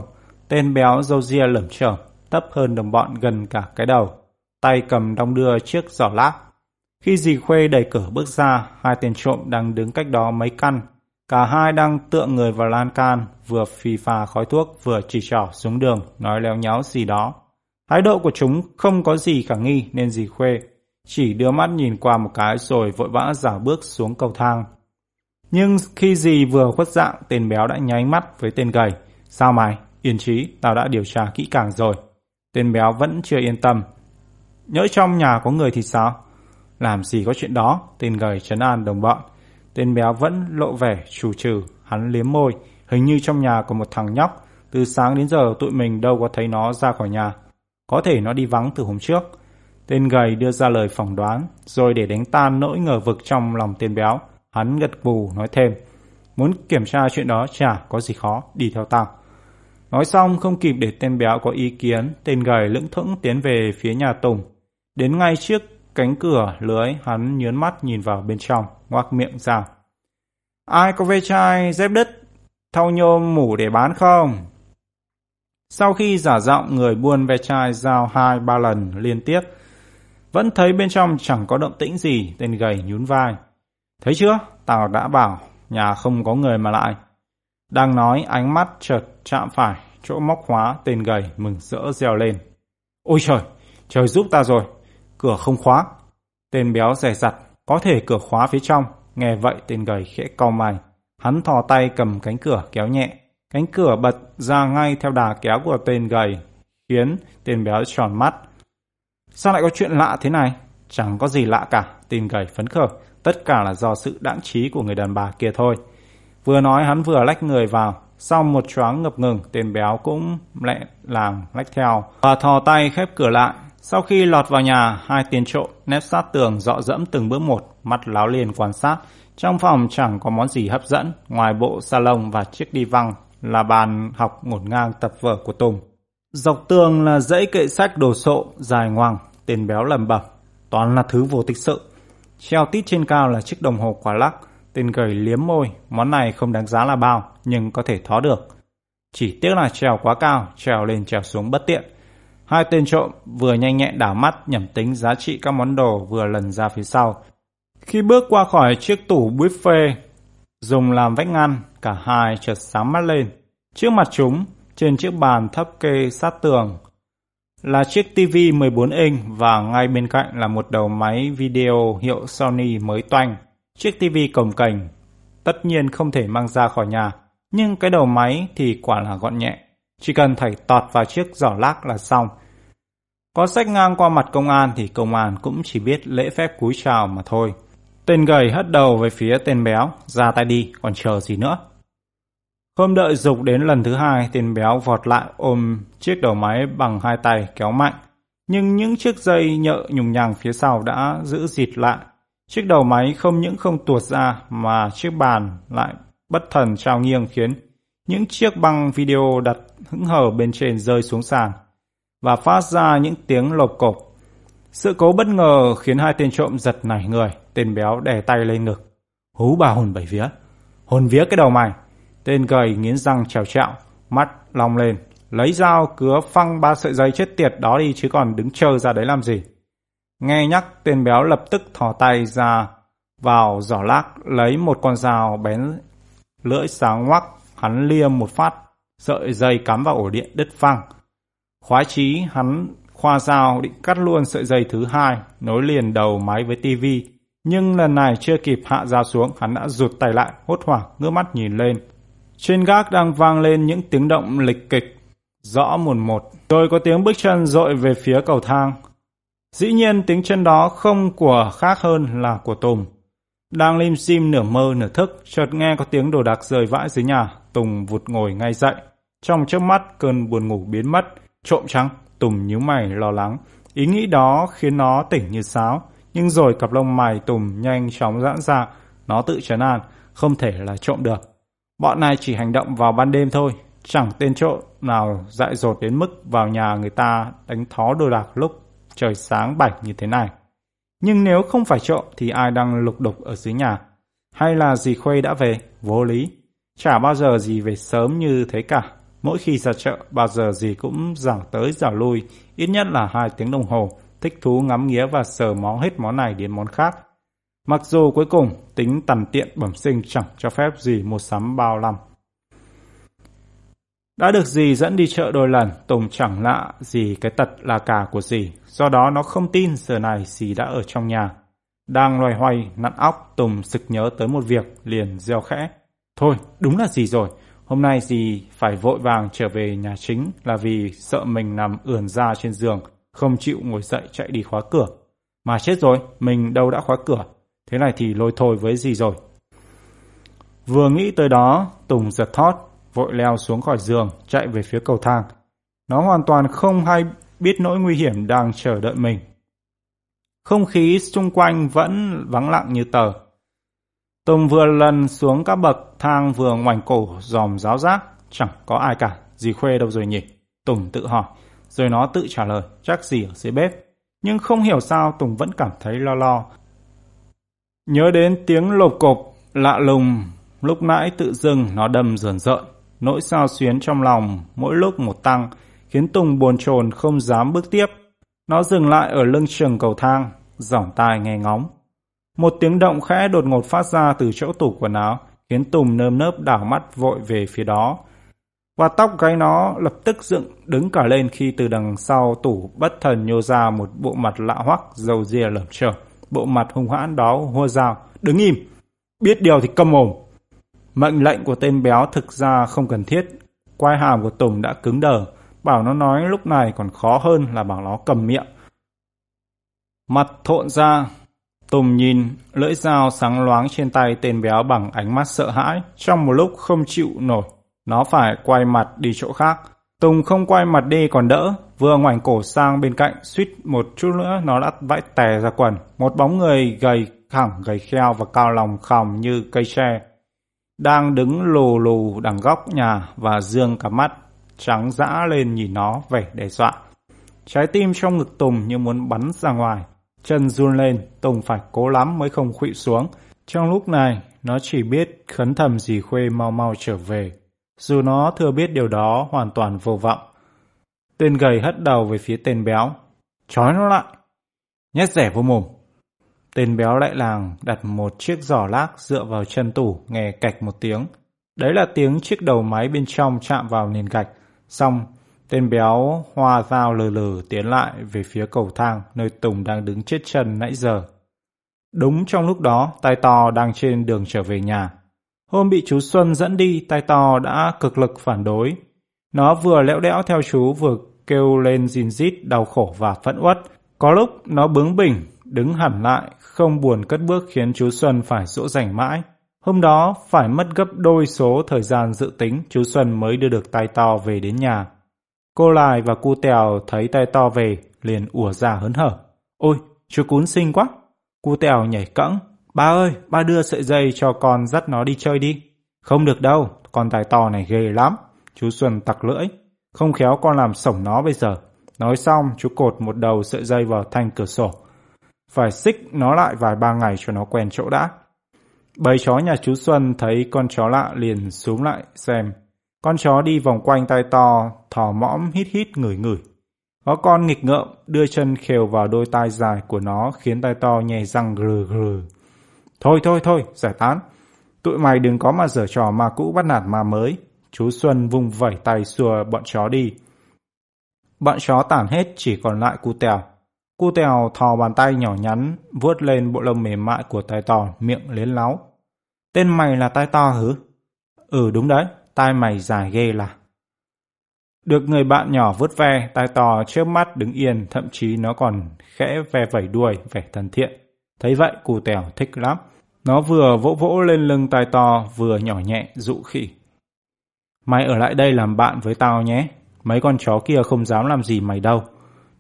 tên béo râu ria lởm chởm, thấp hơn đồng bọn gần cả cái đầu. Tay cầm đong đưa chiếc giỏ lác. Khi dì Khuê đẩy cửa bước ra, hai tên trộm đang đứng cách đó mấy căn, Cả hai đang tựa người vào lan can, vừa phì phà khói thuốc vừa chỉ trỏ xuống đường, nói léo nháo gì đó. Thái độ của chúng không có gì khả nghi nên dì Khuê chỉ đưa mắt nhìn qua một cái rồi vội vã giả bước xuống cầu thang. Nhưng khi dì vừa khuất dạng, tên béo đã nháy mắt với tên gầy. Sao mày? Yên trí, tao đã điều tra kỹ càng rồi. Tên béo vẫn chưa yên tâm. Nhỡ trong nhà có người thì sao? Làm gì có chuyện đó, tên gầy trấn an đồng bọn. Tên béo vẫn lộ vẻ chủ trừ, hắn liếm môi, hình như trong nhà có một thằng nhóc, từ sáng đến giờ tụi mình đâu có thấy nó ra khỏi nhà. Có thể nó đi vắng từ hôm trước. Tên gầy đưa ra lời phỏng đoán, rồi để đánh tan nỗi ngờ vực trong lòng tên béo, hắn gật gù nói thêm. Muốn kiểm tra chuyện đó chả có gì khó, đi theo tao. Nói xong không kịp để tên béo có ý kiến, tên gầy lững thững tiến về phía nhà Tùng. Đến ngay trước cánh cửa lưới hắn nhớn mắt nhìn vào bên trong ngoác miệng ra. Ai có ve chai dép đứt, thau nhôm mủ để bán không? Sau khi giả giọng người buôn ve chai giao hai ba lần liên tiếp, vẫn thấy bên trong chẳng có động tĩnh gì, tên gầy nhún vai. Thấy chưa, tao đã bảo, nhà không có người mà lại. Đang nói ánh mắt chợt chạm phải chỗ móc khóa tên gầy mừng rỡ reo lên. Ôi trời, trời giúp ta rồi, cửa không khóa. Tên béo rẻ rặt, có thể cửa khóa phía trong, nghe vậy tên gầy khẽ cau mày. Hắn thò tay cầm cánh cửa kéo nhẹ, cánh cửa bật ra ngay theo đà kéo của tên gầy, khiến tên béo tròn mắt. Sao lại có chuyện lạ thế này? Chẳng có gì lạ cả, tên gầy phấn khởi, tất cả là do sự đãng trí của người đàn bà kia thôi. Vừa nói hắn vừa lách người vào, sau một choáng ngập ngừng, tên béo cũng lẹ làng lách theo và thò tay khép cửa lại. Sau khi lọt vào nhà, hai tiền trộm nép sát tường dọ dẫm từng bước một, mắt láo liền quan sát. Trong phòng chẳng có món gì hấp dẫn, ngoài bộ salon và chiếc đi văng là bàn học ngổn ngang tập vở của Tùng. Dọc tường là dãy kệ sách đồ sộ, dài ngoằng, tên béo lầm bẩm toàn là thứ vô tích sự. Treo tít trên cao là chiếc đồng hồ quả lắc, tên gầy liếm môi, món này không đáng giá là bao, nhưng có thể thó được. Chỉ tiếc là trèo quá cao, trèo lên trèo xuống bất tiện. Hai tên trộm vừa nhanh nhẹn đảo mắt nhẩm tính giá trị các món đồ vừa lần ra phía sau. Khi bước qua khỏi chiếc tủ buffet, dùng làm vách ngăn, cả hai chợt sáng mắt lên. Trước mặt chúng, trên chiếc bàn thấp kê sát tường, là chiếc TV 14 inch và ngay bên cạnh là một đầu máy video hiệu Sony mới toanh. Chiếc tivi cồng cành, tất nhiên không thể mang ra khỏi nhà, nhưng cái đầu máy thì quả là gọn nhẹ. Chỉ cần thảy tọt vào chiếc giỏ lác là xong. Có sách ngang qua mặt công an thì công an cũng chỉ biết lễ phép cúi chào mà thôi. Tên gầy hất đầu về phía tên béo, ra tay đi, còn chờ gì nữa. Không đợi dục đến lần thứ hai, tên béo vọt lại ôm chiếc đầu máy bằng hai tay kéo mạnh. Nhưng những chiếc dây nhợ nhùng nhằng phía sau đã giữ dịt lại. Chiếc đầu máy không những không tuột ra mà chiếc bàn lại bất thần trao nghiêng khiến những chiếc băng video đặt hững hờ bên trên rơi xuống sàn và phát ra những tiếng lộp cộp. Sự cố bất ngờ khiến hai tên trộm giật nảy người, tên béo đè tay lên ngực. Hú bà hồn bảy vía, hồn vía cái đầu mày. Tên gầy nghiến răng trèo trạo mắt long lên, lấy dao cứa phăng ba sợi dây chết tiệt đó đi chứ còn đứng chờ ra đấy làm gì. Nghe nhắc tên béo lập tức thò tay ra vào giỏ lác lấy một con dao bén lưỡi sáng ngoắc hắn lia một phát sợi dây cắm vào ổ điện đứt phăng. Khoái chí hắn khoa dao định cắt luôn sợi dây thứ hai nối liền đầu máy với tivi nhưng lần này chưa kịp hạ dao xuống hắn đã rụt tay lại hốt hoảng ngước mắt nhìn lên trên gác đang vang lên những tiếng động lịch kịch, rõ mồn một. Rồi có tiếng bước chân dội về phía cầu thang. Dĩ nhiên tiếng chân đó không của khác hơn là của Tùng. Đang lim dim nửa mơ nửa thức, chợt nghe có tiếng đồ đạc rơi vãi dưới nhà. Tùng vụt ngồi ngay dậy. Trong chớp mắt cơn buồn ngủ biến mất. Trộm trắng, Tùng nhíu mày lo lắng. Ý nghĩ đó khiến nó tỉnh như sáo. Nhưng rồi cặp lông mày Tùng nhanh chóng giãn ra. Nó tự trấn an, không thể là trộm được. Bọn này chỉ hành động vào ban đêm thôi, chẳng tên trộm nào dại dột đến mức vào nhà người ta đánh thó đồ đạc lúc trời sáng bảnh như thế này. Nhưng nếu không phải trộm thì ai đang lục đục ở dưới nhà? Hay là dì Khuê đã về? Vô lý. Chả bao giờ dì về sớm như thế cả. Mỗi khi ra chợ, bao giờ dì cũng giảng tới giảng lui, ít nhất là hai tiếng đồng hồ, thích thú ngắm nghía và sờ mó hết món này đến món khác. Mặc dù cuối cùng tính tằn tiện bẩm sinh chẳng cho phép gì mua sắm bao năm. Đã được dì dẫn đi chợ đôi lần, Tùng chẳng lạ gì cái tật là cả của dì. Do đó nó không tin giờ này dì đã ở trong nhà. Đang loay hoay, nặn óc, Tùng sực nhớ tới một việc, liền gieo khẽ. Thôi, đúng là dì rồi. Hôm nay dì phải vội vàng trở về nhà chính là vì sợ mình nằm ườn ra trên giường, không chịu ngồi dậy chạy đi khóa cửa. Mà chết rồi, mình đâu đã khóa cửa, Thế này thì lôi thôi với gì rồi. Vừa nghĩ tới đó, Tùng giật thót, vội leo xuống khỏi giường, chạy về phía cầu thang. Nó hoàn toàn không hay biết nỗi nguy hiểm đang chờ đợi mình. Không khí xung quanh vẫn vắng lặng như tờ. Tùng vừa lần xuống các bậc thang vừa ngoảnh cổ dòm giáo giác, chẳng có ai cả, dì Khuê đâu rồi nhỉ? Tùng tự hỏi, rồi nó tự trả lời, chắc gì ở dưới bếp. Nhưng không hiểu sao Tùng vẫn cảm thấy lo lo, Nhớ đến tiếng lộp cộp lạ lùng, lúc nãy tự dưng nó đâm rờn rợn, nỗi sao xuyến trong lòng mỗi lúc một tăng, khiến Tùng buồn chồn không dám bước tiếp. Nó dừng lại ở lưng trường cầu thang, giỏng tai nghe ngóng. Một tiếng động khẽ đột ngột phát ra từ chỗ tủ quần áo, khiến Tùng nơm nớp đảo mắt vội về phía đó. và tóc gáy nó lập tức dựng đứng cả lên khi từ đằng sau tủ bất thần nhô ra một bộ mặt lạ hoắc dầu ria lởm chởm bộ mặt hung hãn đó hua dao đứng im biết điều thì câm mồm mệnh lệnh của tên béo thực ra không cần thiết quai hàm của tùng đã cứng đờ bảo nó nói lúc này còn khó hơn là bảo nó cầm miệng mặt thộn ra tùng nhìn lưỡi dao sáng loáng trên tay tên béo bằng ánh mắt sợ hãi trong một lúc không chịu nổi nó phải quay mặt đi chỗ khác. Tùng không quay mặt đi còn đỡ, vừa ngoảnh cổ sang bên cạnh, suýt một chút nữa nó đã vãi tè ra quần. Một bóng người gầy khẳng, gầy kheo và cao lòng khòng như cây tre. Đang đứng lù lù đằng góc nhà và dương cả mắt, trắng dã lên nhìn nó vẻ đe dọa. Trái tim trong ngực Tùng như muốn bắn ra ngoài. Chân run lên, Tùng phải cố lắm mới không khuỵu xuống. Trong lúc này, nó chỉ biết khấn thầm dì Khuê mau mau trở về dù nó thừa biết điều đó hoàn toàn vô vọng. Tên gầy hất đầu về phía tên béo. Chói nó lại. Nhét rẻ vô mồm. Tên béo lại làng đặt một chiếc giỏ lác dựa vào chân tủ nghe cạch một tiếng. Đấy là tiếng chiếc đầu máy bên trong chạm vào nền gạch. Xong, tên béo hoa dao lừ lừ tiến lại về phía cầu thang nơi Tùng đang đứng chết chân nãy giờ. Đúng trong lúc đó, tay to đang trên đường trở về nhà. Hôm bị chú Xuân dẫn đi, tay to đã cực lực phản đối. Nó vừa lẽo đẽo theo chú vừa kêu lên gìn rít đau khổ và phẫn uất. Có lúc nó bướng bỉnh, đứng hẳn lại, không buồn cất bước khiến chú Xuân phải dỗ dành mãi. Hôm đó phải mất gấp đôi số thời gian dự tính chú Xuân mới đưa được tay to về đến nhà. Cô Lai và cu Tèo thấy tay to về liền ùa ra hớn hở. Ôi, chú cún xinh quá. Cu Tèo nhảy cẫng, Ba ơi, ba đưa sợi dây cho con dắt nó đi chơi đi. Không được đâu, con tài to này ghê lắm. Chú Xuân tặc lưỡi. Không khéo con làm sổng nó bây giờ. Nói xong, chú cột một đầu sợi dây vào thanh cửa sổ. Phải xích nó lại vài ba ngày cho nó quen chỗ đã. Bầy chó nhà chú Xuân thấy con chó lạ liền xuống lại xem. Con chó đi vòng quanh tay to, thò mõm hít hít ngửi ngửi. Có con nghịch ngợm đưa chân khều vào đôi tai dài của nó khiến tai to nhè răng gừ gừ. Thôi thôi thôi, giải tán. Tụi mày đừng có mà dở trò ma cũ bắt nạt ma mới. Chú Xuân vung vẩy tay xua bọn chó đi. Bọn chó tản hết chỉ còn lại cu tèo. Cu tèo thò bàn tay nhỏ nhắn, vuốt lên bộ lông mềm mại của tai to, miệng liến láo. Tên mày là tai to hứ? Ừ đúng đấy, tai mày dài ghê là. Được người bạn nhỏ vuốt ve, tai to trước mắt đứng yên, thậm chí nó còn khẽ ve vẩy đuôi, vẻ thân thiện. Thấy vậy, cu tèo thích lắm. Nó vừa vỗ vỗ lên lưng tai to, vừa nhỏ nhẹ, dụ khỉ. Mày ở lại đây làm bạn với tao nhé. Mấy con chó kia không dám làm gì mày đâu.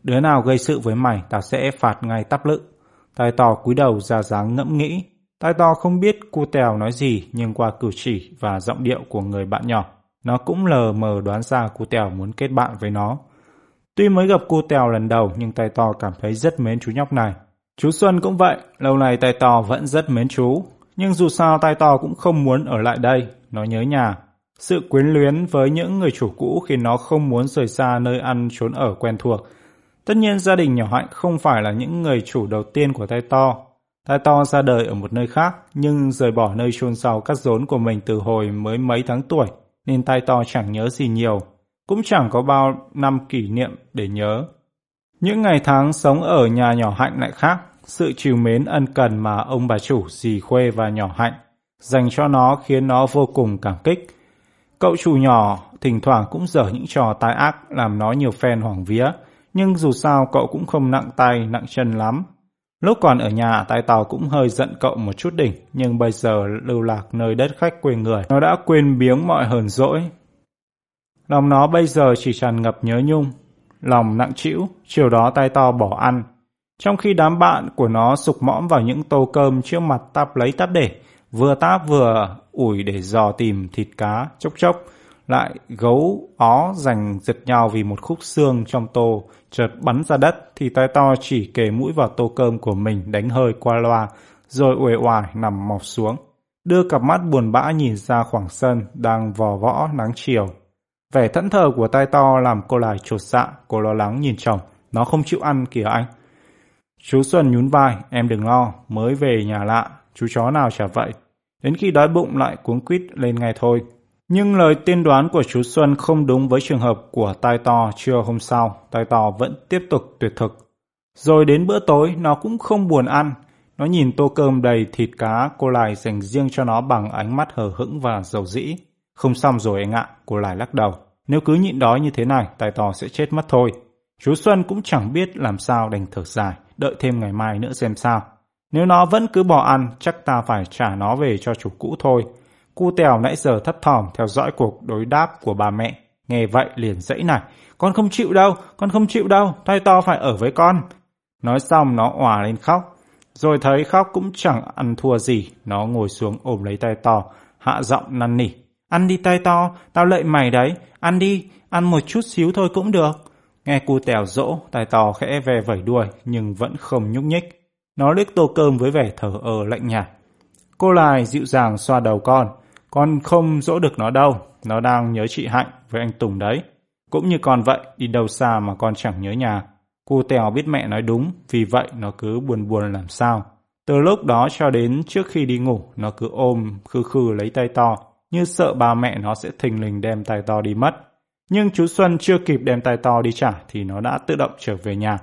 Đứa nào gây sự với mày, tao sẽ phạt ngay tắp lự. Tai to cúi đầu ra dáng ngẫm nghĩ. Tai to không biết cu tèo nói gì, nhưng qua cử chỉ và giọng điệu của người bạn nhỏ, nó cũng lờ mờ đoán ra cu tèo muốn kết bạn với nó. Tuy mới gặp cu tèo lần đầu, nhưng tai to cảm thấy rất mến chú nhóc này. Chú Xuân cũng vậy, lâu nay tai to vẫn rất mến chú. Nhưng dù sao tai to cũng không muốn ở lại đây, nó nhớ nhà. Sự quyến luyến với những người chủ cũ khiến nó không muốn rời xa nơi ăn trốn ở quen thuộc. Tất nhiên gia đình nhỏ hạnh không phải là những người chủ đầu tiên của tay to. Tay to ra đời ở một nơi khác, nhưng rời bỏ nơi chôn sau cắt rốn của mình từ hồi mới mấy tháng tuổi, nên tay to chẳng nhớ gì nhiều, cũng chẳng có bao năm kỷ niệm để nhớ. Những ngày tháng sống ở nhà nhỏ hạnh lại khác, sự chiều mến ân cần mà ông bà chủ dì Khuê và nhỏ hạnh dành cho nó khiến nó vô cùng cảm kích. Cậu chủ nhỏ thỉnh thoảng cũng dở những trò tai ác làm nó nhiều phen hoảng vía, nhưng dù sao cậu cũng không nặng tay, nặng chân lắm. Lúc còn ở nhà, tay tàu cũng hơi giận cậu một chút đỉnh, nhưng bây giờ lưu lạc nơi đất khách quê người, nó đã quên biếng mọi hờn dỗi. Lòng nó bây giờ chỉ tràn ngập nhớ nhung, lòng nặng trĩu, chiều đó tay to bỏ ăn. Trong khi đám bạn của nó sục mõm vào những tô cơm trước mặt táp lấy táp để, vừa táp vừa ủi để dò tìm thịt cá chốc chốc, lại gấu ó giành giật nhau vì một khúc xương trong tô chợt bắn ra đất thì tai to chỉ kề mũi vào tô cơm của mình đánh hơi qua loa rồi uể oải nằm mọc xuống đưa cặp mắt buồn bã nhìn ra khoảng sân đang vò võ nắng chiều Vẻ thẫn thờ của tai to làm cô lại chột dạ, cô lo lắng nhìn chồng. Nó không chịu ăn kìa anh. Chú Xuân nhún vai, em đừng lo, mới về nhà lạ, chú chó nào chả vậy. Đến khi đói bụng lại cuống quýt lên ngay thôi. Nhưng lời tiên đoán của chú Xuân không đúng với trường hợp của tai to trưa hôm sau, tai to vẫn tiếp tục tuyệt thực. Rồi đến bữa tối nó cũng không buồn ăn, nó nhìn tô cơm đầy thịt cá cô lại dành riêng cho nó bằng ánh mắt hờ hững và dầu dĩ. Không xong rồi anh ạ, cô lại lắc đầu. Nếu cứ nhịn đói như thế này, Tai To sẽ chết mất thôi. Chú Xuân cũng chẳng biết làm sao đành thở dài, đợi thêm ngày mai nữa xem sao. Nếu nó vẫn cứ bỏ ăn, chắc ta phải trả nó về cho chủ cũ thôi. Cu Tèo nãy giờ thấp thỏm theo dõi cuộc đối đáp của bà mẹ. Nghe vậy liền dãy này. Con không chịu đâu, con không chịu đâu, tay to phải ở với con. Nói xong nó òa lên khóc. Rồi thấy khóc cũng chẳng ăn thua gì, nó ngồi xuống ôm lấy tay to, hạ giọng năn nỉ. Ăn đi tay to, tao lệ mày đấy, ăn đi, ăn một chút xíu thôi cũng được. Nghe cu tèo dỗ, tay to khẽ ve vẩy đuôi nhưng vẫn không nhúc nhích. Nó liếc tô cơm với vẻ thở ơ lạnh nhạt. Cô lại dịu dàng xoa đầu con. Con không dỗ được nó đâu, nó đang nhớ chị Hạnh với anh Tùng đấy. Cũng như con vậy, đi đâu xa mà con chẳng nhớ nhà. Cô Tèo biết mẹ nói đúng, vì vậy nó cứ buồn buồn làm sao. Từ lúc đó cho đến trước khi đi ngủ, nó cứ ôm khư khư lấy tay to, như sợ ba mẹ nó sẽ thình lình đem tay to đi mất. Nhưng chú Xuân chưa kịp đem tay to đi trả thì nó đã tự động trở về nhà.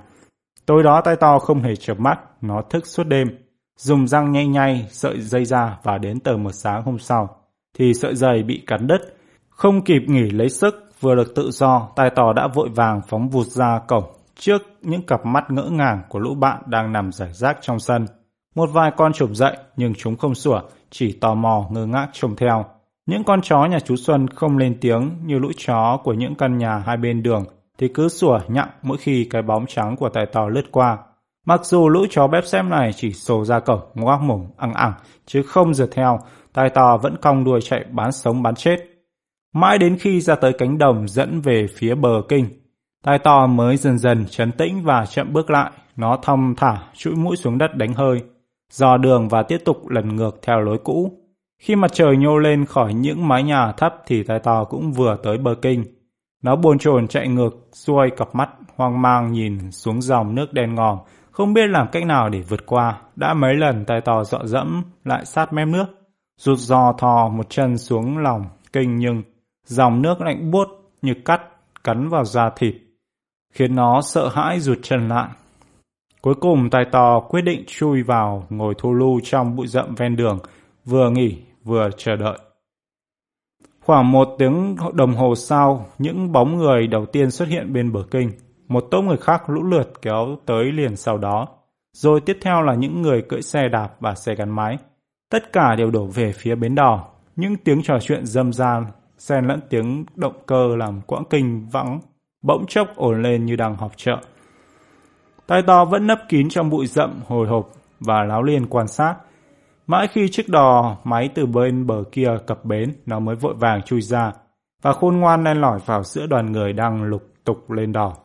Tối đó tay to không hề chợp mắt, nó thức suốt đêm, dùng răng nhay nhay sợi dây ra và đến tờ một sáng hôm sau thì sợi dây bị cắn đứt. Không kịp nghỉ lấy sức, vừa được tự do, tài tò đã vội vàng phóng vụt ra cổng trước những cặp mắt ngỡ ngàng của lũ bạn đang nằm rải rác trong sân. Một vài con chụp dậy nhưng chúng không sủa, chỉ tò mò ngơ ngác trông theo. Những con chó nhà chú Xuân không lên tiếng như lũ chó của những căn nhà hai bên đường thì cứ sủa nhặng mỗi khi cái bóng trắng của tài tò lướt qua. Mặc dù lũ chó bếp xem này chỉ sổ ra cổng, ngoác mồm, ăn ẳng, chứ không rượt theo, tài tò vẫn cong đuôi chạy bán sống bán chết. Mãi đến khi ra tới cánh đồng dẫn về phía bờ kinh, tai to mới dần dần chấn tĩnh và chậm bước lại, nó thong thả, chuỗi mũi xuống đất đánh hơi, dò đường và tiếp tục lần ngược theo lối cũ. Khi mặt trời nhô lên khỏi những mái nhà thấp thì tai to cũng vừa tới bờ kinh. Nó buồn chồn chạy ngược, xuôi cặp mắt, hoang mang nhìn xuống dòng nước đen ngòm, không biết làm cách nào để vượt qua. Đã mấy lần tai to dọ dẫm lại sát mép nước, rụt giò thò một chân xuống lòng kinh nhưng dòng nước lạnh buốt như cắt cắn vào da thịt, khiến nó sợ hãi rụt chân lại. Cuối cùng tài tò quyết định chui vào ngồi thu lưu trong bụi rậm ven đường, vừa nghỉ vừa chờ đợi. Khoảng một tiếng đồng hồ sau, những bóng người đầu tiên xuất hiện bên bờ kinh. Một tốp người khác lũ lượt kéo tới liền sau đó. Rồi tiếp theo là những người cưỡi xe đạp và xe gắn máy. Tất cả đều đổ về phía bến đò. Những tiếng trò chuyện dâm gian, xen lẫn tiếng động cơ làm quãng kinh vắng, bỗng chốc ồn lên như đang họp chợ. Tai to vẫn nấp kín trong bụi rậm hồi hộp và láo liên quan sát. Mãi khi chiếc đò máy từ bên bờ kia cập bến, nó mới vội vàng chui ra và khôn ngoan len lỏi vào giữa đoàn người đang lục tục lên đò.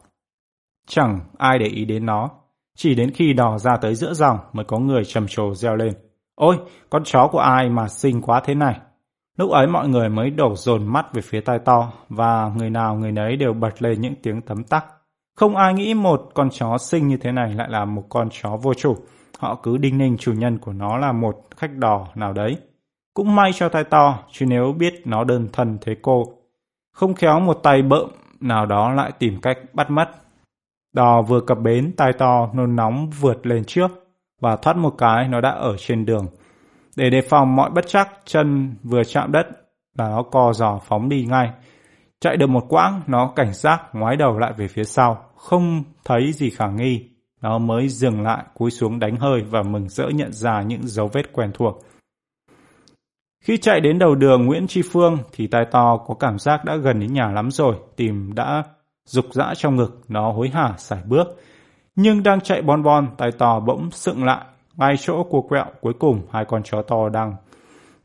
Chẳng ai để ý đến nó, chỉ đến khi đò ra tới giữa dòng mới có người trầm trồ reo lên. Ôi, con chó của ai mà xinh quá thế này? Lúc ấy mọi người mới đổ dồn mắt về phía tai to và người nào người nấy đều bật lên những tiếng tấm tắc. Không ai nghĩ một con chó xinh như thế này lại là một con chó vô chủ. Họ cứ đinh ninh chủ nhân của nó là một khách đò nào đấy. Cũng may cho tai to, chứ nếu biết nó đơn thân thế cô. Không khéo một tay bợm nào đó lại tìm cách bắt mất. Đò vừa cập bến, tai to nôn nóng vượt lên trước và thoát một cái nó đã ở trên đường. Để đề phòng mọi bất chắc, chân vừa chạm đất là nó co giò phóng đi ngay. Chạy được một quãng, nó cảnh giác ngoái đầu lại về phía sau, không thấy gì khả nghi. Nó mới dừng lại, cúi xuống đánh hơi và mừng rỡ nhận ra những dấu vết quen thuộc. Khi chạy đến đầu đường Nguyễn Tri Phương thì tai to có cảm giác đã gần đến nhà lắm rồi, tìm đã rục rã trong ngực, nó hối hả sải bước. Nhưng đang chạy bon bon, tay to bỗng sựng lại, ngay chỗ của quẹo cuối cùng hai con chó to đang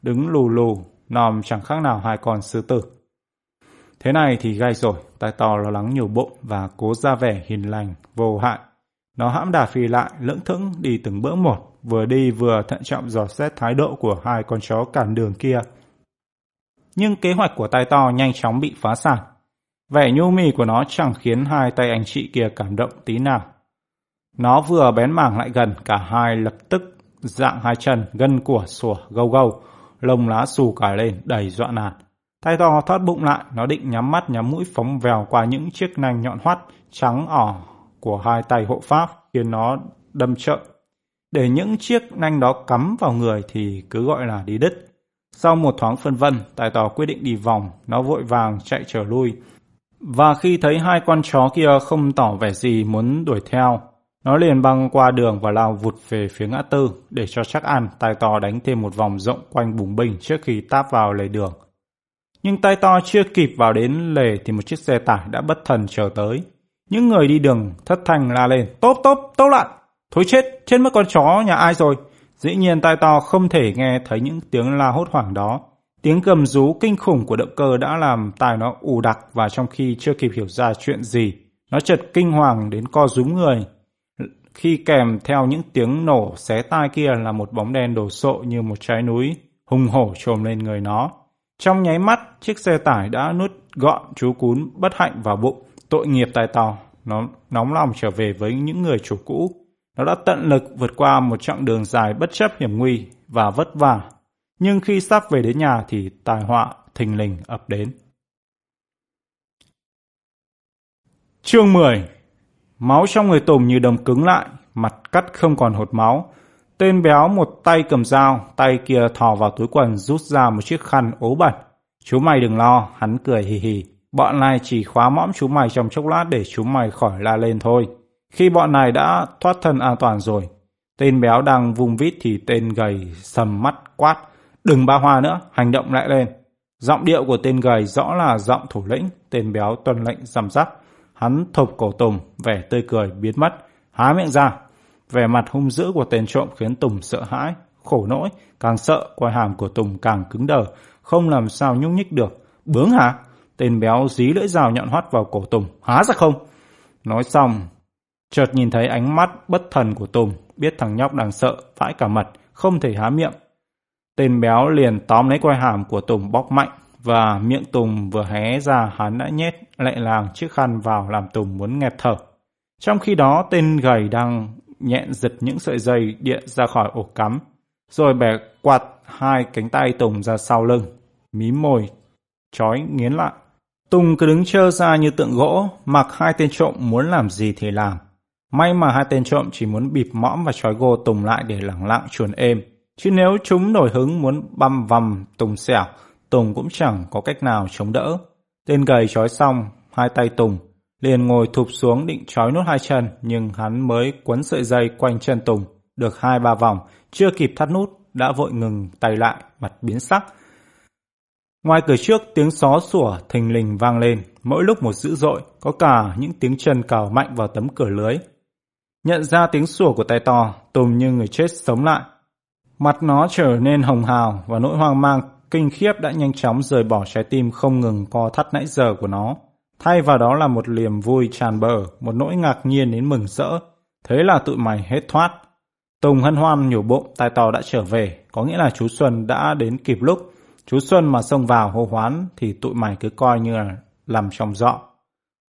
đứng lù lù, nòm chẳng khác nào hai con sư tử. Thế này thì gai rồi, tai to lo lắng nhiều bụng và cố ra vẻ hiền lành, vô hại. Nó hãm đà phi lại, lững thững đi từng bước một, vừa đi vừa thận trọng dò xét thái độ của hai con chó cản đường kia. Nhưng kế hoạch của tai to nhanh chóng bị phá sản. Vẻ nhu mì của nó chẳng khiến hai tay anh chị kia cảm động tí nào. Nó vừa bén mảng lại gần, cả hai lập tức dạng hai chân, gân của sủa gâu gâu, lông lá xù cả lên, đầy dọa nạt. Tay to thoát bụng lại, nó định nhắm mắt nhắm mũi phóng vèo qua những chiếc nanh nhọn hoắt, trắng ỏ của hai tay hộ pháp khiến nó đâm trợ. Để những chiếc nanh đó cắm vào người thì cứ gọi là đi đứt. Sau một thoáng phân vân, tài tò quyết định đi vòng, nó vội vàng chạy trở lui. Và khi thấy hai con chó kia không tỏ vẻ gì muốn đuổi theo, nó liền băng qua đường và lao vụt về phía ngã tư để cho chắc ăn tay to đánh thêm một vòng rộng quanh bùng binh trước khi táp vào lề đường. Nhưng tay to chưa kịp vào đến lề thì một chiếc xe tải đã bất thần chờ tới. Những người đi đường thất thanh la lên, tốt tốt, tốt lại, thối chết, chết mất con chó nhà ai rồi. Dĩ nhiên tai to không thể nghe thấy những tiếng la hốt hoảng đó. Tiếng gầm rú kinh khủng của động cơ đã làm tai nó ù đặc và trong khi chưa kịp hiểu ra chuyện gì, nó chợt kinh hoàng đến co rúm người. Khi kèm theo những tiếng nổ xé tai kia là một bóng đen đồ sộ như một trái núi, hùng hổ trồm lên người nó. Trong nháy mắt, chiếc xe tải đã nuốt gọn chú cún bất hạnh vào bụng, tội nghiệp tài tàu. Nó nóng lòng trở về với những người chủ cũ. Nó đã tận lực vượt qua một chặng đường dài bất chấp hiểm nguy và vất vả. Nhưng khi sắp về đến nhà thì tai họa thình lình ập đến. Chương 10 Máu trong người Tùng như đồng cứng lại, mặt cắt không còn hột máu. Tên béo một tay cầm dao, tay kia thò vào túi quần rút ra một chiếc khăn ố bẩn. Chú mày đừng lo, hắn cười hì hì. Bọn này chỉ khóa mõm chú mày trong chốc lát để chú mày khỏi la lên thôi. Khi bọn này đã thoát thân an toàn rồi, tên béo đang vùng vít thì tên gầy sầm mắt quát. Đừng ba hoa nữa, hành động lại lên. Giọng điệu của tên gầy rõ là giọng thủ lĩnh, tên béo tuân lệnh dằm rắc. Hắn thộp cổ Tùng, vẻ tươi cười biến mất. Há miệng ra. Vẻ mặt hung dữ của tên trộm khiến Tùng sợ hãi, khổ nỗi, càng sợ quai hàm của Tùng càng cứng đờ, không làm sao nhúc nhích được. Bướng hả? Tên béo dí lưỡi rào nhọn hoắt vào cổ Tùng. Há ra không? Nói xong, chợt nhìn thấy ánh mắt bất thần của Tùng, biết thằng nhóc đang sợ, vãi cả mặt, không thể há miệng. Tên béo liền tóm lấy quai hàm của Tùng bóc mạnh, và miệng Tùng vừa hé ra hắn đã nhét lại làng chiếc khăn vào làm Tùng muốn nghẹt thở. Trong khi đó tên gầy đang nhẹn giật những sợi dây điện ra khỏi ổ cắm, rồi bẻ quạt hai cánh tay Tùng ra sau lưng, mí môi, chói nghiến lại. Tùng cứ đứng trơ ra như tượng gỗ, mặc hai tên trộm muốn làm gì thì làm. May mà hai tên trộm chỉ muốn bịp mõm và trói gô Tùng lại để lẳng lặng chuồn êm. Chứ nếu chúng nổi hứng muốn băm vằm Tùng xẻo, Tùng cũng chẳng có cách nào chống đỡ. Tên gầy trói xong, hai tay Tùng, liền ngồi thụp xuống định trói nốt hai chân, nhưng hắn mới quấn sợi dây quanh chân Tùng, được hai ba vòng, chưa kịp thắt nút, đã vội ngừng tay lại, mặt biến sắc. Ngoài cửa trước tiếng xó sủa thình lình vang lên, mỗi lúc một dữ dội, có cả những tiếng chân cào mạnh vào tấm cửa lưới. Nhận ra tiếng sủa của tay to, Tùng như người chết sống lại. Mặt nó trở nên hồng hào và nỗi hoang mang kinh khiếp đã nhanh chóng rời bỏ trái tim không ngừng co thắt nãy giờ của nó. Thay vào đó là một niềm vui tràn bờ, một nỗi ngạc nhiên đến mừng rỡ. Thế là tụi mày hết thoát. Tùng hân hoan nhủ bụng tài tò đã trở về, có nghĩa là chú Xuân đã đến kịp lúc. Chú Xuân mà xông vào hô hoán thì tụi mày cứ coi như là làm trong dọ.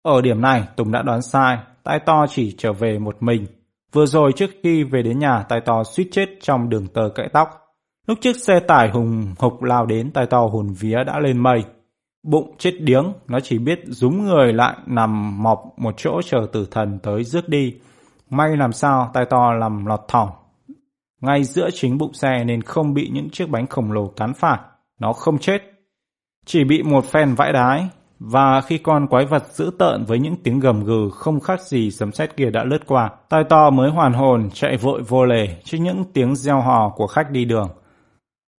Ở điểm này Tùng đã đoán sai, tai to chỉ trở về một mình. Vừa rồi trước khi về đến nhà tai to suýt chết trong đường tờ cãi tóc. Lúc chiếc xe tải hùng hục lao đến tai to hồn vía đã lên mây. Bụng chết điếng, nó chỉ biết rúm người lại nằm mọc một chỗ chờ tử thần tới rước đi. May làm sao tai to làm lọt thỏng. Ngay giữa chính bụng xe nên không bị những chiếc bánh khổng lồ cán phải. Nó không chết. Chỉ bị một phen vãi đái. Và khi con quái vật dữ tợn với những tiếng gầm gừ không khác gì sấm sét kia đã lướt qua, tai to mới hoàn hồn chạy vội vô lề trước những tiếng reo hò của khách đi đường.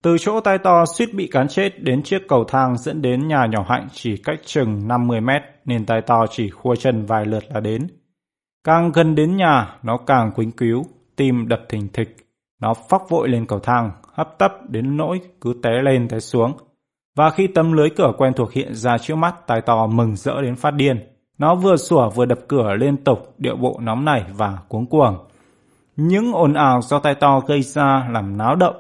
Từ chỗ tai to suýt bị cán chết đến chiếc cầu thang dẫn đến nhà nhỏ hạnh chỉ cách chừng 50 mét nên tai to chỉ khua chân vài lượt là đến. Càng gần đến nhà, nó càng quính cứu, tim đập thình thịch. Nó phóc vội lên cầu thang, hấp tấp đến nỗi cứ té lên té xuống. Và khi tấm lưới cửa quen thuộc hiện ra trước mắt, tai to mừng rỡ đến phát điên. Nó vừa sủa vừa đập cửa liên tục, điệu bộ nóng nảy và cuống cuồng. Những ồn ào do tai to gây ra làm náo động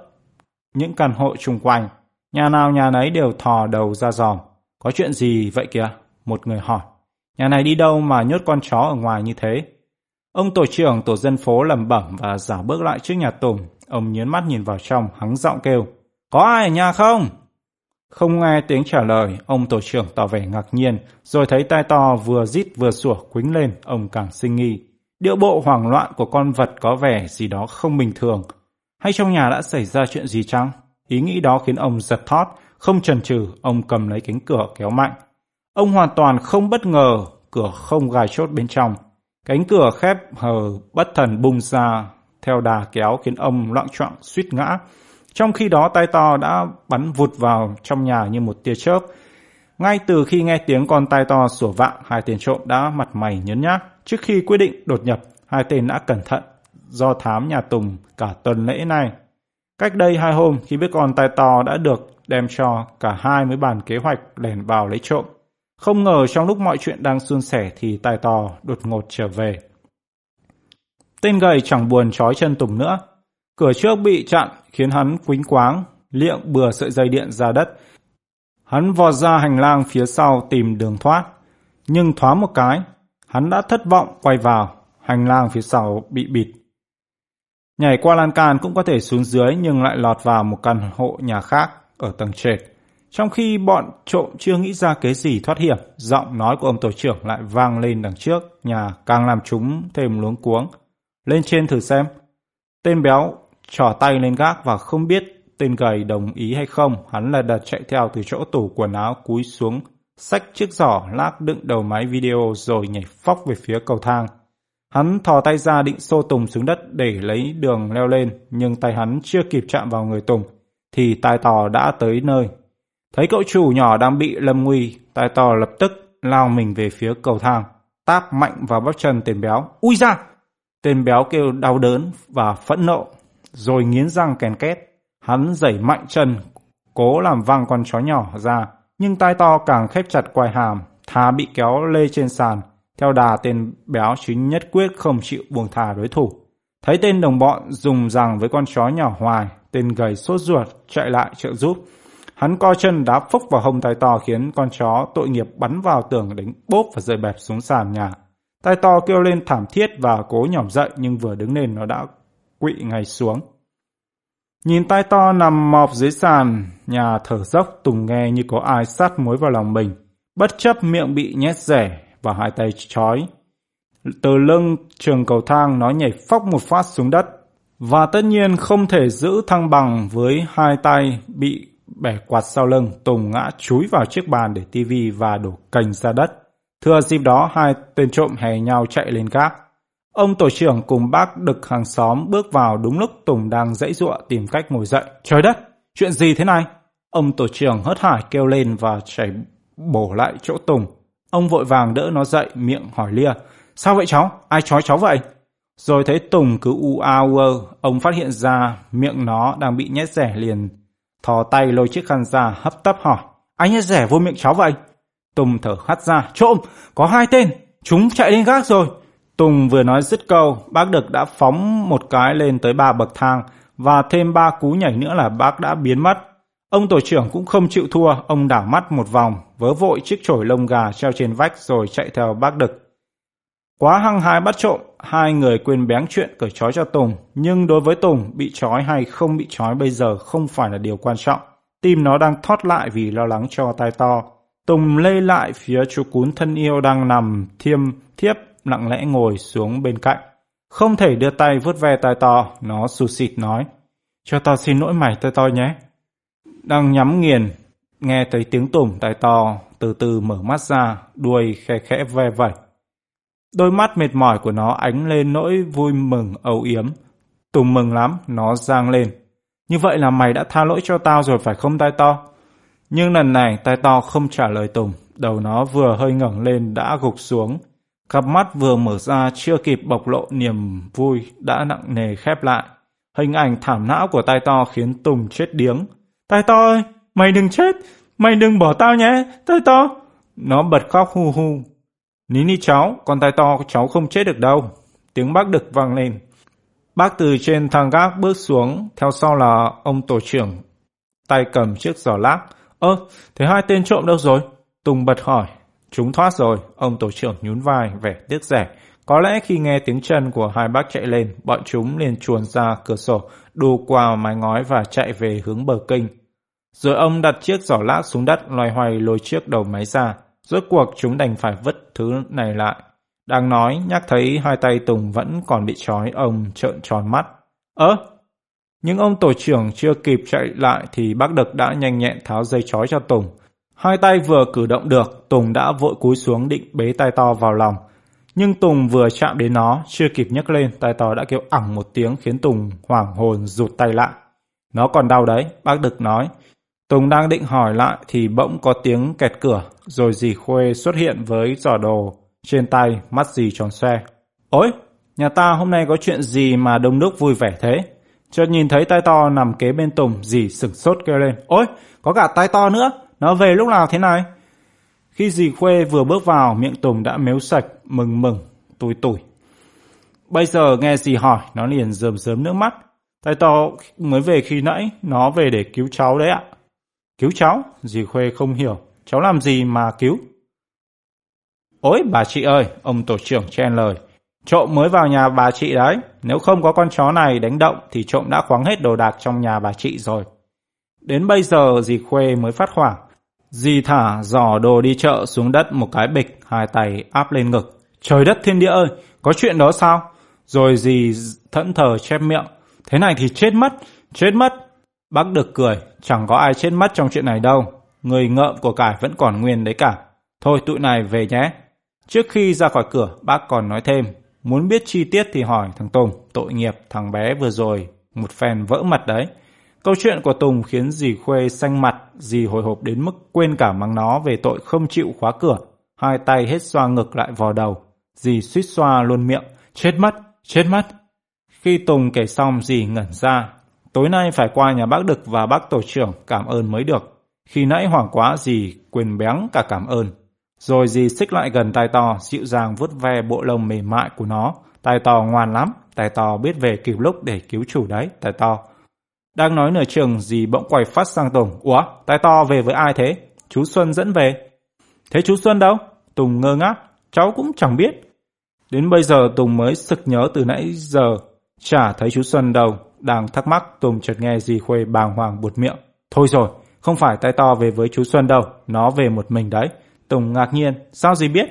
những căn hộ chung quanh. Nhà nào nhà nấy đều thò đầu ra dòm. Có chuyện gì vậy kìa? Một người hỏi. Nhà này đi đâu mà nhốt con chó ở ngoài như thế? Ông tổ trưởng tổ dân phố lẩm bẩm và giả bước lại trước nhà Tùng. Ông nhớn mắt nhìn vào trong, hắng giọng kêu. Có ai ở nhà không? Không nghe tiếng trả lời, ông tổ trưởng tỏ vẻ ngạc nhiên, rồi thấy tai to vừa rít vừa sủa quính lên, ông càng sinh nghi. Điệu bộ hoảng loạn của con vật có vẻ gì đó không bình thường. Hay trong nhà đã xảy ra chuyện gì chăng? Ý nghĩ đó khiến ông giật thót, không chần chừ, ông cầm lấy cánh cửa kéo mạnh. Ông hoàn toàn không bất ngờ, cửa không gài chốt bên trong. Cánh cửa khép hờ bất thần bung ra, theo đà kéo khiến ông loạn trọng suýt ngã. Trong khi đó tay to đã bắn vụt vào trong nhà như một tia chớp. Ngay từ khi nghe tiếng con tay to sủa vạng, hai tên trộm đã mặt mày nhấn nhác. Trước khi quyết định đột nhập, hai tên đã cẩn thận do thám nhà Tùng cả tuần lễ này. Cách đây hai hôm, khi biết con tai to đã được đem cho, cả hai mới bàn kế hoạch lẻn vào lấy trộm. Không ngờ trong lúc mọi chuyện đang suôn sẻ thì tai to đột ngột trở về. Tên gầy chẳng buồn trói chân Tùng nữa. Cửa trước bị chặn khiến hắn quính quáng, liệng bừa sợi dây điện ra đất. Hắn vọt ra hành lang phía sau tìm đường thoát. Nhưng thoáng một cái, hắn đã thất vọng quay vào, hành lang phía sau bị bịt. Nhảy qua lan can cũng có thể xuống dưới nhưng lại lọt vào một căn hộ nhà khác ở tầng trệt. Trong khi bọn trộm chưa nghĩ ra kế gì thoát hiểm, giọng nói của ông tổ trưởng lại vang lên đằng trước, nhà càng làm chúng thêm luống cuống. Lên trên thử xem. Tên béo trỏ tay lên gác và không biết tên gầy đồng ý hay không, hắn là đợt chạy theo từ chỗ tủ quần áo cúi xuống, xách chiếc giỏ lác đựng đầu máy video rồi nhảy phóc về phía cầu thang. Hắn thò tay ra định xô Tùng xuống đất để lấy đường leo lên, nhưng tay hắn chưa kịp chạm vào người Tùng, thì tai tò đã tới nơi. Thấy cậu chủ nhỏ đang bị lâm nguy, tai tò lập tức lao mình về phía cầu thang, táp mạnh vào bắp chân tên béo. Ui ra! Tên béo kêu đau đớn và phẫn nộ, rồi nghiến răng kèn két. Hắn giẩy mạnh chân, cố làm văng con chó nhỏ ra, nhưng tai to càng khép chặt quai hàm, thà bị kéo lê trên sàn. Theo đà tên béo chính nhất quyết không chịu buông thả đối thủ. Thấy tên đồng bọn dùng rằng với con chó nhỏ hoài, tên gầy sốt ruột chạy lại trợ giúp. Hắn co chân đá phốc vào hông tai to khiến con chó tội nghiệp bắn vào tường đánh bốp và rơi bẹp xuống sàn nhà. Tai to kêu lên thảm thiết và cố nhỏm dậy nhưng vừa đứng lên nó đã quỵ ngay xuống. Nhìn tai to nằm mọp dưới sàn, nhà thở dốc Tùng nghe như có ai sát muối vào lòng mình. Bất chấp miệng bị nhét rẻ và hai tay trói. Từ lưng trường cầu thang nó nhảy phóc một phát xuống đất. Và tất nhiên không thể giữ thăng bằng với hai tay bị bẻ quạt sau lưng. Tùng ngã chúi vào chiếc bàn để tivi và đổ cành ra đất. Thừa dịp đó hai tên trộm hè nhau chạy lên gác. Ông tổ trưởng cùng bác đực hàng xóm bước vào đúng lúc Tùng đang dãy giụa tìm cách ngồi dậy. Trời đất, chuyện gì thế này? Ông tổ trưởng hớt hải kêu lên và chảy bổ lại chỗ Tùng. Ông vội vàng đỡ nó dậy, miệng hỏi lia. Sao vậy cháu? Ai trói cháu vậy? Rồi thấy Tùng cứ u a u ơ, ông phát hiện ra miệng nó đang bị nhét rẻ liền. Thò tay lôi chiếc khăn ra, hấp tấp hỏi. Ai nhét rẻ vô miệng cháu vậy? Tùng thở hắt ra. Trộm, có hai tên, chúng chạy lên gác rồi. Tùng vừa nói dứt câu, bác Đực đã phóng một cái lên tới ba bậc thang và thêm ba cú nhảy nữa là bác đã biến mất. Ông tổ trưởng cũng không chịu thua, ông đảo mắt một vòng, vớ vội chiếc chổi lông gà treo trên vách rồi chạy theo bác Đực. Quá hăng hái bắt trộm, hai người quên bén chuyện cởi trói cho Tùng, nhưng đối với Tùng, bị trói hay không bị trói bây giờ không phải là điều quan trọng. Tim nó đang thoát lại vì lo lắng cho tai to. Tùng lê lại phía chú cún thân yêu đang nằm thiêm thiếp lặng lẽ ngồi xuống bên cạnh. Không thể đưa tay vuốt ve tai to, nó sụt xịt nói. Cho tao xin lỗi mày tai to nhé. Đang nhắm nghiền, nghe thấy tiếng tùng tai to, từ từ mở mắt ra, đuôi khe khẽ ve vẩy. Đôi mắt mệt mỏi của nó ánh lên nỗi vui mừng âu yếm. Tùng mừng lắm, nó giang lên. Như vậy là mày đã tha lỗi cho tao rồi phải không tai to? Nhưng lần này tai to không trả lời Tùng, đầu nó vừa hơi ngẩng lên đã gục xuống, Cặp mắt vừa mở ra chưa kịp bộc lộ niềm vui đã nặng nề khép lại. Hình ảnh thảm não của tai to khiến Tùng chết điếng. Tai to ơi, mày đừng chết, mày đừng bỏ tao nhé, tai to. Nó bật khóc hu hu. Ní ní cháu, con tai to cháu không chết được đâu. Tiếng bác đực vang lên. Bác từ trên thang gác bước xuống, theo sau là ông tổ trưởng, tay cầm chiếc giỏ lác. Ơ, thế hai tên trộm đâu rồi? Tùng bật hỏi. Chúng thoát rồi, ông tổ trưởng nhún vai, vẻ tiếc rẻ. Có lẽ khi nghe tiếng chân của hai bác chạy lên, bọn chúng liền chuồn ra cửa sổ, đu qua mái ngói và chạy về hướng bờ kinh. Rồi ông đặt chiếc giỏ lát xuống đất loài hoài lôi chiếc đầu máy ra. Rốt cuộc chúng đành phải vứt thứ này lại. Đang nói, nhắc thấy hai tay Tùng vẫn còn bị trói, ông trợn tròn mắt. Ơ, nhưng ông tổ trưởng chưa kịp chạy lại thì bác Đực đã nhanh nhẹn tháo dây trói cho Tùng. Hai tay vừa cử động được, Tùng đã vội cúi xuống định bế tay to vào lòng. Nhưng Tùng vừa chạm đến nó, chưa kịp nhấc lên, tay to đã kêu ẳng một tiếng khiến Tùng hoảng hồn rụt tay lại. Nó còn đau đấy, bác Đực nói. Tùng đang định hỏi lại thì bỗng có tiếng kẹt cửa, rồi dì Khuê xuất hiện với giỏ đồ trên tay, mắt dì tròn xoe. Ôi, nhà ta hôm nay có chuyện gì mà đông đúc vui vẻ thế? Chợt nhìn thấy tay to nằm kế bên Tùng, dì sửng sốt kêu lên. Ôi, có cả tay to nữa, nó về lúc nào thế này? Khi dì Khuê vừa bước vào, miệng Tùng đã mếu sạch, mừng mừng, tủi tủi. Bây giờ nghe dì hỏi, nó liền rơm rớm nước mắt. Tại to mới về khi nãy, nó về để cứu cháu đấy ạ. Cứu cháu? Dì Khuê không hiểu. Cháu làm gì mà cứu? Ôi bà chị ơi, ông tổ trưởng chen lời. Trộm mới vào nhà bà chị đấy. Nếu không có con chó này đánh động thì trộm đã khoáng hết đồ đạc trong nhà bà chị rồi. Đến bây giờ dì Khuê mới phát hoảng. Dì thả giỏ đồ đi chợ xuống đất một cái bịch, hai tay áp lên ngực. Trời đất thiên địa ơi, có chuyện đó sao? Rồi dì thẫn thờ chép miệng. Thế này thì chết mất, chết mất. Bác được cười, chẳng có ai chết mất trong chuyện này đâu. Người ngợm của cải vẫn còn nguyên đấy cả. Thôi tụi này về nhé. Trước khi ra khỏi cửa, bác còn nói thêm. Muốn biết chi tiết thì hỏi thằng Tùng, tội nghiệp thằng bé vừa rồi, một phen vỡ mặt đấy. Câu chuyện của Tùng khiến dì Khuê xanh mặt, dì hồi hộp đến mức quên cả mắng nó về tội không chịu khóa cửa. Hai tay hết xoa ngực lại vò đầu. Dì suýt xoa luôn miệng. Chết mất, chết mất. Khi Tùng kể xong dì ngẩn ra. Tối nay phải qua nhà bác Đực và bác tổ trưởng cảm ơn mới được. Khi nãy hoảng quá dì quên béng cả cảm ơn. Rồi dì xích lại gần tay to, dịu dàng vuốt ve bộ lông mềm mại của nó. Tay to ngoan lắm, tay to biết về kịp lúc để cứu chủ đấy, tay to. Đang nói nửa chừng, gì bỗng quay phát sang Tùng. Ủa, tay to về với ai thế? Chú Xuân dẫn về. Thế chú Xuân đâu? Tùng ngơ ngác, cháu cũng chẳng biết. Đến bây giờ Tùng mới sực nhớ từ nãy giờ, chả thấy chú Xuân đâu. Đang thắc mắc, Tùng chợt nghe dì Khuê bàng hoàng buột miệng. Thôi rồi, không phải tay to về với chú Xuân đâu, nó về một mình đấy. Tùng ngạc nhiên, sao dì biết?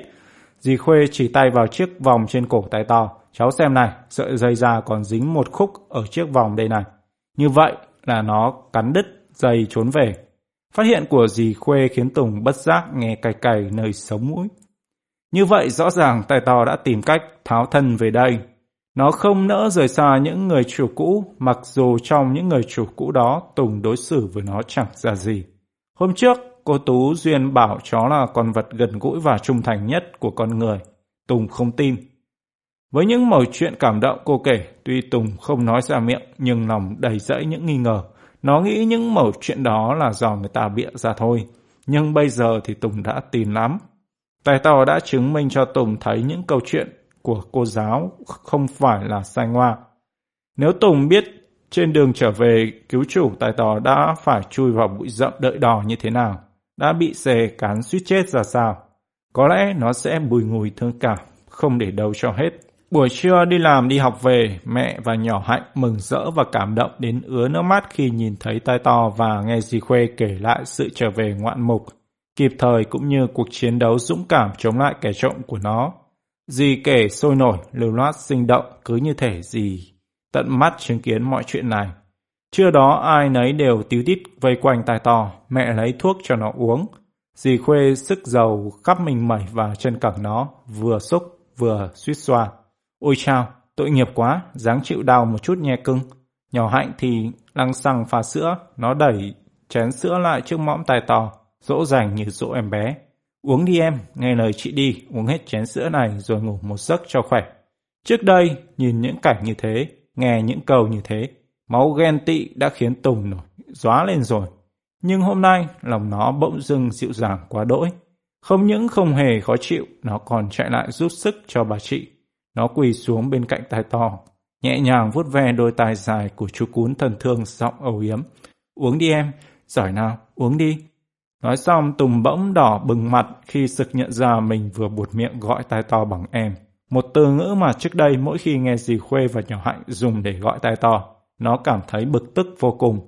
Dì Khuê chỉ tay vào chiếc vòng trên cổ tay to. Cháu xem này, sợi dây da còn dính một khúc ở chiếc vòng đây này. Như vậy là nó cắn đứt dây trốn về. Phát hiện của dì Khuê khiến Tùng bất giác nghe cày cày nơi sống mũi. Như vậy rõ ràng tài to đã tìm cách tháo thân về đây. Nó không nỡ rời xa những người chủ cũ, mặc dù trong những người chủ cũ đó Tùng đối xử với nó chẳng ra gì. Hôm trước, Cô Tú Duyên bảo chó là con vật gần gũi và trung thành nhất của con người. Tùng không tin. Với những mẩu chuyện cảm động cô kể, tuy Tùng không nói ra miệng nhưng lòng đầy rẫy những nghi ngờ. Nó nghĩ những mẩu chuyện đó là do người ta bịa ra thôi. Nhưng bây giờ thì Tùng đã tin lắm. Tài tò đã chứng minh cho Tùng thấy những câu chuyện của cô giáo không phải là sai ngoa. Nếu Tùng biết trên đường trở về cứu chủ tài tò đã phải chui vào bụi rậm đợi đò như thế nào, đã bị xề cán suýt chết ra sao. Có lẽ nó sẽ bùi ngùi thương cảm, không để đâu cho hết. Buổi trưa đi làm đi học về, mẹ và nhỏ Hạnh mừng rỡ và cảm động đến ứa nước mắt khi nhìn thấy tai to và nghe dì Khuê kể lại sự trở về ngoạn mục, kịp thời cũng như cuộc chiến đấu dũng cảm chống lại kẻ trộm của nó. Dì kể sôi nổi, lưu loát sinh động, cứ như thể dì tận mắt chứng kiến mọi chuyện này. Trưa đó ai nấy đều tíu tít vây quanh tai to, mẹ lấy thuốc cho nó uống. Dì Khuê sức dầu khắp mình mẩy và chân cẳng nó, vừa xúc vừa suýt xoa. Ôi chao, tội nghiệp quá, dáng chịu đau một chút nhẹ cưng. Nhỏ hạnh thì lăng xăng pha sữa, nó đẩy chén sữa lại trước mõm tai to, dỗ dành như dỗ em bé. Uống đi em, nghe lời chị đi, uống hết chén sữa này rồi ngủ một giấc cho khỏe. Trước đây, nhìn những cảnh như thế, nghe những câu như thế, Máu ghen tị đã khiến Tùng nổi, dóa lên rồi. Nhưng hôm nay, lòng nó bỗng dưng dịu dàng quá đỗi. Không những không hề khó chịu, nó còn chạy lại giúp sức cho bà chị. Nó quỳ xuống bên cạnh tai to, nhẹ nhàng vuốt ve đôi tai dài của chú cún thần thương giọng âu yếm. Uống đi em, giỏi nào, uống đi. Nói xong Tùng bỗng đỏ bừng mặt khi sực nhận ra mình vừa buột miệng gọi tai to bằng em. Một từ ngữ mà trước đây mỗi khi nghe dì Khuê và nhỏ Hạnh dùng để gọi tai to, nó cảm thấy bực tức vô cùng.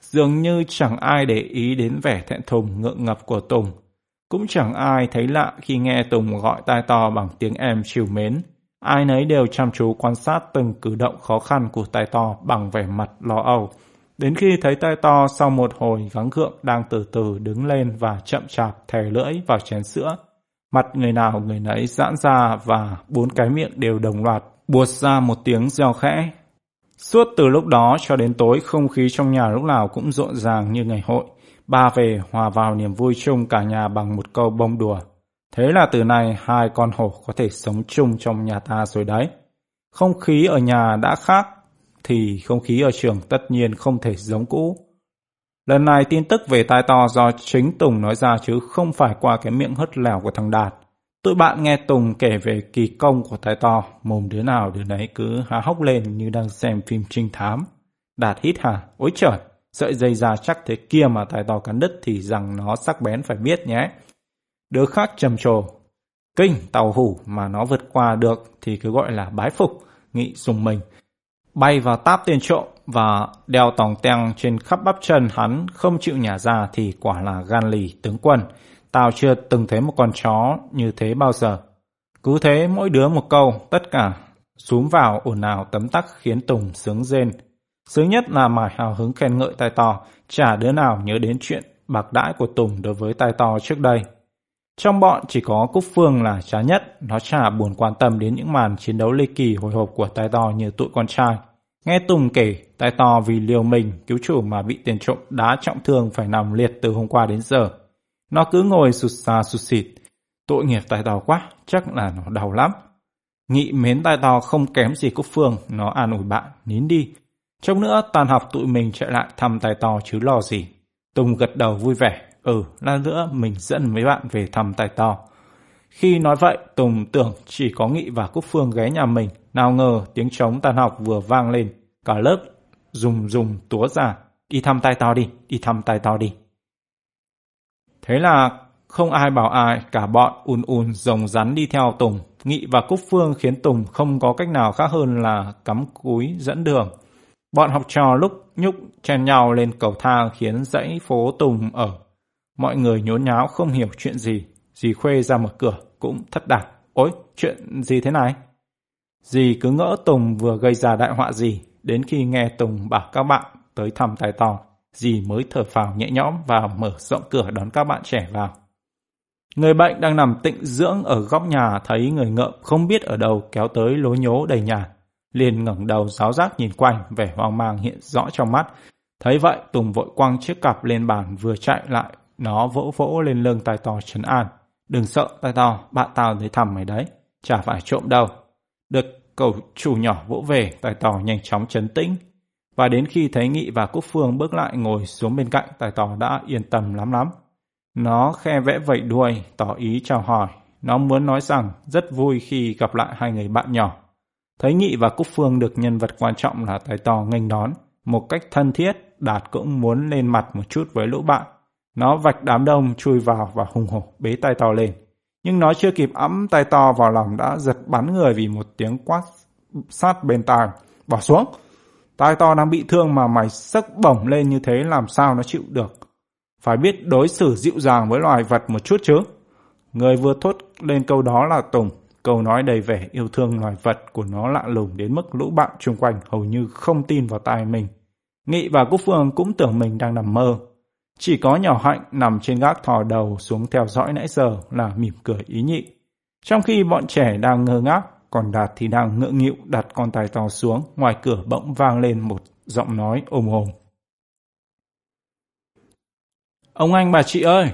Dường như chẳng ai để ý đến vẻ thẹn thùng ngượng ngập của Tùng. Cũng chẳng ai thấy lạ khi nghe Tùng gọi tai to bằng tiếng em chiều mến. Ai nấy đều chăm chú quan sát từng cử động khó khăn của tai to bằng vẻ mặt lo âu. Đến khi thấy tai to sau một hồi gắng gượng đang từ từ đứng lên và chậm chạp thè lưỡi vào chén sữa, mặt người nào người nấy giãn ra và bốn cái miệng đều đồng loạt buột ra một tiếng reo khẽ. Suốt từ lúc đó cho đến tối không khí trong nhà lúc nào cũng rộn ràng như ngày hội. Ba về hòa vào niềm vui chung cả nhà bằng một câu bông đùa. Thế là từ nay hai con hổ có thể sống chung trong nhà ta rồi đấy. Không khí ở nhà đã khác thì không khí ở trường tất nhiên không thể giống cũ. Lần này tin tức về tai to do chính Tùng nói ra chứ không phải qua cái miệng hất lèo của thằng Đạt. Tụi bạn nghe Tùng kể về kỳ công của tai to, mồm đứa nào đứa nấy cứ há hốc lên như đang xem phim trinh thám. Đạt hít hà, ôi trời, sợi dây da chắc thế kia mà tai to cắn đứt thì rằng nó sắc bén phải biết nhé. Đứa khác trầm trồ, kinh tàu hủ mà nó vượt qua được thì cứ gọi là bái phục, nghị dùng mình. Bay vào táp tên trộm và đeo tòng teng trên khắp bắp chân hắn không chịu nhả ra thì quả là gan lì tướng quân. Tao chưa từng thấy một con chó như thế bao giờ. Cứ thế mỗi đứa một câu, tất cả xúm vào ồn ào tấm tắc khiến Tùng sướng rên. Sướng nhất là mải hào hứng khen ngợi tai to, chả đứa nào nhớ đến chuyện bạc đãi của Tùng đối với tai to trước đây. Trong bọn chỉ có Cúc Phương là chán nhất, nó chả buồn quan tâm đến những màn chiến đấu ly kỳ hồi hộp của tai to như tụi con trai. Nghe Tùng kể, tai to vì liều mình cứu chủ mà bị tiền trộm đá trọng thương phải nằm liệt từ hôm qua đến giờ. Nó cứ ngồi sụt xa sụt xịt. Tội nghiệp tai to quá, chắc là nó đau lắm. Nghị mến tai to không kém gì Cúc Phương, nó an ủi bạn, nín đi. Trong nữa tàn học tụi mình chạy lại thăm tai to chứ lo gì. Tùng gật đầu vui vẻ, ừ, lát nữa mình dẫn mấy bạn về thăm tài to. Khi nói vậy, Tùng tưởng chỉ có Nghị và Cúc Phương ghé nhà mình, nào ngờ tiếng trống tan học vừa vang lên, cả lớp dùng dùng túa ra, đi thăm tai to đi, đi thăm tai to đi. Thế là không ai bảo ai, cả bọn ùn ùn rồng rắn đi theo Tùng. Nghị và Cúc Phương khiến Tùng không có cách nào khác hơn là cắm cúi dẫn đường. Bọn học trò lúc nhúc chen nhau lên cầu thang khiến dãy phố Tùng ở. Mọi người nhốn nháo không hiểu chuyện gì. Dì Khuê ra mở cửa cũng thất đạt. Ôi, chuyện gì thế này? Dì cứ ngỡ Tùng vừa gây ra đại họa gì. Đến khi nghe Tùng bảo các bạn tới thăm tài tò, dì mới thở phào nhẹ nhõm và mở rộng cửa đón các bạn trẻ vào. Người bệnh đang nằm tịnh dưỡng ở góc nhà thấy người ngợm không biết ở đâu kéo tới lối nhố đầy nhà. Liền ngẩng đầu giáo giác nhìn quanh, vẻ hoang mang hiện rõ trong mắt. Thấy vậy, Tùng vội quăng chiếc cặp lên bàn vừa chạy lại, nó vỗ vỗ lên lưng tai to trấn an. Đừng sợ tai to, bạn tao thấy thầm mày đấy, chả phải trộm đâu. Được cậu chủ nhỏ vỗ về, tai to nhanh chóng chấn tĩnh. Và đến khi thấy Nghị và Cúc Phương bước lại ngồi xuống bên cạnh, tai to đã yên tâm lắm lắm. Nó khe vẽ vẫy đuôi, tỏ ý chào hỏi. Nó muốn nói rằng rất vui khi gặp lại hai người bạn nhỏ. Thấy Nghị và Cúc Phương được nhân vật quan trọng là tài to nghênh đón, một cách thân thiết, Đạt cũng muốn lên mặt một chút với lũ bạn. Nó vạch đám đông chui vào và hùng hổ bế tay to lên. Nhưng nó chưa kịp ấm tay to vào lòng đã giật bắn người vì một tiếng quát sát bên tai. Bỏ xuống! Tai to đang bị thương mà mày sức bổng lên như thế làm sao nó chịu được. Phải biết đối xử dịu dàng với loài vật một chút chứ. Người vừa thốt lên câu đó là Tùng. Câu nói đầy vẻ yêu thương loài vật của nó lạ lùng đến mức lũ bạn chung quanh hầu như không tin vào tai mình. Nghị và Cúc Phương cũng tưởng mình đang nằm mơ. Chỉ có nhỏ hạnh nằm trên gác thò đầu xuống theo dõi nãy giờ là mỉm cười ý nhị. Trong khi bọn trẻ đang ngơ ngác, còn Đạt thì đang ngượng nghịu đặt con tài to xuống, ngoài cửa bỗng vang lên một giọng nói ồm ồm. Ông anh bà chị ơi,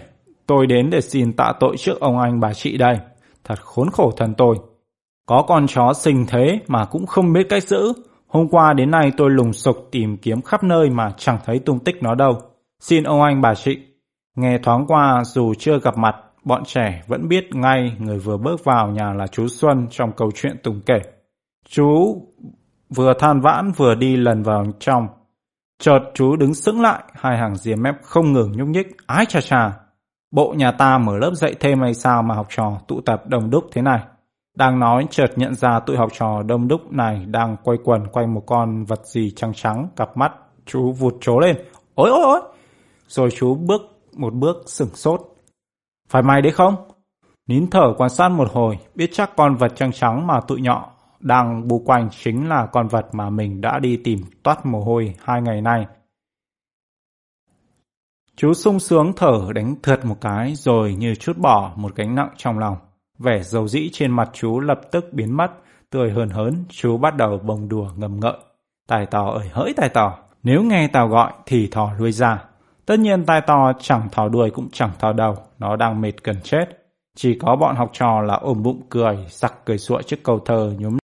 tôi đến để xin tạ tội trước ông anh bà chị đây. Thật khốn khổ thần tôi. Có con chó sinh thế mà cũng không biết cách giữ. Hôm qua đến nay tôi lùng sục tìm kiếm khắp nơi mà chẳng thấy tung tích nó đâu. Xin ông anh bà chị. Nghe thoáng qua dù chưa gặp mặt, bọn trẻ vẫn biết ngay người vừa bước vào nhà là chú Xuân trong câu chuyện Tùng kể. Chú vừa than vãn vừa đi lần vào trong. Chợt chú đứng sững lại, hai hàng diềm mép không ngừng nhúc nhích. Ái chà chà, bộ nhà ta mở lớp dạy thêm hay sao mà học trò tụ tập đông đúc thế này. Đang nói chợt nhận ra tụi học trò đông đúc này đang quay quần quanh một con vật gì trắng trắng, cặp mắt. Chú vụt trố lên. Ôi ôi ôi! Rồi chú bước một bước sửng sốt. Phải mày đấy không? Nín thở quan sát một hồi, biết chắc con vật trắng trắng mà tụi nhọ đang bu quanh chính là con vật mà mình đã đi tìm toát mồ hôi hai ngày nay. Chú sung sướng thở đánh thượt một cái rồi như chút bỏ một gánh nặng trong lòng. Vẻ dầu dĩ trên mặt chú lập tức biến mất, tươi hơn hớn, chú bắt đầu bồng đùa ngầm ngợi. Tài tò ơi hỡi tài tò, nếu nghe tao gọi thì thò lui ra. Tất nhiên tai to chẳng thò đuôi cũng chẳng thò đầu, nó đang mệt gần chết. Chỉ có bọn học trò là ôm bụng cười, sặc cười sụa trước câu thơ nhúm